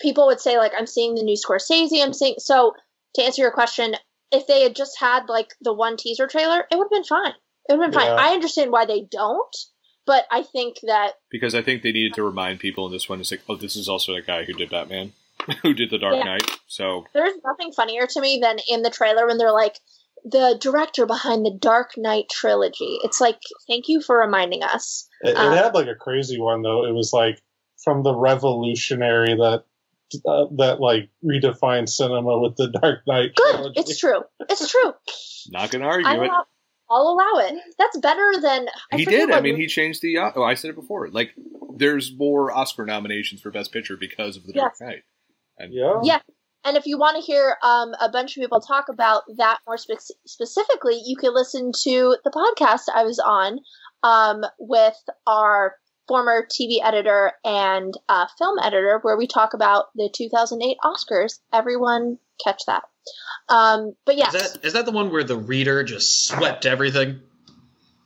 [SPEAKER 3] people would say, like, I'm seeing the new Scorsese. I'm seeing. So, to answer your question, if they had just had, like, the one teaser trailer, it would have been fine. It would have been
[SPEAKER 4] Yeah.
[SPEAKER 3] fine. I understand why they don't, but I think that
[SPEAKER 2] because I think they needed to remind people in this one. It's like, oh, this is also the guy who did Batman, who did The Dark
[SPEAKER 3] Yeah.
[SPEAKER 2] Knight. So
[SPEAKER 3] there's nothing funnier to me than in the trailer when they're like, the director behind the Dark Knight trilogy. It's like, thank you for reminding us.
[SPEAKER 4] It, it
[SPEAKER 3] Um,
[SPEAKER 4] had like a crazy one though. It was like from the revolutionary that uh, that like redefined cinema with the Dark Knight.
[SPEAKER 3] Good.
[SPEAKER 4] trilogy.
[SPEAKER 3] It's true. It's true.
[SPEAKER 2] not gonna argue
[SPEAKER 3] I
[SPEAKER 2] it.
[SPEAKER 3] allow, I'll allow it. That's better than. I
[SPEAKER 2] he did. I mean, he changed the. Uh, oh, I said it before. Like, there's more Oscar nominations for Best Picture because of The Dark
[SPEAKER 3] Yes.
[SPEAKER 2] Knight. And
[SPEAKER 4] Yeah.
[SPEAKER 3] Yeah. And if you want to hear um, a bunch of people talk about that more spe- specifically, you can listen to the podcast I was on um, with our former TV editor and uh, film editor, where we talk about the 2008 Oscars. Everyone catch that. Um, but yes,
[SPEAKER 1] Is that is that the one where the reader just swept everything?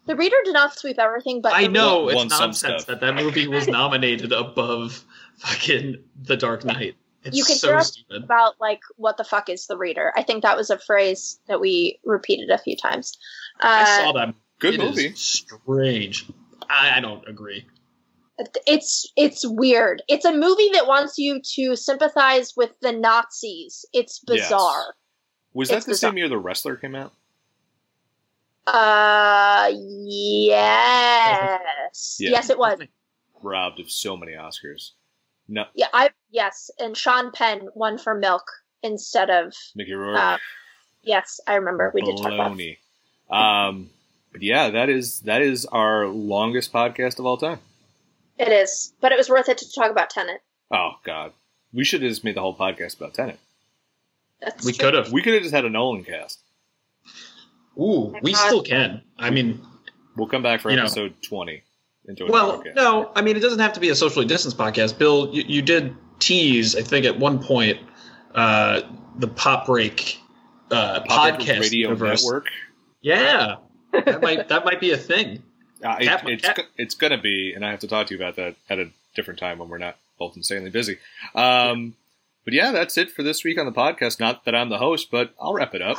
[SPEAKER 3] the reader did not sweep everything, but
[SPEAKER 1] I know it's
[SPEAKER 2] some
[SPEAKER 1] nonsense that that movie was nominated above fucking The Dark Knight. It's
[SPEAKER 3] You can
[SPEAKER 1] so
[SPEAKER 3] hear us
[SPEAKER 1] stupid.
[SPEAKER 3] about like what the fuck is the reader. I think that was a phrase that we repeated a few times. Uh,
[SPEAKER 1] I saw that.
[SPEAKER 2] good
[SPEAKER 1] It is
[SPEAKER 2] movie.
[SPEAKER 1] strange. I, I don't agree.
[SPEAKER 3] It's it's weird. It's a movie that wants you to sympathize with the Nazis. It's
[SPEAKER 2] Yes.
[SPEAKER 3] bizarre.
[SPEAKER 2] Was that
[SPEAKER 3] It's
[SPEAKER 2] the
[SPEAKER 3] bizarre.
[SPEAKER 2] same year The Wrestler came out?
[SPEAKER 3] Uh yes.
[SPEAKER 2] Yeah.
[SPEAKER 3] Yes it was.
[SPEAKER 2] Robbed of so many Oscars. No,
[SPEAKER 3] Yeah, I yes, and Sean Penn won for Milk instead of
[SPEAKER 2] Mickey Rourke.
[SPEAKER 3] uh, yes, I remember we did talk about.
[SPEAKER 2] Baloney. Um, but yeah, that is that is our longest podcast of all time.
[SPEAKER 3] It is, but it was worth it to talk about Tenet.
[SPEAKER 2] Oh God, we should have just made the whole podcast about Tenet.
[SPEAKER 3] That's
[SPEAKER 1] We could have.
[SPEAKER 2] We could have just had a Nolan cast.
[SPEAKER 1] Ooh, we still can. I mean,
[SPEAKER 2] We'll come back for
[SPEAKER 1] You know.
[SPEAKER 2] episode twenty. Into a
[SPEAKER 1] well,
[SPEAKER 2] podcast.
[SPEAKER 1] no. I mean, it doesn't have to be a socially distanced podcast. Bill, you, you did tease, I think, at one point, uh, the Pop Break uh,
[SPEAKER 2] Pop Record
[SPEAKER 1] podcast
[SPEAKER 2] Radio
[SPEAKER 1] universe.
[SPEAKER 2] Network.
[SPEAKER 1] Yeah, that might that might be a thing.
[SPEAKER 2] Uh, it-
[SPEAKER 1] Kat-
[SPEAKER 2] it's go- it's gonna be, and I have to talk to you about that at a different time when we're not both insanely busy. Um, but yeah, that's it for this week on the podcast. Not that I'm the host, but I'll wrap it up.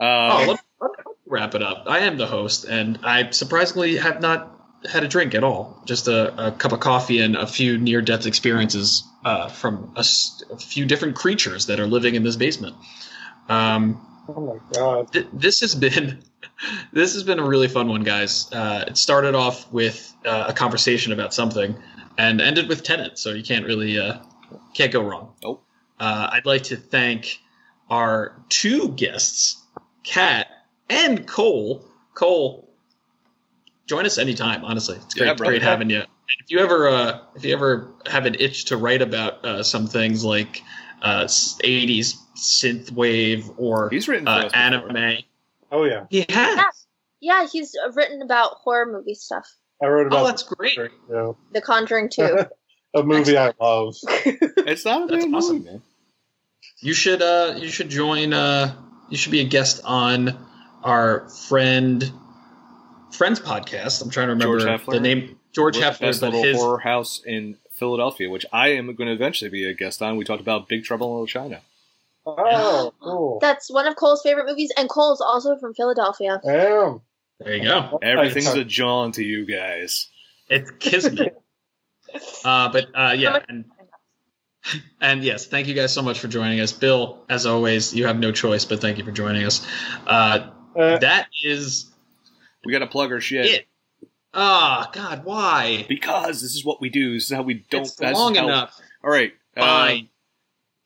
[SPEAKER 1] Oh,
[SPEAKER 2] Um,
[SPEAKER 1] let, let wrap it up. I am the host, and I surprisingly have not had a drink at all. Just a, a cup of coffee and a few near-death experiences uh, from a few different creatures that are living in this basement. Um,
[SPEAKER 4] Oh my god.
[SPEAKER 1] th- this has been this has been a really fun one, guys. Uh, it started off with uh, a conversation about something, and ended with Tenet. So you can't really uh, can't go wrong.
[SPEAKER 2] Nope.
[SPEAKER 1] Uh, I'd like to thank our two guests, Kat and Cole. Cole, join us anytime. Honestly, it's great,
[SPEAKER 2] Yeah,
[SPEAKER 1] great having you. If you ever uh, if you ever have an itch to write about uh, some things like uh, 80s synth wave or
[SPEAKER 2] he's written
[SPEAKER 1] uh,
[SPEAKER 2] us before.
[SPEAKER 1] anime.
[SPEAKER 4] Oh yeah.
[SPEAKER 1] He has.
[SPEAKER 3] Yeah. Yeah, he's uh, written about horror movie stuff.
[SPEAKER 4] I wrote about
[SPEAKER 1] Oh, that's great.
[SPEAKER 4] you know,
[SPEAKER 3] The Conjuring 2.
[SPEAKER 4] a movie I love.
[SPEAKER 2] It's not a
[SPEAKER 1] That's
[SPEAKER 2] bad
[SPEAKER 1] awesome.
[SPEAKER 2] movie, man.
[SPEAKER 1] you should uh you should join uh you should be a guest on our friend friends podcast. I'm trying to remember the name George
[SPEAKER 2] We're at the
[SPEAKER 1] Heffler,
[SPEAKER 2] best
[SPEAKER 1] but
[SPEAKER 2] little
[SPEAKER 1] his
[SPEAKER 2] horror house in Philadelphia, which I am going to eventually be a guest on. We talked about Big Trouble in Little China.
[SPEAKER 4] Oh, cool.
[SPEAKER 3] That's one of Cole's favorite movies, and Cole's also from Philadelphia.
[SPEAKER 4] Damn.
[SPEAKER 1] there you go.
[SPEAKER 2] Everything's a John to you guys.
[SPEAKER 1] It's kismet. uh, but uh, yeah, and and yes, thank you guys so much for joining us, Bill. As always, you have no choice, but thank you for joining us. Uh,
[SPEAKER 4] Uh,
[SPEAKER 1] that is
[SPEAKER 2] We got to plug our shit.
[SPEAKER 1] it. Ah, God, why?
[SPEAKER 2] Because this is what we do. This is how we don't.
[SPEAKER 1] it's long
[SPEAKER 2] how-
[SPEAKER 1] enough.
[SPEAKER 2] All right. uh,
[SPEAKER 1] Fine.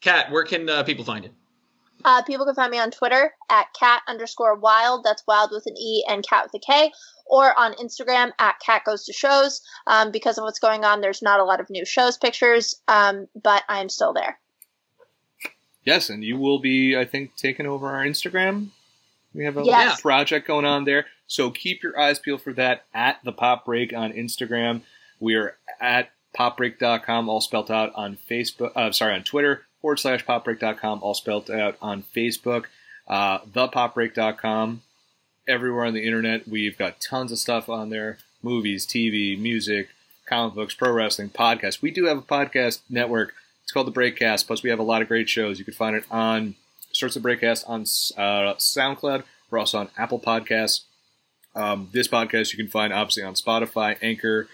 [SPEAKER 1] Kat, where can uh, people find you?
[SPEAKER 3] Uh, people can find me on Twitter at cat underscore wild. That's wild with an E and cat with a K. Or on Instagram at cat goes to shows. Um, because of what's going on, there's not a lot of new shows pictures, um, but I'm still there.
[SPEAKER 2] yes, and you will be, I think, taking over our Instagram. We have a
[SPEAKER 3] Yes.
[SPEAKER 2] project going on there. So keep your eyes peeled for that at the Pop Break on Instagram. We are at popbreak.com, all spelled out on Facebook. Uh, sorry, on Twitter, forward slash popbreak.com, all spelled out on Facebook. Uh, thepopbreak.com, everywhere on the internet. We've got tons of stuff on there movies, TV, music, comic books, pro wrestling, podcasts. We do have a podcast network. It's called the Breakcast. Plus, we have a lot of great shows. You can find it on Starts the Breakcast on uh, SoundCloud. We're also on Apple Podcasts. Um, this podcast you can find obviously on Spotify, Anchor,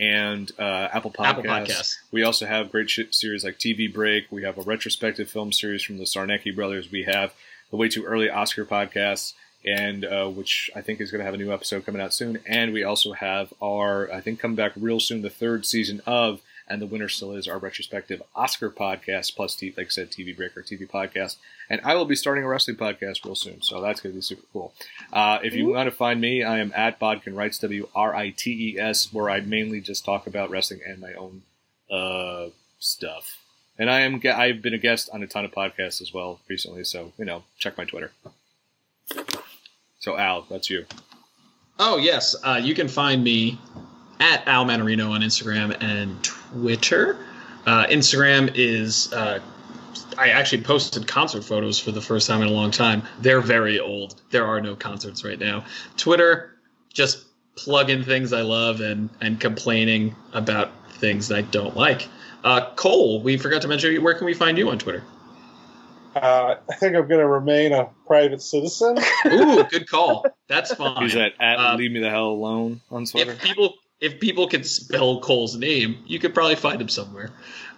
[SPEAKER 2] and uh, Apple Podcasts.
[SPEAKER 1] Apple Podcasts.
[SPEAKER 2] We also have great series like TV Break. We have a retrospective film series from the Sarnecki brothers. We have the Way Too Early Oscar podcast, and uh, which I think is going to have a new episode coming out soon. And we also have our, I think, coming back real soon, the third season of, and the winner still is our retrospective Oscar podcast, plus, t- like I said, TV Breaker TV podcast. And I will be starting a wrestling podcast real soon, so that's going to be super cool. Uh, if you want to find me, I am at Bodkin Writes, W R I T E S, where I mainly just talk about wrestling and my own uh, stuff. And I am I've been a guest on a ton of podcasts as well recently, so you know, check my Twitter. So Al, that's you.
[SPEAKER 1] Oh yes, uh, you can find me at Al Manarino on Instagram and Twitter. Uh, Instagram is uh, I actually posted concert photos for the first time in a long time. They're very old. There are no concerts right now. Twitter, just plug in things I love and and complaining about things I don't like. Uh, Cole, we forgot to mention. Where can we find you on Twitter?
[SPEAKER 4] uh, I think I'm going to remain a private citizen.
[SPEAKER 1] Ooh, good call. That's fine.
[SPEAKER 2] Who's that at
[SPEAKER 1] Uh,
[SPEAKER 2] Leave Me the Hell Alone on Twitter?
[SPEAKER 1] if people if people could spell Cole's name, you could probably find him somewhere.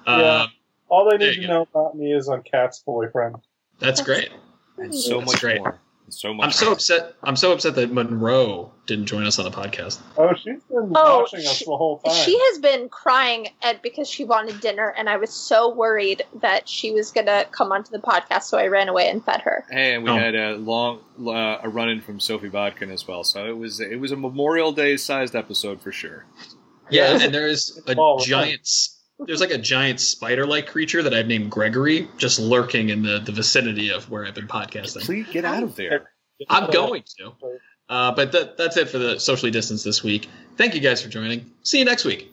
[SPEAKER 4] Yeah.
[SPEAKER 1] Uh,
[SPEAKER 4] All they
[SPEAKER 1] There
[SPEAKER 4] need
[SPEAKER 1] you
[SPEAKER 4] to
[SPEAKER 1] go.
[SPEAKER 4] know about me is I'm Kat's boyfriend.
[SPEAKER 1] that's great.
[SPEAKER 2] and so
[SPEAKER 1] That's
[SPEAKER 2] much
[SPEAKER 1] great.
[SPEAKER 2] more. And so much.
[SPEAKER 1] I'm so upset. I'm so upset that Monroe didn't join us on the podcast.
[SPEAKER 4] Oh, she's been
[SPEAKER 3] Oh,
[SPEAKER 4] watching us
[SPEAKER 3] she-
[SPEAKER 4] the whole time.
[SPEAKER 3] She has been crying at because she wanted dinner, and I was so worried that she was gonna come onto the podcast, so I ran away and fed her.
[SPEAKER 2] Hey, and we
[SPEAKER 1] Oh.
[SPEAKER 2] had a long uh, a run in from Sophie Bodkin as well. So it was it was a Memorial Day sized episode for sure.
[SPEAKER 1] Yeah,
[SPEAKER 4] Yeah,
[SPEAKER 1] and there's a
[SPEAKER 4] small, right?
[SPEAKER 1] giant. There's like a giant spider-like creature that I've named Gregory, just lurking in the, the vicinity of where I've been podcasting.
[SPEAKER 2] Please get out of there.
[SPEAKER 1] I'm going to. Uh, but that, that's it for the socially distance this week. Thank you guys for joining. See you next week.